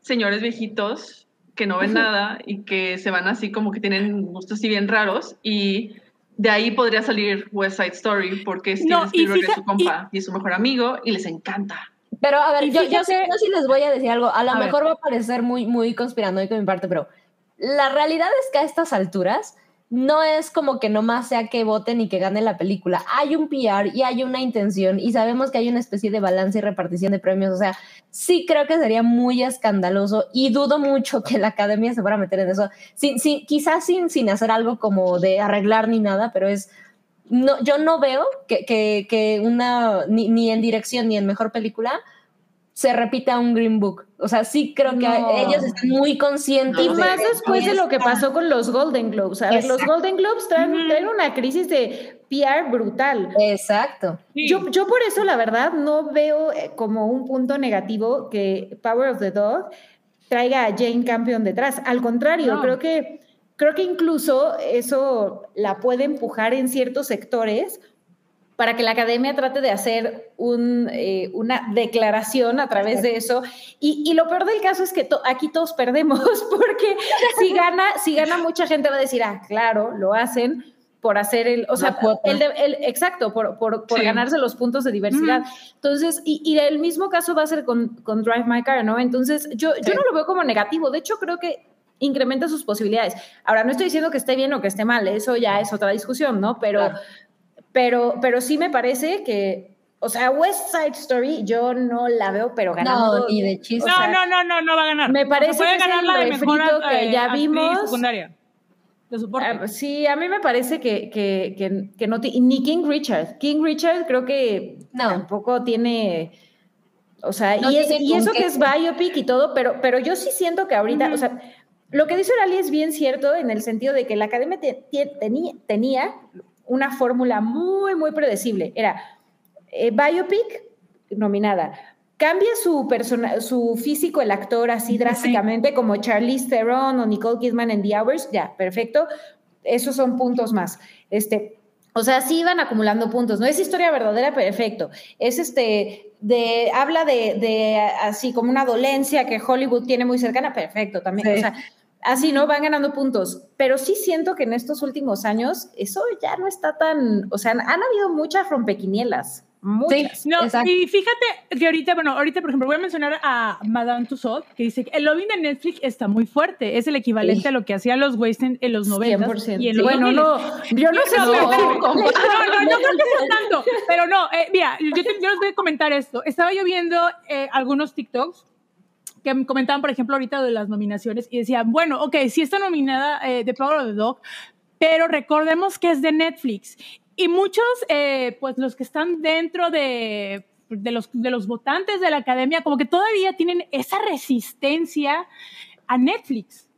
señores viejitos que no ven nada y que se van así como que tienen gustos así bien raros. Y de ahí podría salir West Side Story porque Steven No, Spielberg es su compa y, es su mejor amigo y les encanta. Pero a ver, yo, yo, sí, fíjate- yo sí les voy a decir algo. A lo A ver. mejor va a parecer muy, muy conspiranoico de mi parte, pero la realidad es que a estas alturas no es como que nomás sea que voten y que gane la película. Hay un PR y hay una intención y sabemos que hay una especie de balance y repartición de premios. O sea, sí creo que sería muy escandaloso y dudo mucho que la academia se fuera a meter en eso. Sin, sin, quizás sin, sin hacer algo como de arreglar ni nada, pero es no, yo no veo que, que, una, ni en dirección ni en mejor película, se repita un Green Book. O sea, sí creo que No. ellos están muy conscientes. Y de- más después de lo que pasó con los Golden Globes. A ver, los. Golden Globes traen, una crisis de PR brutal. Exacto. Sí. Yo, yo por eso, la verdad, no veo eh, como un punto negativo que Power of the Dog traiga a Jane Campion detrás. Al contrario, No. creo que creo que incluso eso la puede empujar en ciertos sectores para que la academia trate de hacer un, eh, una declaración a través de eso. Y, y lo peor del caso es que to- aquí todos perdemos, [laughs] porque si gana, si gana mucha gente va a decir, ah, claro, lo hacen por hacer el, o sea, el, el- exacto, por, por, por Sí. ganarse los puntos de diversidad. Entonces, y, y el mismo caso va a ser con, con Drive My Car, ¿no? Entonces, yo, yo Sí. no lo veo como negativo, de hecho creo que incrementa sus posibilidades. Ahora, no estoy diciendo que esté bien o que esté mal, eso ya es otra discusión, ¿no? Pero, Claro. Pero, pero sí me parece que, o sea, West Side Story yo no la veo, pero ganando. No, ni de chiste. o sea, no, no, no, no, no va a ganar. me parece puede que es ganar el la de mejor que eh, ya vimos. secundaria. Ah, sí, a mí me parece que, que, que, que no ni King Richard. King Richard creo que No. tampoco tiene, o sea, No y, es- eso que es biopic y todo, pero, pero yo sí siento que ahorita, o sea, lo que dice Orali es bien cierto en el sentido de que la academia te- tie- tenía, tenía una fórmula muy, muy predecible. Era eh, biopic nominada. Cambia su, persona, su físico el actor así drásticamente como Charlize Theron o Nicole Kidman en The Hours, ya, perfecto. Esos son puntos más. Este, o sea, sí iban acumulando puntos. No es historia verdadera, perfecto. Es este, de, habla de, de así como una dolencia que Hollywood tiene muy cercana, perfecto también. Sí. O sea, así, ¿no? Van ganando puntos. Pero sí siento que en estos últimos años eso ya no está tan, o sea, han, han habido muchas rompequinielas. Muchas. Sí, No, exacto. y fíjate que ahorita, bueno, ahorita, por ejemplo, voy a mencionar a Madame Tussauds, que dice que el lobbying de Netflix está muy fuerte. Es el equivalente Sí. a lo que hacían los Weinstein en los 90 100%. y en los bueno, 2000. no, yo no sé No, No, no, no creo que sea tanto, pero no, eh, mira, yo, te- yo les voy a comentar esto. Estaba yo viendo eh, algunos TikToks que me comentaban, por ejemplo, ahorita de las nominaciones y decían, bueno, ok, sí está nominada eh, The Power of the Dog, pero recordemos que es de Netflix. Y muchos, eh, pues los que están dentro de, de, los, de los votantes de la academia, como que todavía tienen esa resistencia a Netflix.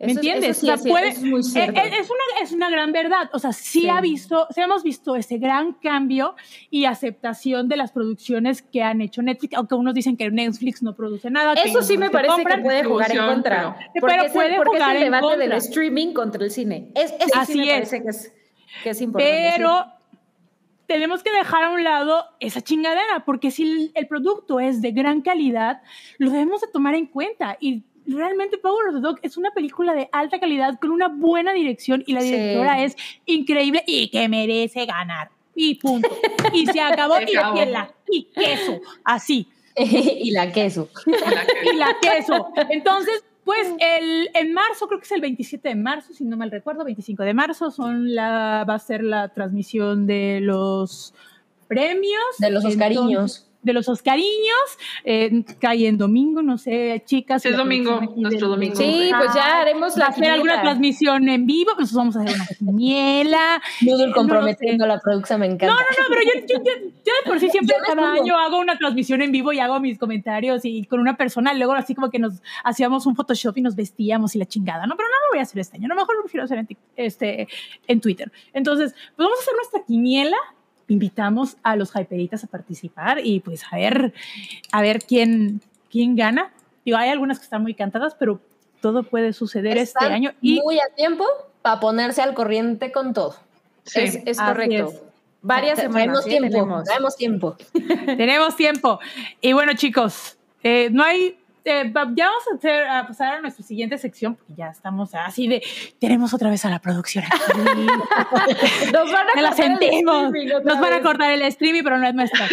¿Me Eso es- entiendes? eso sí O sea, es puede- es muy cierto. eh, es, una, es una gran verdad. O sea, sí, Sí. ha visto, sí hemos visto ese gran cambio y aceptación de las producciones que han hecho Netflix, aunque unos dicen que Netflix no produce nada. que Eso sí ellos me parece compran. que puede jugar en contra. pero- Pero Porque es el- puede porque jugar es el en debate del contra. streaming contra el cine. Es, eso Así sí me es. parece que es, que es importante. Pero sí. tenemos que dejar a un lado esa chingadera, porque si el, el producto es de gran calidad, lo debemos de tomar en cuenta. Y realmente Power of the Dog es una película de alta calidad con una buena dirección y la Sí. directora es increíble y que merece ganar. Y punto. Y se acabó. [laughs] Se y, acabó. y la- y queso. Así. [laughs] y la queso. Y la queso. Entonces, pues el, en marzo, creo que es el 27 de marzo, si no mal recuerdo, 25 de marzo, son la, va a ser la transmisión de los premios. De los Entonces, Oscariños. De los Oscariños, eh, cae en domingo, no sé, chicas. Es domingo, nuestro del- domingo. Sí, pues ya haremos Va a la hacer alguna transmisión en vivo, pues vamos a hacer una [laughs] quiniela. Noodle no comprometiendo a la producción, me encanta. No, no, no, pero yo, yo, yo- yo de por sí [laughs] siempre cada año hago una transmisión en vivo y hago mis comentarios y con una persona, luego así como que nos hacíamos un Photoshop y nos vestíamos y la chingada, ¿no? Pero no lo voy a hacer este año, a lo mejor lo prefiero hacer en, este, en Twitter. Entonces, pues vamos a hacer nuestra quiniela, invitamos a los hyperitas a participar y pues a ver, a ver quién, quién gana. Digo, hay algunas que están muy cantadas, pero todo puede suceder este año y muy a tiempo para ponerse al corriente con todo. Sí. Es, correcto. es. Varias semanas. ¿eh? tiempo, Tenemos. traemos tiempo. [laughs] Tenemos tiempo. Y bueno, chicos, eh, no hay. Va- ya vamos a, hacer, a pasar a nuestra siguiente sección, porque ya estamos así de. Tenemos otra vez a la producción aquí. [laughs] Nos van a cortar el sentimos. streaming otra Nos van a cortar el streaming, pero no es nuestra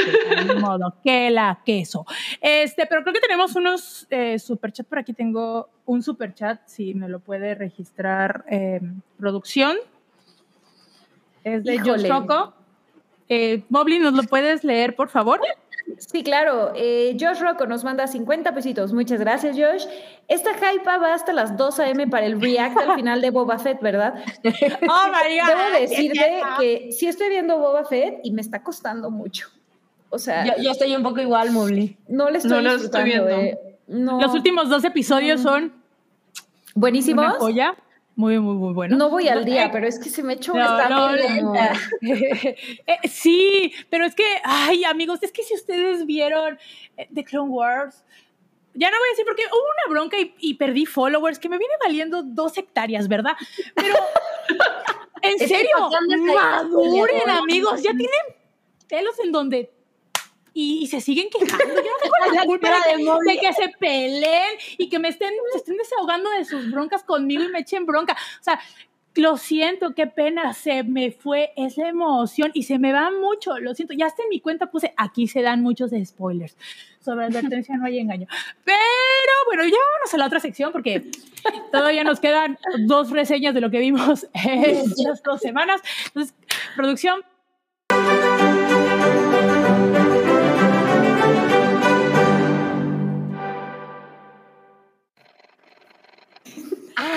ni modo. Que la queso. Este, pero creo que tenemos unos eh, superchats. Por aquí tengo un superchat, si me lo puede registrar eh, producción. Es de Josh. Eh, Mobley, ¿nos lo puedes leer, por favor? Sí, claro. Eh, Josh Rocco nos manda 50 pesitos. Muchas gracias, Josh. Esta hype va hasta las 2 a.m. para el react al final de Boba Fett, ¿verdad? [laughs] Oh, María. Debo decirte que sí estoy viendo Boba Fett y me está costando mucho. O sea, Yo, yo estoy un poco igual, Mowgli. no le estoy No lo estoy viendo. eh. No. Los últimos dos episodios son buenísimos. una joya. Muy, muy, muy buenos. No voy al día, Eh, pero es que se me echó No, esta no, como- [laughs] Eh, sí, pero es que, ay, amigos, es que si ustedes vieron eh, The Clone Wars, ya no voy a decir porque hubo una bronca y, y perdí followers que me viene valiendo dos hectáreas, ¿verdad? Pero, [laughs] en serio, maduren, amigos, ya tienen pelos en donde y, y se siguen quejando. Yo no tengo [laughs] la La culpa de de que, Molly. de que se peleen y que me estén, se estén desahogando de sus broncas conmigo y me echen bronca. O sea, lo siento, qué pena, se me fue esa emoción y se me va mucho, lo siento. Ya hasta en mi cuenta puse, aquí se dan muchos spoilers. Sobre advertencia no hay engaño. Pero bueno, ya vámonos a la otra sección porque todavía nos quedan dos reseñas de lo que vimos [laughs] en estas dos semanas. Entonces, producción,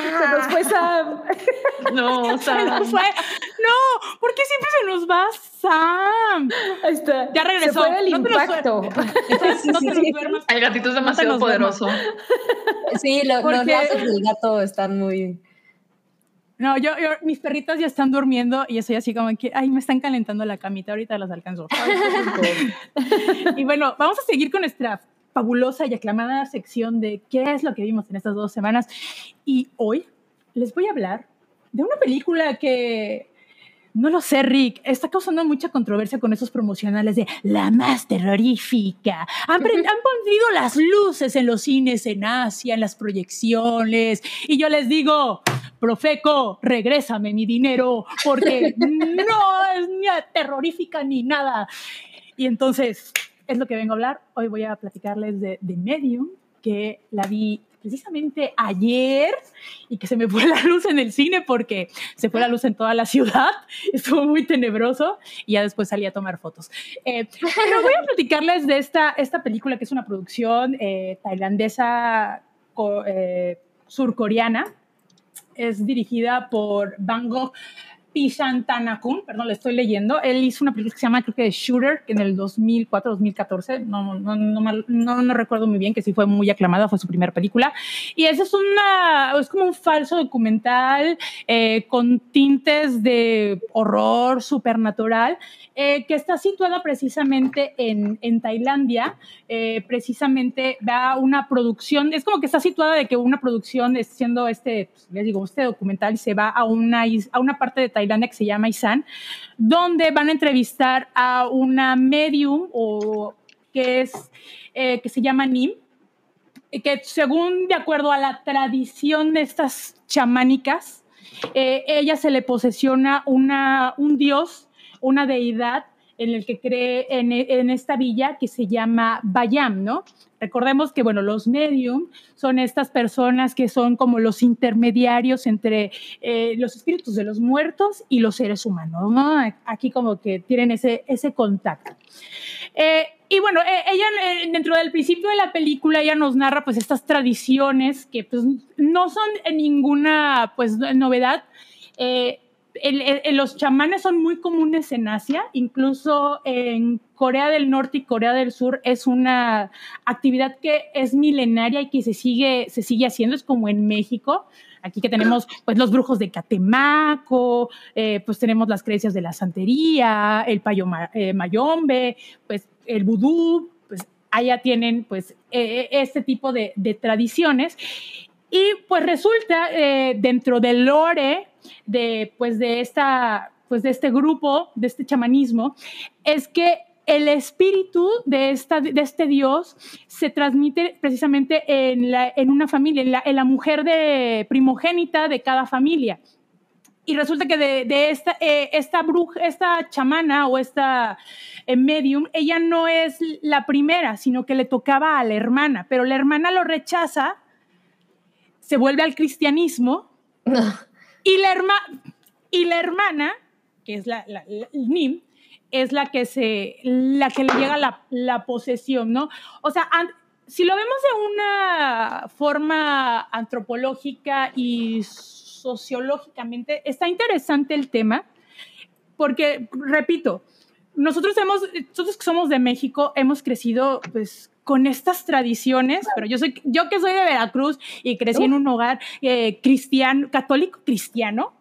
Se nos fue Sam. [laughs] No, [laughs] se sea, nos fue. No, ¿por qué siempre se nos va Sam? Ahí está. Ya regresó. Se fue el No impacto. [laughs] No el gatito es demasiado poderoso. Sí, lo- los lazos del gato están muy... No, yo, yo, mis perritas ya están durmiendo y estoy así como que, ay, me están calentando la camita, ahorita las alcanzo. y bueno, vamos a seguir con nuestra fabulosa y aclamada sección de qué es lo que vimos en estas dos semanas. Y hoy les voy a hablar de una película que, no lo sé, Rick, está causando mucha controversia con esos promocionales de la más terrorífica. Han, han las luces en los cines en Asia, en las proyecciones, y yo les digo, Profeco, regrésame mi dinero, porque [laughs] no es ni terrorífica ni nada. Y entonces, es lo que vengo a hablar. Hoy voy a platicarles de, de Medium, que la vi precisamente ayer y que se me fue [laughs] la luz en el cine porque se fue la luz en toda la ciudad, [laughs] estuvo muy tenebroso y ya después salí a tomar fotos. Eh, pero voy a platicarles de esta, esta película que es una producción eh, tailandesa eh, surcoreana. Es dirigida por Bang Gogh Pishantanakun, perdón, le estoy leyendo. Él hizo una película que se llama, creo que Shooter, en el 2004, 2014, no, no, no, no, recuerdo muy bien, que sí fue muy aclamada, fue su primera película. Y ese es, una, es como un falso documental eh, con tintes de horror supernatural, eh, que está situada precisamente en, en Tailandia. Eh, precisamente va una producción, es como que está situada de que una producción, siendo este, pues, les digo, este documental, se va a una, a una parte de Tailandia que se llama Isan, donde van a entrevistar a una medium o que es eh, que se llama Nim, que según de acuerdo a la tradición de estas chamánicas, eh, ella se le posesiona una, un dios, una deidad en el que cree en, esta villa que se llama Bayam, ¿no? Recordemos que, bueno, los medium son estas personas que son como los intermediarios entre eh, los espíritus de los muertos y los seres humanos, ¿no? Aquí como que tienen ese, ese contacto. Eh, y bueno, eh, ella dentro del principio de la película, ella nos narra pues estas tradiciones que pues no son ninguna pues novedad los chamanes son muy comunes en Asia, incluso en Corea del Norte y Corea del Sur es una actividad que es milenaria y que se sigue, se sigue haciendo, es como en México. Aquí que tenemos pues los brujos de Catemaco, eh, pues tenemos las creencias de la santería, el payo eh, mayombe, pues el vudú, pues allá tienen pues eh, este tipo de, de, tradiciones. Y pues resulta dentro del lore de, pues, de, esta, pues, de este grupo, de este chamanismo, es que el espíritu de, esta, de este Dios se transmite precisamente en, la, en una familia, en la, mujer de, primogénita de cada familia. Y resulta que de, de esta, eh, esta bruja, esta chamana o esta eh, medium, ella no es la primera, sino que le tocaba a la hermana, pero la hermana lo rechaza, se vuelve al cristianismo. Y la, y la hermana, que es la, Nim, es la que, se, la que le llega la, la posesión, ¿no? O sea, si lo vemos de una forma antropológica y sociológicamente, está interesante el tema, porque, repito, nosotros hemos, nosotros que somos de México, hemos crecido, pues, con estas tradiciones, pero yo soy, yo que soy de Veracruz y crecí en un hogar eh, cristiano, católico cristiano,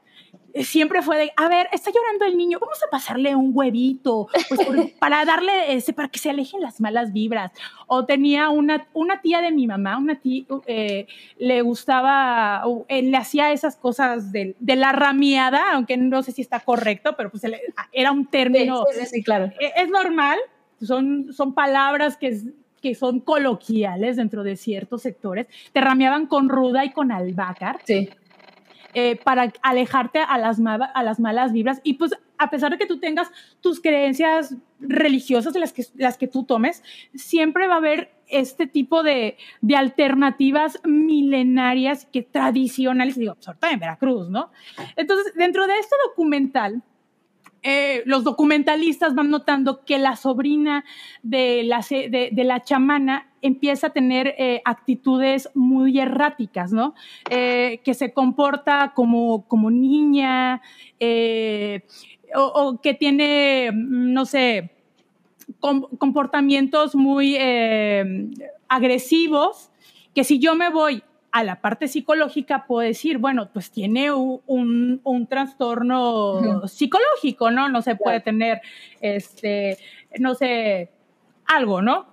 eh, siempre fue de, a ver, está llorando el niño, vamos a pasarle un huevito, pues [laughs] para darle, ese, para que se alejen las malas vibras. O tenía una, una tía de mi mamá, una tía, eh, le gustaba, le hacía esas cosas de, de, la ramiada, aunque no sé si está correcto, pero pues era un término. Sí, sí, claro. Es, es normal, son, son palabras que que son coloquiales dentro de ciertos sectores, te rameaban con ruda y con albácar. Sí. Eh, para alejarte a las, a las malas vibras. Y pues a pesar de que tú tengas tus creencias religiosas, las que, las que tú tomes, siempre va a haber este tipo de, de alternativas milenarias que tradicionales, digo, sobre todo en Veracruz, ¿no? Entonces, dentro de este documental, eh, los documentalistas van notando que la sobrina de la, chamana empieza a tener eh, actitudes muy erráticas, ¿no? Eh, que se comporta como, como niña o, que tiene, no sé, comportamientos muy agresivos, que si yo me voy a la parte psicológica puedo decir, bueno, pues tiene un, un, trastorno psicológico, ¿no? No se puede tener, este, no sé, algo, ¿no?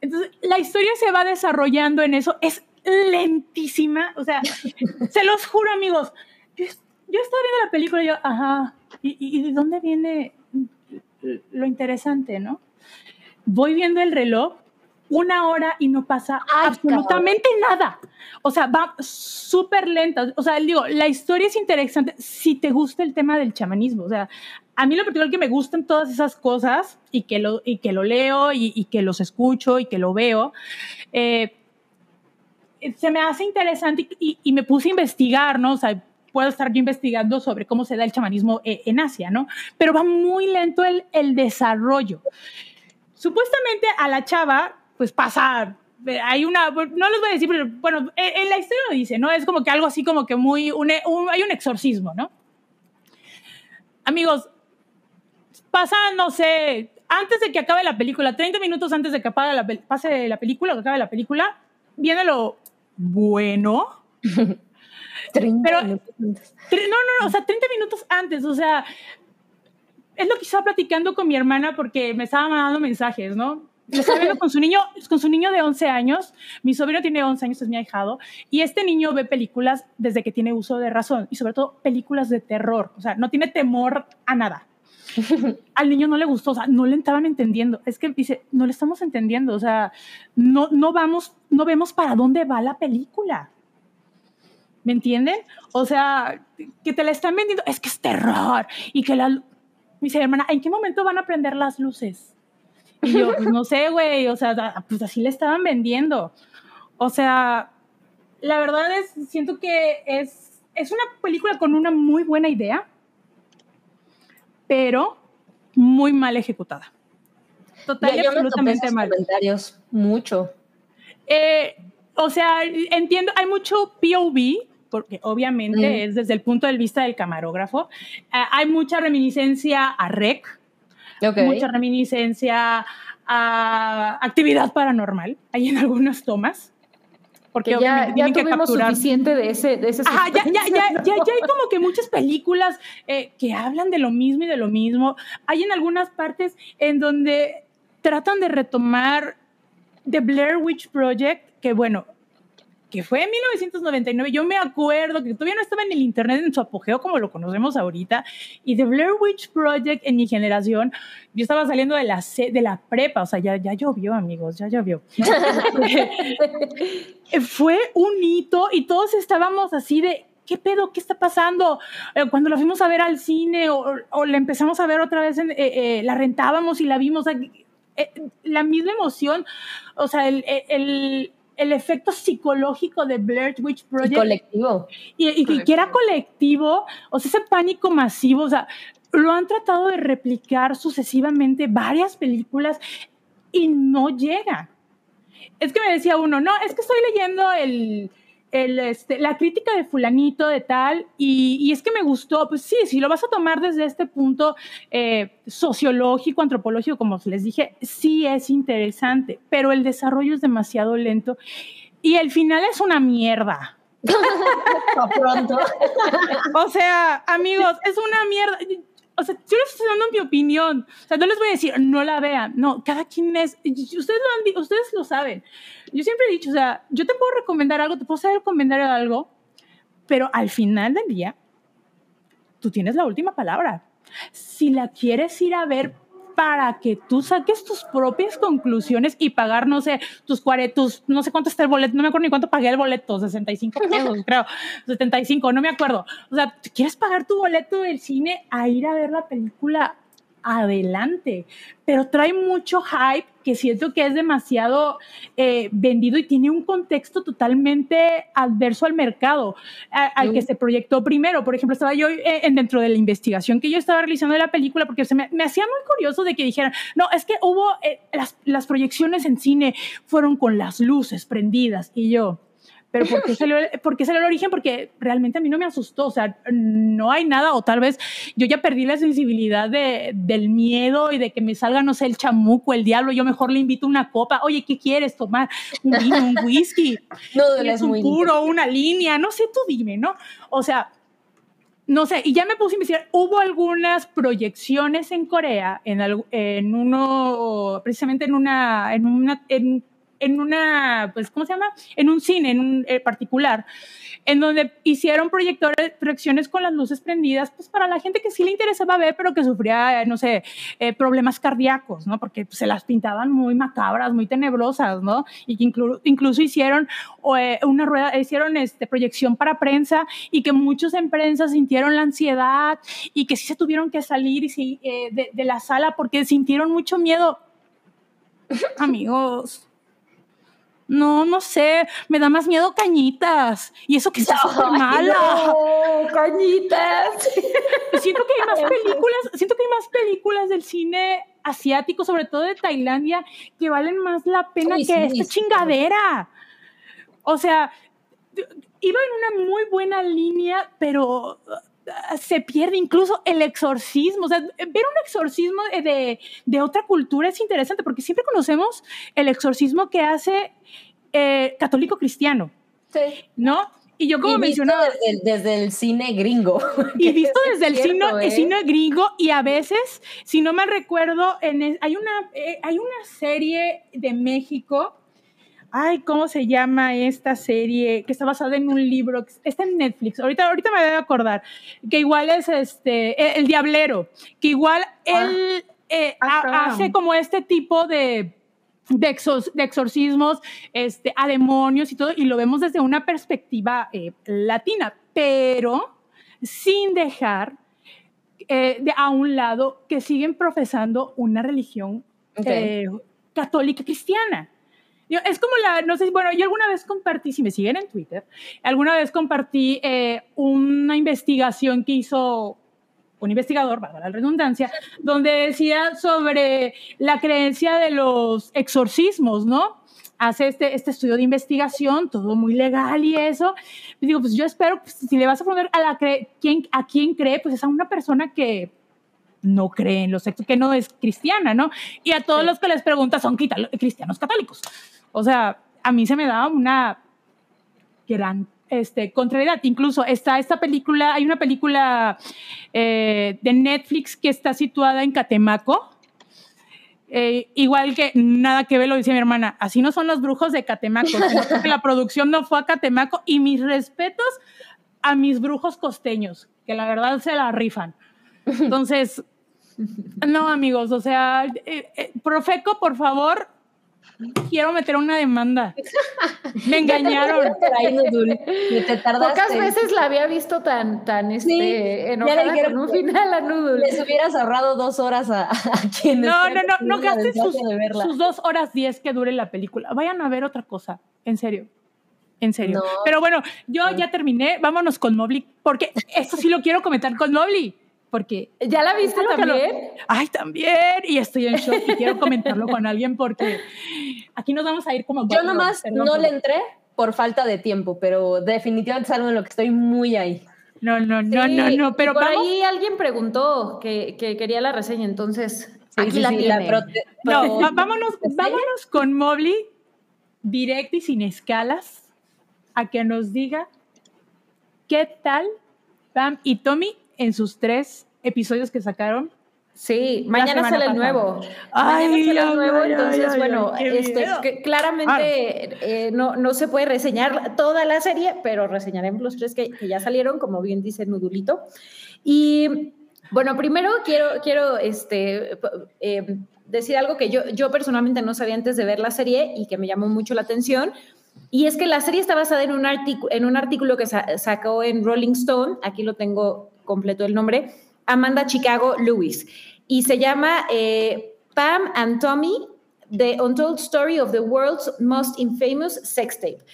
Entonces, la historia se va desarrollando en eso, es lentísima, o sea, [laughs] se los juro, amigos, yo, estaba viendo la película y yo, ajá, ¿y, ¿y de dónde viene lo interesante, no? Voy viendo el reloj una hora y no pasa Ay, absolutamente nada. O sea, va súper lenta. O sea, digo, la historia es interesante si te gusta el tema del chamanismo. O sea, a mí lo particular que me gustan todas esas cosas y que lo, y que lo leo y, y que los escucho y que lo veo, eh, se me hace interesante y, y, me puse a investigar, ¿no? O sea, puedo estar yo investigando sobre cómo se da el chamanismo eh, en Asia, ¿no? Pero va muy lento el, el desarrollo. Supuestamente a la chava, pues pasa hay una, no les voy a decir, pero bueno, en la historia lo dice, ¿no? Es como que algo así como que muy, un, un, hay un exorcismo, ¿no? Amigos, pasa, no sé, antes de que acabe la película, 30 minutos antes de que la, pase la película, que acabe la película, viene lo bueno. [laughs] 30 pero, minutos. No, no, no, o sea, 30 minutos antes, o sea, es lo que estaba platicando con mi hermana porque me estaba mandando mensajes, ¿no? Lo estaba viendo con su niño, con su niño de 11 años. Mi sobrino tiene 11 años, es mi ahijado. Y este niño ve películas desde que tiene uso de razón y sobre todo películas de terror. O sea, no tiene temor a nada. [laughs] Al niño no le gustó, o sea, no le estaban entendiendo. Es que dice, no le estamos entendiendo, o sea, no, no vamos, no vemos para dónde va la película. ¿Me entienden? O sea, que te la están vendiendo, es que es terror. Y que la... Dice, hermana, ¿en qué momento van a prender las luces? Y yo, pues no sé, güey, o sea, pues así le estaban vendiendo. O sea, la verdad es, siento que es, es una película con una muy buena idea, pero muy mal ejecutada. Total y absolutamente mal. comentarios mucho. Eh, o sea, entiendo, hay mucho POV, porque obviamente mm. es desde el punto de vista del camarógrafo. Eh, hay mucha reminiscencia a Rec, okay. mucha reminiscencia a actividad paranormal. Hay en algunas tomas. Porque que ya, ya tuvimos que suficiente de ese, de ese Ajá, ya, ya, ya, ya, ya, hay como que muchas películas eh, que hablan de lo mismo y de lo mismo. Hay en algunas partes en donde tratan de retomar The Blair Witch Project, que bueno, que fue en 1999. Yo me acuerdo que todavía no estaba en el Internet en su apogeo como lo conocemos ahorita. Y The Blair Witch Project en mi generación, yo estaba saliendo de la, de la prepa, o sea, ya, ya llovió, amigos, ya llovió. [laughs] fue un hito y todos estábamos así de, ¿qué pedo? ¿Qué está pasando? Eh, cuando la fuimos a ver al cine o, o la empezamos a ver otra vez, en, eh, eh, la rentábamos y la vimos, o sea, eh, la misma emoción, o sea, el, el, el efecto psicológico de Blair Witch Project. Y colectivo. Y, y colectivo. que era colectivo, o sea, ese pánico masivo, o sea, lo han tratado de replicar sucesivamente varias películas y no llega. Es que me decía uno, no, es que estoy leyendo el, el, este, la crítica de fulanito de tal, y, y, es que me gustó, pues sí, si lo vas a tomar desde este punto eh, sociológico, antropológico, como les dije, sí es interesante, pero el desarrollo es demasiado lento y el final es una mierda. [laughs] [laughs] o sea, amigos, es una mierda o sea, yo les estoy dando mi opinión. O sea, no les voy a decir, no la vean. No, cada quien es. Ustedes lo, han, ustedes lo saben. Yo siempre he dicho, o sea, yo te puedo recomendar algo, te puedo saber recomendar algo, pero al final del día, tú tienes la última palabra. Si la quieres ir a ver para que tú saques tus propias conclusiones y pagar, no sé, tus cuaretos, no sé cuánto está el boleto, no me acuerdo ni cuánto pagué el boleto, 65 pesos, creo, [laughs] 75, no me acuerdo. O sea, ¿quieres pagar tu boleto del cine a ir a ver la película? Adelante, pero trae mucho hype que siento que es demasiado eh, vendido y tiene un contexto totalmente adverso al mercado, a, al que se proyectó primero. Por ejemplo, estaba yo eh, en, dentro de la investigación que yo estaba realizando de la película, porque se me, me hacía muy curioso de que dijeran, no, es que hubo, eh, las, las proyecciones en cine fueron con las luces prendidas y yo, pero ¿por qué, salió, ¿por qué salió el origen? Porque realmente a mí no me asustó, o sea, no hay nada, o tal vez yo ya perdí la sensibilidad de, del miedo y de que me salga, no sé, el chamuco, el diablo, yo mejor le invito una copa, oye, ¿qué quieres tomar? Un vino, un whisky, [laughs] no, es un puro, una línea, no sé, tú dime, ¿no? O sea, no sé, y ya me puse a investigar, hubo algunas proyecciones en Corea, en, en uno, precisamente en una, en una, en en una, pues, ¿cómo se llama? En un cine, en un eh, particular, en donde hicieron proyectores, proyecciones con las luces prendidas, pues para la gente que sí le interesaba ver, pero que sufría, no sé, eh, problemas cardíacos, ¿no? Porque pues, se las pintaban muy macabras, muy tenebrosas, ¿no? Y que incluso hicieron eh, una rueda, hicieron este, proyección para prensa y que muchos en prensa sintieron la ansiedad y que sí se tuvieron que salir y, de, de la sala porque sintieron mucho miedo. [laughs] Amigos, no, no sé, me da más miedo cañitas. Y eso que está [laughs] súper mala. No, cañitas. [laughs] Siento que hay más películas, siento que hay más películas del cine asiático, sobre todo de Tailandia, que valen más la pena que esta chingadera. O sea, iba en una muy buena línea, pero se pierde incluso el exorcismo. O sea, ver un exorcismo de, de, otra cultura es interesante porque siempre conocemos el exorcismo que hace eh, católico cristiano. Sí. ¿No? Y yo como mencionaba... Desde, desde, el cine gringo. [laughs] Y visto [laughs] desde el, cine, el, ¿eh? cine, gringo y a veces, si no me recuerdo, en hay, una, eh, hay una serie de México, ay, ¿cómo se llama esta serie? Que está basada en un libro, está en Netflix, ahorita, ahorita me a acordar, que igual es este, El, Diablero, que igual ah. él ah, hace como este tipo de de, exorcismos este, a demonios y todo, y lo vemos desde una perspectiva eh, latina, pero sin dejar eh, de a un lado que siguen profesando una religión eh, católica cristiana. Es como la, no sé, bueno, yo alguna vez compartí, si me siguen en Twitter, alguna vez compartí una investigación que hizo un investigador, para la redundancia, donde decía sobre la creencia de los exorcismos, ¿no? Hace este, este estudio de investigación, todo muy legal y eso. Y digo, pues yo espero, pues, si le vas a poner a, la ¿quién, a quién cree, pues es a una persona que no cree en los sexos, que no es cristiana, ¿no? Y a todos los que les preguntas son cristianos católicos. O sea, a mí se me da una gran este, contrariedad. Incluso está esta película, hay una película eh, de Netflix que está situada en Catemaco. Eh, igual que nada que ver, lo dice mi hermana, así no son los brujos de Catemaco, [laughs] que la producción no fue a Catemaco y mis respetos a mis brujos costeños, que la verdad se la rifan. [laughs] Entonces, no amigos, o sea, eh, Profeco, por favor, quiero meter una demanda. Me engañaron. [laughs] Pocas veces la había visto tan, tan este, enojada con un final a Noodle. Les hubieras ahorrado dos horas a, quienes. No, no, no, no gasten sus, sus, dos horas diez que dure la película. Vayan a ver otra cosa, en serio. En serio. Pero bueno, yo ya terminé. Vámonos con Mobley, porque esto sí lo quiero comentar con Mobley porque... ¿Ya la viste también? Ay, también. Y estoy en shock y quiero comentarlo con [laughs] alguien porque aquí nos vamos a ir como... Yo nomás no le entré por falta de tiempo, pero definitivamente es algo en lo que estoy muy ahí. No, no, no, no, no, pero por ahí alguien preguntó que, que, quería la reseña, entonces aquí la tiene. no, vámonos, vámonos con Mobley directo y sin escalas a que nos diga qué tal Pam y Tommy en sus tres episodios que sacaron. Sí, mañana sale el nuevo. Ay, mañana sale el nuevo, entonces, bueno, este, claramente eh, no, no se puede reseñar toda la serie, pero reseñaremos los tres que, ya salieron, como bien dice Nudulito. Y bueno, primero quiero, quiero este, eh, decir algo que yo, yo personalmente no sabía antes de ver la serie y que me llamó mucho la atención. Y es que la serie está basada en un, en un artículo que sacó en Rolling Stone, aquí lo tengo completo el nombre, Amanda Chicago Lewis. Y se llama eh, Pam and Tommy, The Untold Story of the World's Most Infamous Sex Tape.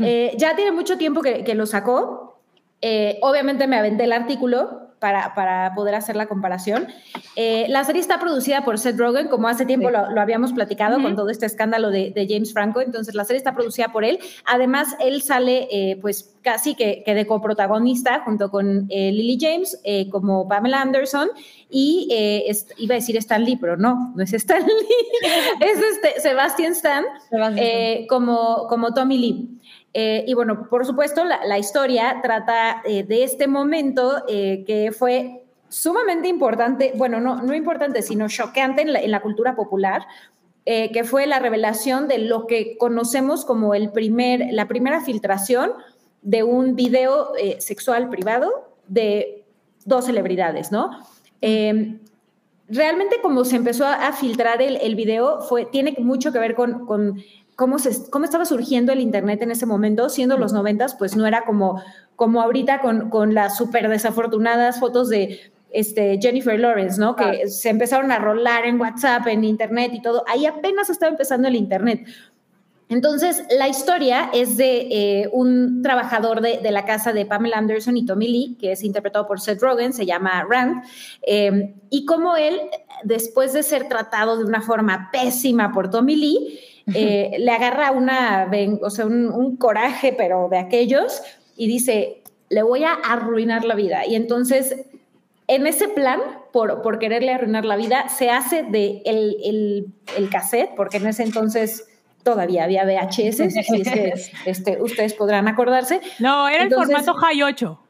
Eh, ya tiene mucho tiempo que, que lo sacó. Eh, obviamente me aventé el artículo, para, para poder hacer la comparación. Eh, la serie está producida por Seth Rogen, como hace tiempo lo, habíamos platicado con todo este escándalo de, de, James Franco, entonces la serie está producida por él. Además, él sale eh, pues casi que, que, de coprotagonista junto con eh, Lily James como Pamela Anderson y iba a decir Stan Lee, pero no, no es Stan Lee, [laughs] es este, Sebastian Stan, como, como Tommy Lee. Eh, y bueno, por supuesto, la, historia trata eh, de este momento eh, que fue sumamente importante, bueno, no, no importante, sino choqueante en la, cultura popular, eh, que fue la revelación de lo que conocemos como el primer, la primera filtración de un video eh, sexual privado de dos celebridades, ¿no? Em, realmente como se empezó a, filtrar el, el, video, fue, tiene mucho que ver con, con cómo, se, cómo estaba surgiendo el Internet en ese momento, siendo los noventas, pues no era como, como ahorita con, con las súper desafortunadas fotos de este, Jennifer Lawrence, ¿no? Que se empezaron a rolar en WhatsApp, en Internet y todo. Ahí apenas estaba empezando el Internet. Entonces, la historia es de eh, un trabajador de, de, la casa de Pamela Anderson y Tommy Lee, que es interpretado por Seth Rogen, se llama Rand, eh, y como él, después de ser tratado de una forma pésima por Tommy Lee, eh, le agarra una, o sea, un, un, coraje, pero de aquellos, y dice, le voy a arruinar la vida. Y entonces en ese plan, por, por quererle arruinar la vida, se hace de el, el, el cassette, porque en ese entonces todavía había VHS, si es que [laughs] este, ustedes podrán acordarse. No, era entonces, el formato High 8.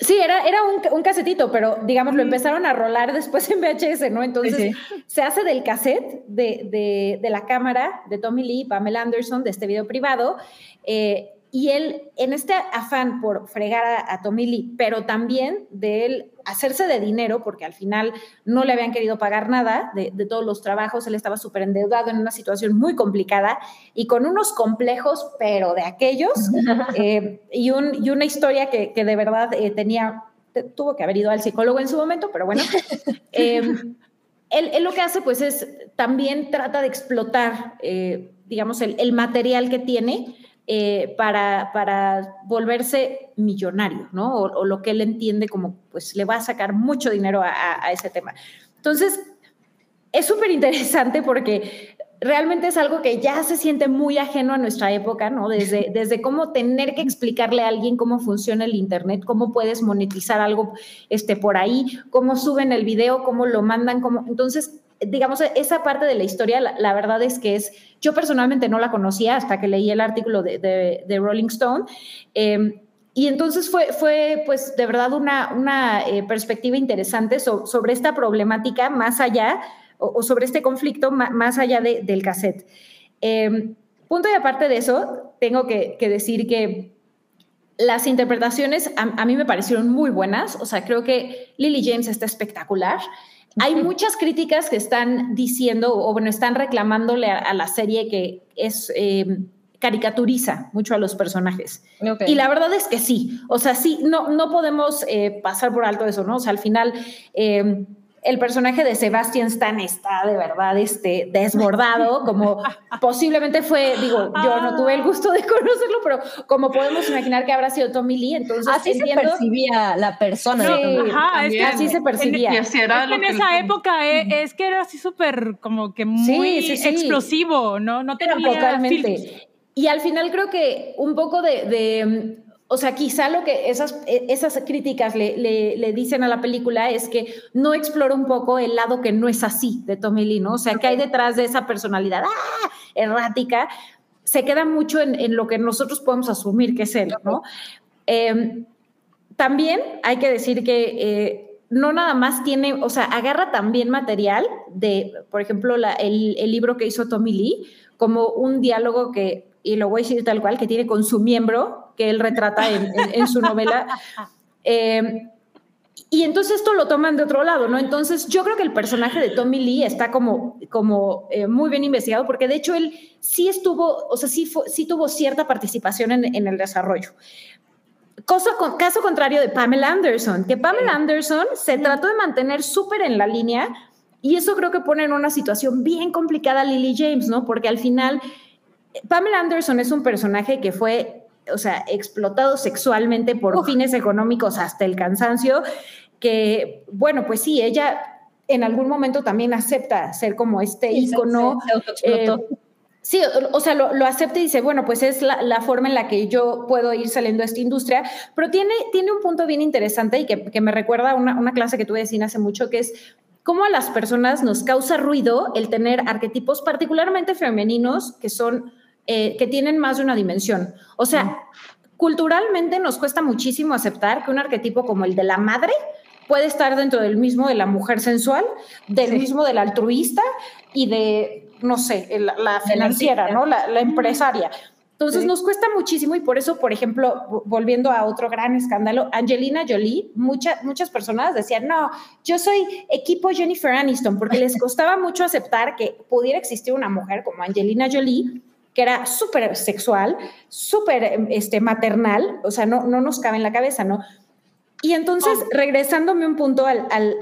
Sí, era, era un, un, casetito, pero digamos, lo empezaron a rolar después en VHS, ¿no? Entonces, sí, sí. se hace del cassette de, de, de, la cámara de Tommy Lee, Pamela Anderson, de este video privado, eh, y él, en este afán por fregar a, a, Tommy Lee, pero también de él hacerse de dinero, porque al final no le habían querido pagar nada de, de todos los trabajos, él estaba súper endeudado en una situación muy complicada y con unos complejos, pero de aquellos, [laughs] eh, y, un, y, una historia que, que de verdad eh, tenía, tuvo que haber ido al psicólogo en su momento, pero bueno. [laughs] Eh, él, él, lo que hace, pues, es también trata de explotar, eh, digamos, el, el material que tiene eh, para, para, volverse millonario, ¿no? O, o, lo que él entiende como, pues le va a sacar mucho dinero a, a ese tema. Entonces, es súper interesante porque realmente es algo que ya se siente muy ajeno a nuestra época, ¿no? Desde, [laughs] desde cómo tener que explicarle a alguien cómo funciona el Internet, cómo puedes monetizar algo este, por ahí, cómo suben el video, cómo lo mandan, cómo... Entonces, digamos, esa parte de la historia, la, verdad es que es, yo personalmente no la conocía hasta que leí el artículo de, Rolling Stone. Eh, y entonces fue, fue, pues, de verdad una, una eh, perspectiva interesante so, sobre esta problemática más allá, o, sobre este conflicto más, allá de, del cassette. Eh, punto y aparte de eso, tengo que, decir que las interpretaciones a, mí me parecieron muy buenas, o sea, creo que Lily James está espectacular. Hay muchas críticas que están diciendo, o bueno, están reclamándole a, a la serie que es... Eh, caricaturiza mucho a los personajes. Okay. Y la verdad es que sí, o sea, sí, no, no podemos eh, pasar por alto eso, ¿no? O sea, al final... Eh, el personaje de Sebastian Stan está de verdad este, desbordado, como [laughs] posiblemente fue, digo, yo no tuve el gusto de conocerlo, pero como podemos imaginar que habrá sido Tommy Lee, entonces así entiendo, se percibía la persona. Sí, ajá, es que así se percibía. En, es que en esa que... época eh, es que era así súper como que muy sí, sí, explosivo, ¿no? No tenía totalmente. Y al final creo que un poco de, de o sea, quizá lo que esas, esas críticas le, le, le, dicen a la película es que no explora un poco el lado que no es así de Tommy Lee, ¿no? O sea, que hay detrás de esa personalidad ¡ah! errática, se queda mucho en, en, lo que nosotros podemos asumir que es él, ¿no? Eh, también hay que decir que eh, no nada más tiene, o sea, agarra también material de, por ejemplo, la, el, el libro que hizo Tommy Lee, como un diálogo que y lo voy a decir tal cual, que tiene con su miembro, que él retrata en, en, en su novela. Eh, y entonces esto lo toman de otro lado, ¿no? Entonces yo creo que el personaje de Tommy Lee está como, como eh, muy bien investigado, porque de hecho él sí estuvo, o sea, sí, fue, sí tuvo cierta participación en, en el desarrollo. Cosa con, caso contrario de Pamela Anderson, que Pamela Anderson se trató de mantener súper en la línea y eso creo que pone en una situación bien complicada a Lily James, ¿no? Porque al final Pamela Anderson es un personaje que fue, o sea, explotado sexualmente por Uf. fines económicos hasta el cansancio, que, bueno, pues sí, ella en algún momento también acepta ser como este sí, ícono. Se, se eh, sí, o sea, lo, lo, acepta y dice, bueno, pues es la, la, forma en la que yo puedo ir saliendo a esta industria, pero tiene, tiene un punto bien interesante y que, que me recuerda a una, una clase que tuve de cine hace mucho, que es cómo a las personas nos causa ruido el tener arquetipos particularmente femeninos que son eh, que tienen más de una dimensión. O sea, mm. culturalmente nos cuesta muchísimo aceptar que un arquetipo como el de la madre puede estar dentro del mismo de la mujer sensual, del sí. mismo del altruista y de no sé, la, financiera, ¿no? La, la empresaria. Entonces nos cuesta muchísimo y por eso, por ejemplo, volviendo a otro gran escándalo, Angelina Jolie, muchas personas decían, no, yo soy equipo Jennifer Aniston, porque les costaba mucho aceptar que pudiera existir una mujer como Angelina Jolie que era súper sexual, súper este, maternal, o sea, no, no nos cabe en la cabeza, ¿no? Y entonces, oh. regresándome un punto al, al,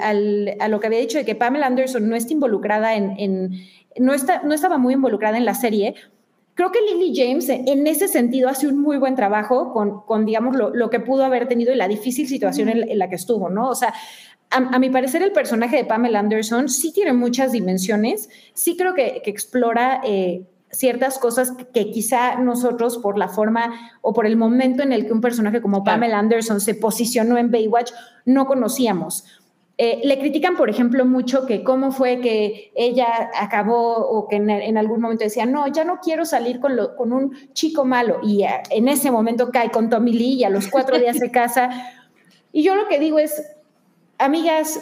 al, a lo que había dicho de que Pamela Anderson no está involucrada en, en no, está, no estaba muy involucrada en la serie, Creo que Lily James en ese sentido hace un muy buen trabajo con, con digamos, lo, lo, que pudo haber tenido y la difícil situación en, la que estuvo, ¿no? O sea, a, mi parecer el personaje de Pamela Anderson sí tiene muchas dimensiones, sí creo que, que explora eh, ciertas cosas que quizá nosotros por la forma o por el momento en el que un personaje como Pamela Anderson se posicionó en Baywatch no conocíamos. Eh, le critican, por ejemplo, mucho que cómo fue que ella acabó o que en, algún momento decía, no, ya no quiero salir con, con un chico malo. Y eh, en ese momento cae con Tommy Lee y a los cuatro días se casa. Y yo lo que digo es, amigas,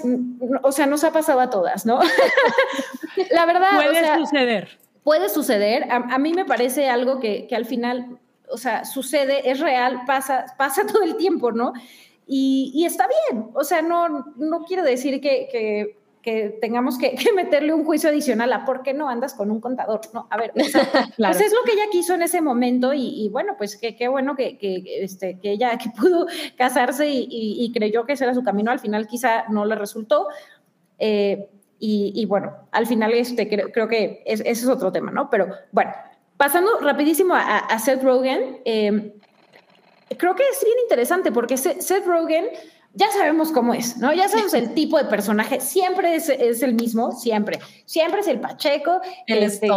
o sea, nos ha pasado a todas, ¿no? [laughs] La verdad. Puede suceder. Puede suceder. A, mí me parece algo que, que al final, o sea, sucede, es real, pasa, pasa [laughs] todo el tiempo, ¿no? Y, está bien, o sea, no, no quiero decir que, que, tengamos [laughs] que, meterle un juicio adicional a por qué no andas con un contador, no, a ver, [laughs] pues es lo que ella quiso en ese momento y, bueno, pues qué bueno que, este, que ella que pudo casarse y, creyó que ese era su camino, al final quizá no le resultó. Eh, y, bueno, al final este, creo, que ese es otro tema, ¿no? Pero bueno, pasando rapidísimo a, Seth Rogen, eh, creo que es bien interesante porque Seth Rogen ya sabemos cómo es, ¿no? Ya sabemos el tipo de personaje, siempre es, el mismo, siempre. Siempre es el Pacheco. El este,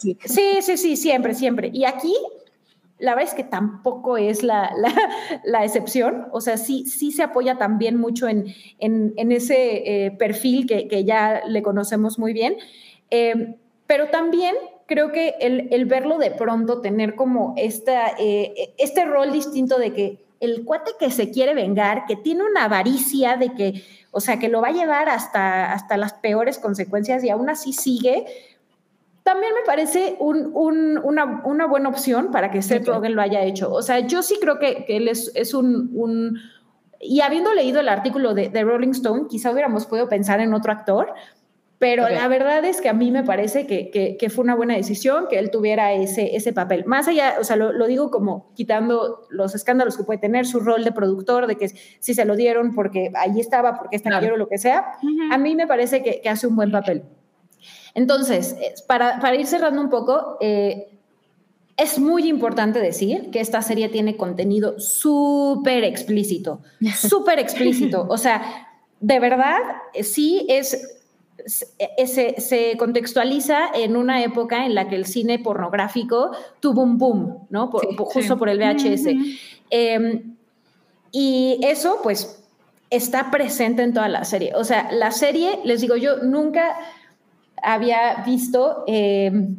sí. sí, sí, siempre, siempre. Y aquí, la verdad es que tampoco es la, la, excepción, o sea, sí, sí se apoya también mucho en, en, ese eh, perfil que, que, ya le conocemos muy bien, eh, pero también creo que el, verlo de pronto, tener como esta, eh, este rol distinto de que el cuate que se quiere vengar, que tiene una avaricia de que, o sea, que lo va a llevar hasta, hasta las peores consecuencias y aún así sigue, también me parece una, buena opción para que Seth Rogen lo haya hecho. O sea, yo sí creo que, él es, un, Y habiendo leído el artículo de, de Rolling Stone, quizá hubiéramos podido pensar en otro actor, pero la verdad es que a mí me parece que, que, fue una buena decisión que él tuviera ese, ese papel. Más allá, o sea, lo, digo como quitando los escándalos que puede tener, su rol de productor, de que si se lo dieron porque ahí estaba, porque está claro. o lo que sea, a mí me parece que, hace un buen papel. Entonces, para, para ir cerrando un poco, eh, es muy importante decir que esta serie tiene contenido súper explícito, [laughs] súper explícito. O sea, de verdad, sí es eh, se, se, contextualiza en una época en la que el cine pornográfico tuvo un boom, ¿no? justo por el VHS. Em, y eso, pues, está presente en toda la serie. O sea, la serie, les digo, yo nunca había visto em,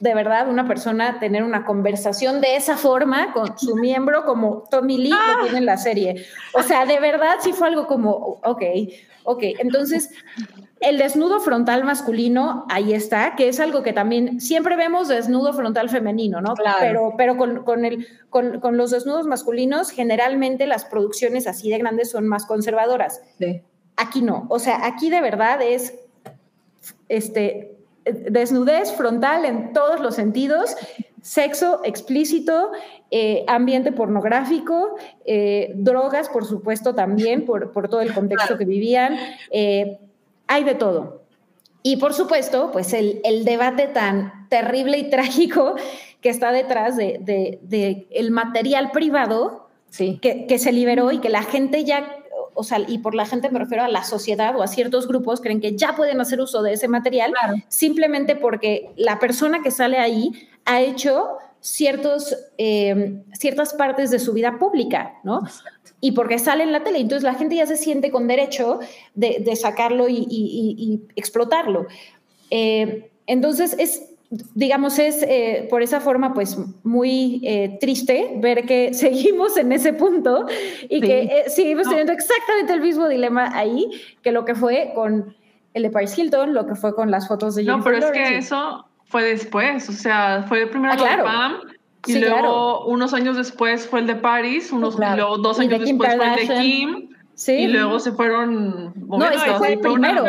de verdad una persona tener una conversación de esa forma con su miembro como Tommy Lee lo ah. tiene en la serie. O sea, de verdad sí fue algo como, ok, ok. Entonces, el desnudo frontal masculino, ahí está, que es algo que también siempre vemos desnudo frontal femenino, ¿no? Claro. Pero, pero con, con, el, con, con, los desnudos masculinos, generalmente las producciones así de grandes son más conservadoras. Sí. Aquí no. O sea, aquí de verdad es este, desnudez frontal en todos los sentidos, sexo explícito, eh, ambiente pornográfico, eh, drogas, por supuesto, también, por, por todo el contexto que vivían. Eh, hay de todo. Y por supuesto, pues el, debate tan terrible y trágico que está detrás de, el material privado sí. que, se liberó y que la gente ya, o sea, y por la gente me refiero a la sociedad o a ciertos grupos, creen que ya pueden hacer uso de ese material simplemente porque la persona que sale ahí ha hecho ciertos, eh, ciertas partes de su vida pública, ¿no? y porque sale en la tele. Entonces la gente ya se siente con derecho de, sacarlo y, explotarlo. Eh, entonces es, digamos, es eh, por esa forma pues muy eh, triste ver que [laughs] seguimos en ese punto y que seguimos teniendo exactamente el mismo dilema ahí que lo que fue con el de Paris Hilton, lo que fue con las fotos de No, Jennifer pero es que eso fue después, o sea, fue primero Ah, de. Pam, y Sí, luego claro. unos años después fue el de Paris, unos, Claro. y luego dos de años después fue el de. Kim, Sí. y luego se fueron No, este fue el una- primero.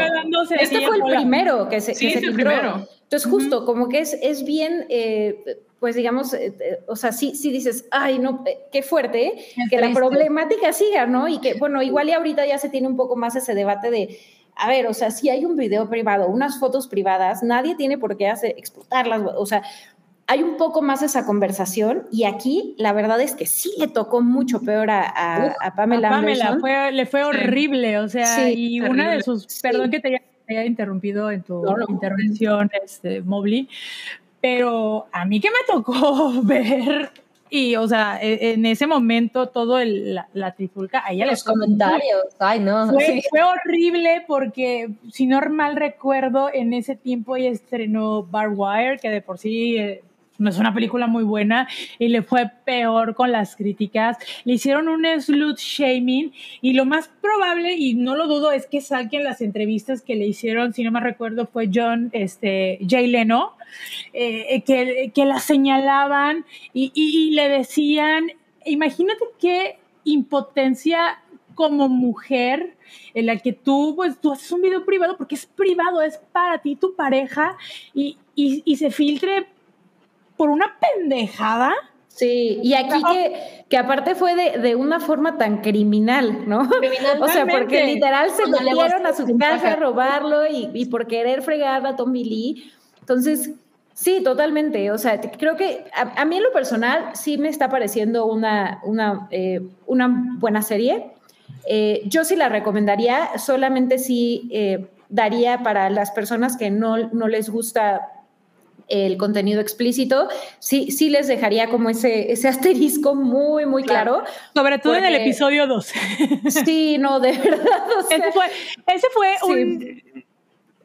Este fue el primero que se, Sí, que se el filtró. primero. Entonces, justo, como que es, es bien, eh, pues digamos, eh, eh, o sea, sí, sí dices, ay, no, eh, qué fuerte, Qué que la problemática siga, ¿no? Y que, bueno, igual y ahorita ya se tiene un poco más ese debate de, a ver, o sea, si hay un video privado, unas fotos privadas, nadie tiene por qué hacer, explotarlas, o sea, hay un poco más esa conversación y aquí la verdad es que sí le tocó mucho peor a, a- a Pamela, A Pamela fue- le fue horrible, o sea, Sí, y una terrible. de sus, Sí. perdón que te te haya interrumpido en tu No, no. intervención, este, Mobley, pero a mí que me tocó [laughs] ver, y o sea, e- en ese momento todo el- la, la trifulca, a ella le Los comentarios. Ay, no. Fue, fue horrible porque, si no mal recuerdo, en ese tiempo ella estrenó Bar Wire, que de por sí eh, no es una película muy buena, y le fue peor con las críticas. Le hicieron un slut shaming, y lo más probable, y no lo dudo, es que saquen las entrevistas que le hicieron, si no me recuerdo, fue John, este, Jay Leno, eh, que, que la señalaban y, y- le decían, imagínate qué impotencia como mujer en la que tú, pues, tú haces un video privado porque es privado, es para ti, tu pareja, y, y se filtre por una pendejada. Sí, y aquí que, que aparte fue de, de una forma tan criminal, ¿no? Criminal, [laughs] O sea, porque literal se metieron a su casa a robarlo y, y por querer fregar a Tommy Lee. Entonces, sí, totalmente. O sea, creo que a, a mí en lo personal sí me está pareciendo una, una, eh, una buena serie. Eh, yo sí la recomendaría, solamente sí eh, daría para las personas que no, no les gusta el contenido explícito, sí, sí les dejaría como ese, ese [laughs] asterisco muy, muy claro. Sobre todo en el Porque- episodio 2. [laughs] Sí, no, de verdad. o sea, ese fue, ese fue Sí. un...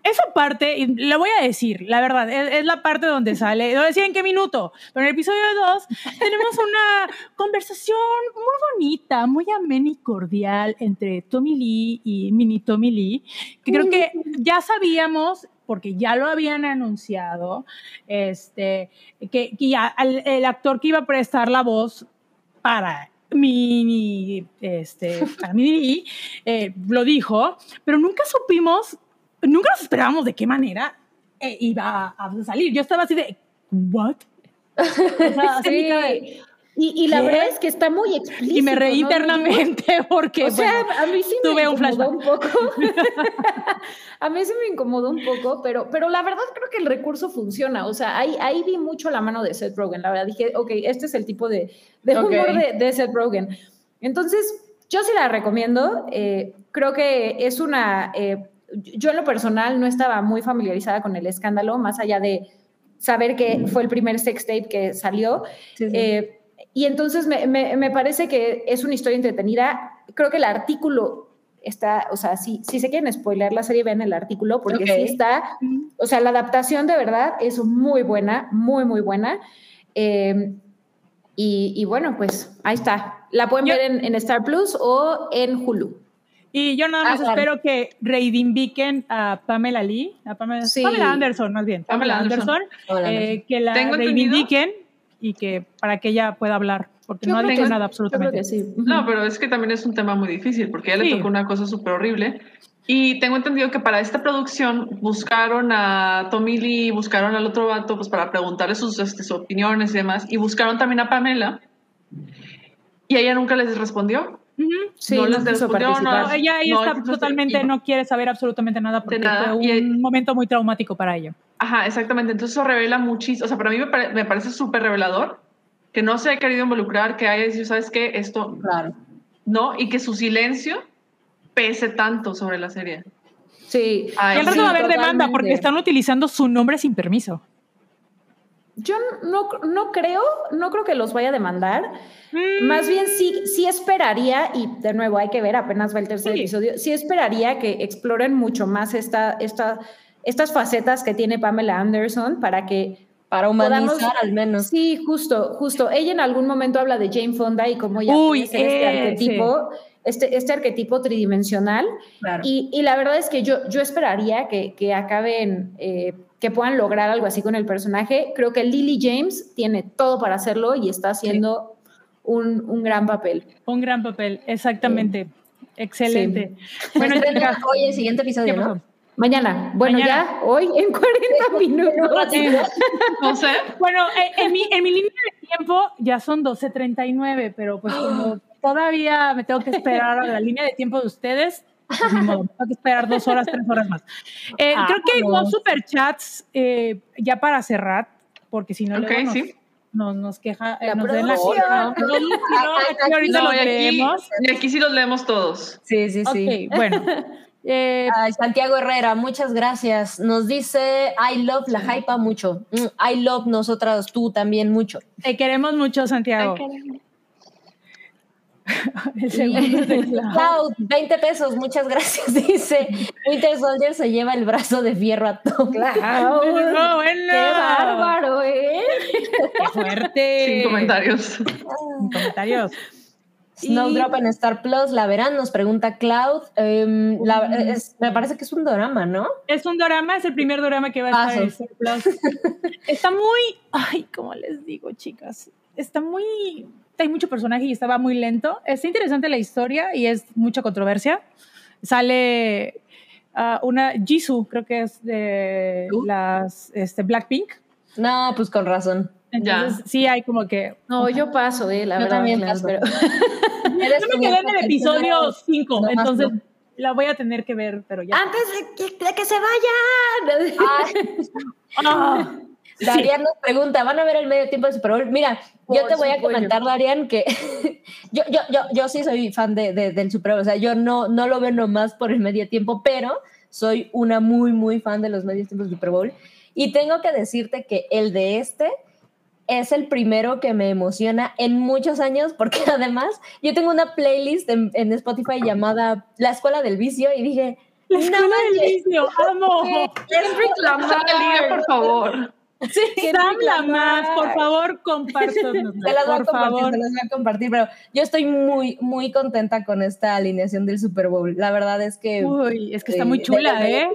Esa parte, y la voy a decir, la verdad, es, es la parte donde sale, no voy a decir en qué minuto, pero en el episodio 2 [laughs] tenemos una conversación muy bonita, muy amena y cordial entre Tommy Lee y Mini Tommy Lee, que creo que ya sabíamos, porque ya lo habían anunciado, este, que, que ya el actor que iba a prestar la voz para Mini, este, para Lee, eh, lo dijo, pero nunca supimos, nunca nos esperábamos de qué manera eh, iba a salir. Yo estaba así de, ¿what? [laughs] O sea, así mi sí. Y, y la ¿Qué? verdad es que está muy explícito. y me reí ¿no? internamente [laughs] porque O sea, bueno, a mí sí me tuve un incomodó un poco. [laughs] [laughs] a mí sí me incomodó un poco, pero, pero la verdad creo que el recurso funciona. O sea, ahí, ahí vi mucho la mano de Seth Rogen. La verdad dije, ok, este es el tipo de, de Ok. humor de, de Seth Rogen. Entonces, yo sí la recomiendo. Eh, creo que es una... eh, yo en lo personal no estaba muy familiarizada con el escándalo, más allá de saber que fue el primer sex tape que salió. Sí, sí. Eh, y entonces me, me- me parece que es una historia entretenida. Creo que el artículo está, o sea, si, si se quieren spoiler la serie, vean el artículo, porque Ok. sí está, o sea, la adaptación de verdad es muy buena, muy, muy buena. Eh, y, y bueno, pues ahí está. La pueden Yo- ver en, en Star Plus o en Hulu. Y yo nada más Ah, claro. espero que reivindiquen a Pamela Lee, a Pamela, Sí. Pamela Anderson más bien, Pamela Pamela Anderson, eh, que la Tengo entendido- reivindiquen y que para que ella pueda hablar, porque Yo no que- nada Yo creo absolutamente. que sí. No, pero es que también es un tema muy difícil porque a ella Sí. le tocó una cosa súper horrible. Y tengo entendido que para esta producción buscaron a Tommy Lee, buscaron al otro vato pues para preguntarle sus, este, sus opiniones y demás. Y buscaron también a Pamela. Y ella nunca les respondió. Sí, no no, respondió, participar. No, ella, ella No, está no totalmente, y- no quiere saber absolutamente nada porque nada, fue y- un momento muy traumático para ella. Ajá, exactamente. Entonces eso revela muchísimo. O sea, para mí me, pare- me parece súper revelador que no se haya querido involucrar, que haya dicho, ¿sabes qué? Esto Claro. no, y que su silencio pese tanto sobre la serie. Sí. Ay, y al sí, rato va a haber demanda porque están utilizando su nombre sin permiso. Yo no, no creo, no creo que los vaya a demandar. Mm, Más bien sí, sí esperaría, y de nuevo hay que ver, apenas va el tercer Sí. episodio, sí esperaría que exploren mucho más esta, esta, estas facetas que tiene Pamela Anderson para que Para humanizar podamos- al menos. Sí, justo, justo. Ella en algún momento habla de Jane Fonda y cómo ella Uy, ser este arquetipo. este, este arquetipo tridimensional. Claro. Y, y la verdad es que yo, yo esperaría que, que acaben, eh, que puedan lograr algo así con el personaje. Creo que Lily James tiene todo para hacerlo y está haciendo un, un gran papel. Un gran papel, exactamente. Excelente. Bueno, Bueno, chicas, hoy [laughs] el siguiente ¿qué episodio? ¿no? Mañana, bueno, Mañana. ya, hoy en [laughs] 40 minutos. Eh, [laughs] No sé. Bueno, eh, en mi, en mi línea de tiempo ya son 12.39, pero pues como [gasps] todavía me tengo que esperar a la línea de tiempo de ustedes, modo, tengo que esperar dos horas, tres horas más. Eh, Ah, creo que hay dos superchats eh, ya para cerrar, porque si no Ok, luego nos, sí. nos, nos queja, eh, La nos den la [laughs] no, no, no, aquí ahorita No, los y aquí, leemos. y aquí sí los leemos todos. Sí, sí, sí. Ok, bueno. [laughs] Eh, Ay, Santiago Herrera, muchas gracias. Nos dice, I love la hypa mucho. Mm, I love nosotras, tú también mucho. te queremos mucho, Santiago. [laughs] El segundo Clau. Cloud, 20 pesos, muchas gracias. [laughs] Dice, Winter Soldier se lleva el brazo de fierro a Tom. Claro. [laughs] No, bueno. ¡Qué bárbaro, eh! ¡Qué fuerte! Sin comentarios. Sin comentarios. Snowdrop en Star Plus, la verán, nos pregunta Cloud. Em, la- es- me parece que es un drama, ¿no? Es un drama, es el primer drama que va a estar en Paso. Star Plus. Está muy, ay, ¿cómo les digo, chicas? Está muy, hay mucho personaje y estaba muy lento. Está interesante la historia y es mucha controversia. Sale ah, una Jisoo, creo que es de ¿Tú? las este, Blackpink. No, pues con razón. Entonces, sí hay como que. No, yo paso, eh, la Yo verdad. también Clau, paso. pero- [laughs] Yo me quedé en el episodio profesional. 5, nomás entonces no. la voy a tener que ver, pero ya. Antes de que, de que se vayan. Ay, [laughs] [laughs] Ah, Darian nos pregunta, ¿van a ver el medio tiempo de Super Bowl? Mira, yo te voy a comentar, Darian, que [laughs] yo, yo, yo, yo sí soy fan de, de- del Super Bowl, o sea, yo no, no lo veo nomás por el medio tiempo, pero soy una muy, muy fan de los medios tiempos del Super Bowl. Y tengo que decirte que el de este es el primero que me emociona en muchos años, porque [laughs] además yo tengo una playlist en, en Spotify llamada La Escuela del Vicio y dije, la no escuela del manches, vicio, amo. Kendrick Lamar. Salía, por favor. Sí, [laughs] Lamas, Lamar. por favor, compártanos. Se las voy a compartir, favor. se las voy a compartir, pero yo estoy muy, muy contenta con esta alineación del Super Bowl. La verdad es que Uy, es que está Eh, muy de- chula, de- ¿eh?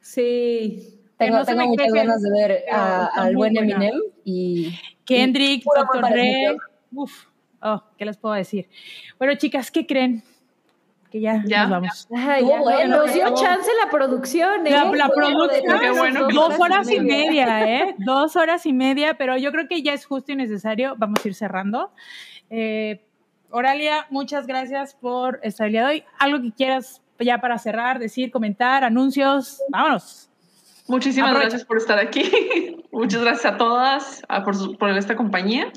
Sí. tengo, no tengo muchas ganas de ver a- al buen buena. Eminem y Kendrick, amor Dr. Snoop Uf, oh, ¿qué les puedo decir? Bueno, chicas, ¿qué creen? Que ya, Ya. nos vamos. Ay, Estuvo ya, bueno, nos dio chance la producción, ¿eh? La, la producción, Qué bueno que dos horas y media, ¿eh? Dos horas y media, pero yo creo que ya es justo y necesario. Vamos a ir cerrando. Eh, Oralia, muchas gracias por estar el día de hoy. Algo que quieras ya para cerrar, decir, comentar, anuncios. Vámonos. Muchísimas Aprovecha. gracias por estar aquí. [laughs] Muchas gracias a todas a por, su- por esta compañía.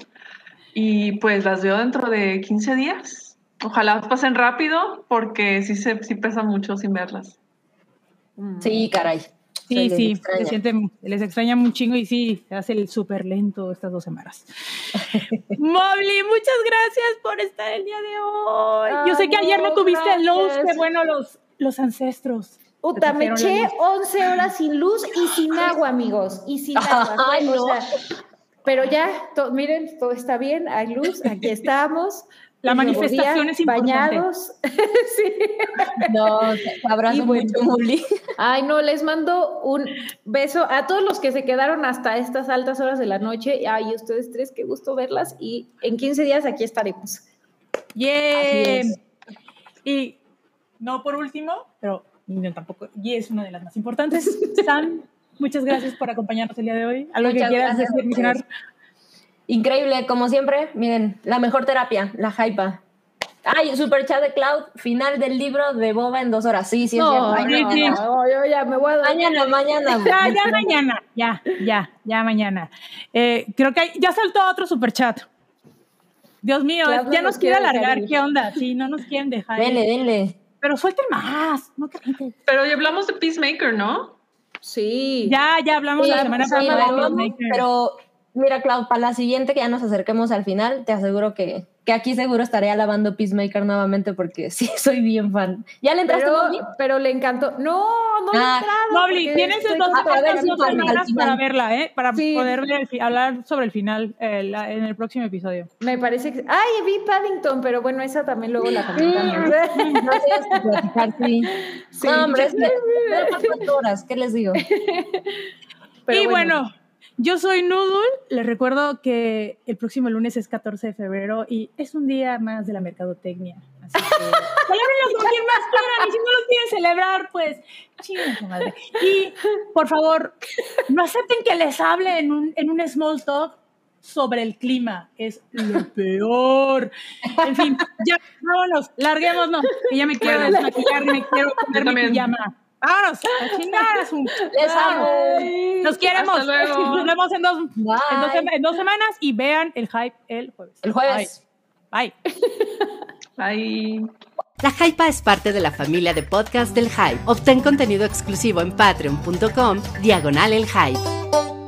Y pues las veo dentro de 15 días. Ojalá pasen rápido porque sí, se, sí pesa mucho sin verlas. sí, caray. Sí, Se sí, extraña. se siente, les extraña un chingo y sí, se hace el súper lento estas dos semanas. [laughs] Mobley, muchas gracias por estar el día de hoy. Yo sé que Ay, ayer no tuviste luz, qué bueno los, los ancestros. Puta, Te me eché luz. 11 horas sin luz y sin agua, amigos. Y sin agua. Ay, o no. sea, pero ya, to- miren, todo está bien, hay luz, aquí estamos. La manifestación día, es importante. Bañados. [laughs] sí. No, te abrazo bueno. mucho, Muli. Ay, no, les mando un beso a todos los que se quedaron hasta estas altas horas de la noche. Ay, ustedes tres, qué gusto verlas. Y en 15 días aquí estaremos. Yeah. es. Y no por último, pero no, tampoco, y es una de las más importantes. [laughs] Sam, muchas gracias por acompañarnos el día de hoy. ¿Algo Muchas que quieras decir, mencionar? Increíble, como siempre, miren, la mejor terapia, la hypa. Ay, super chat de Cloud, final del libro de Boba en dos horas. Sí, sí, es No, cierto. sí, no, sí. no, yo ya me voy a. Mañana, mañana. [laughs] Ya, ya mañana, ya, ya, ya mañana. Eh, creo que hay- ya saltó otro superchat. Dios mío, ya nos quiere alargar. ¿qué onda? Sí, no nos quieren dejar. ir. Denle, denle. Pero suelten más, no. Pero ya hablamos de Peacemaker, ¿no? Sí. Ya, ya hablamos la semana sí, pasada de Peacemaker. pero Mira, Clau, para la siguiente que ya nos acerquemos al final, te aseguro que, que aquí seguro estaré alabando Peacemaker nuevamente porque [laughs] sí, soy bien fan. ¿Ya le entraste, Pero, Bobby? pero le encantó. No, no le Ah, entrado. Mobli, porque tienes dos, semanas final. para verla, ¿eh? Para Sí. poder ver el hablar sobre el final eh, la- en el próximo episodio. Me parece que. Ay, vi Paddington, pero bueno, esa también luego la comentamos. No sé, hasta platicar, sí. Sí. no, hombre, es que horas, ¿qué les digo? [laughs] Pero y bueno, yo soy Noodle. Les recuerdo que el próximo lunes es 14 de febrero y es un día más de la mercadotecnia. Así que [laughs] celébrenlo con quien más quieran y si no lo quieren celebrar, pues chinguen madre. Y por favor, no acepten que les hable en un, en un small talk sobre el clima. Es lo peor. En fin, ya, vámonos, larguémonos, que ya me quiero desmaquillar, me quiero poner mi pijama. Vámonos, a chingar a su- Les amo. Nos queremos. Hasta luego. [laughs] Nos vemos en dos, en dos, Bye. en dos semanas y vean el hype el jueves. El jueves. Bye. Bye. Ahí. La Hypa es parte de la familia de podcast del Hype. Obtén contenido exclusivo en patreon.com, diagonal el Hype.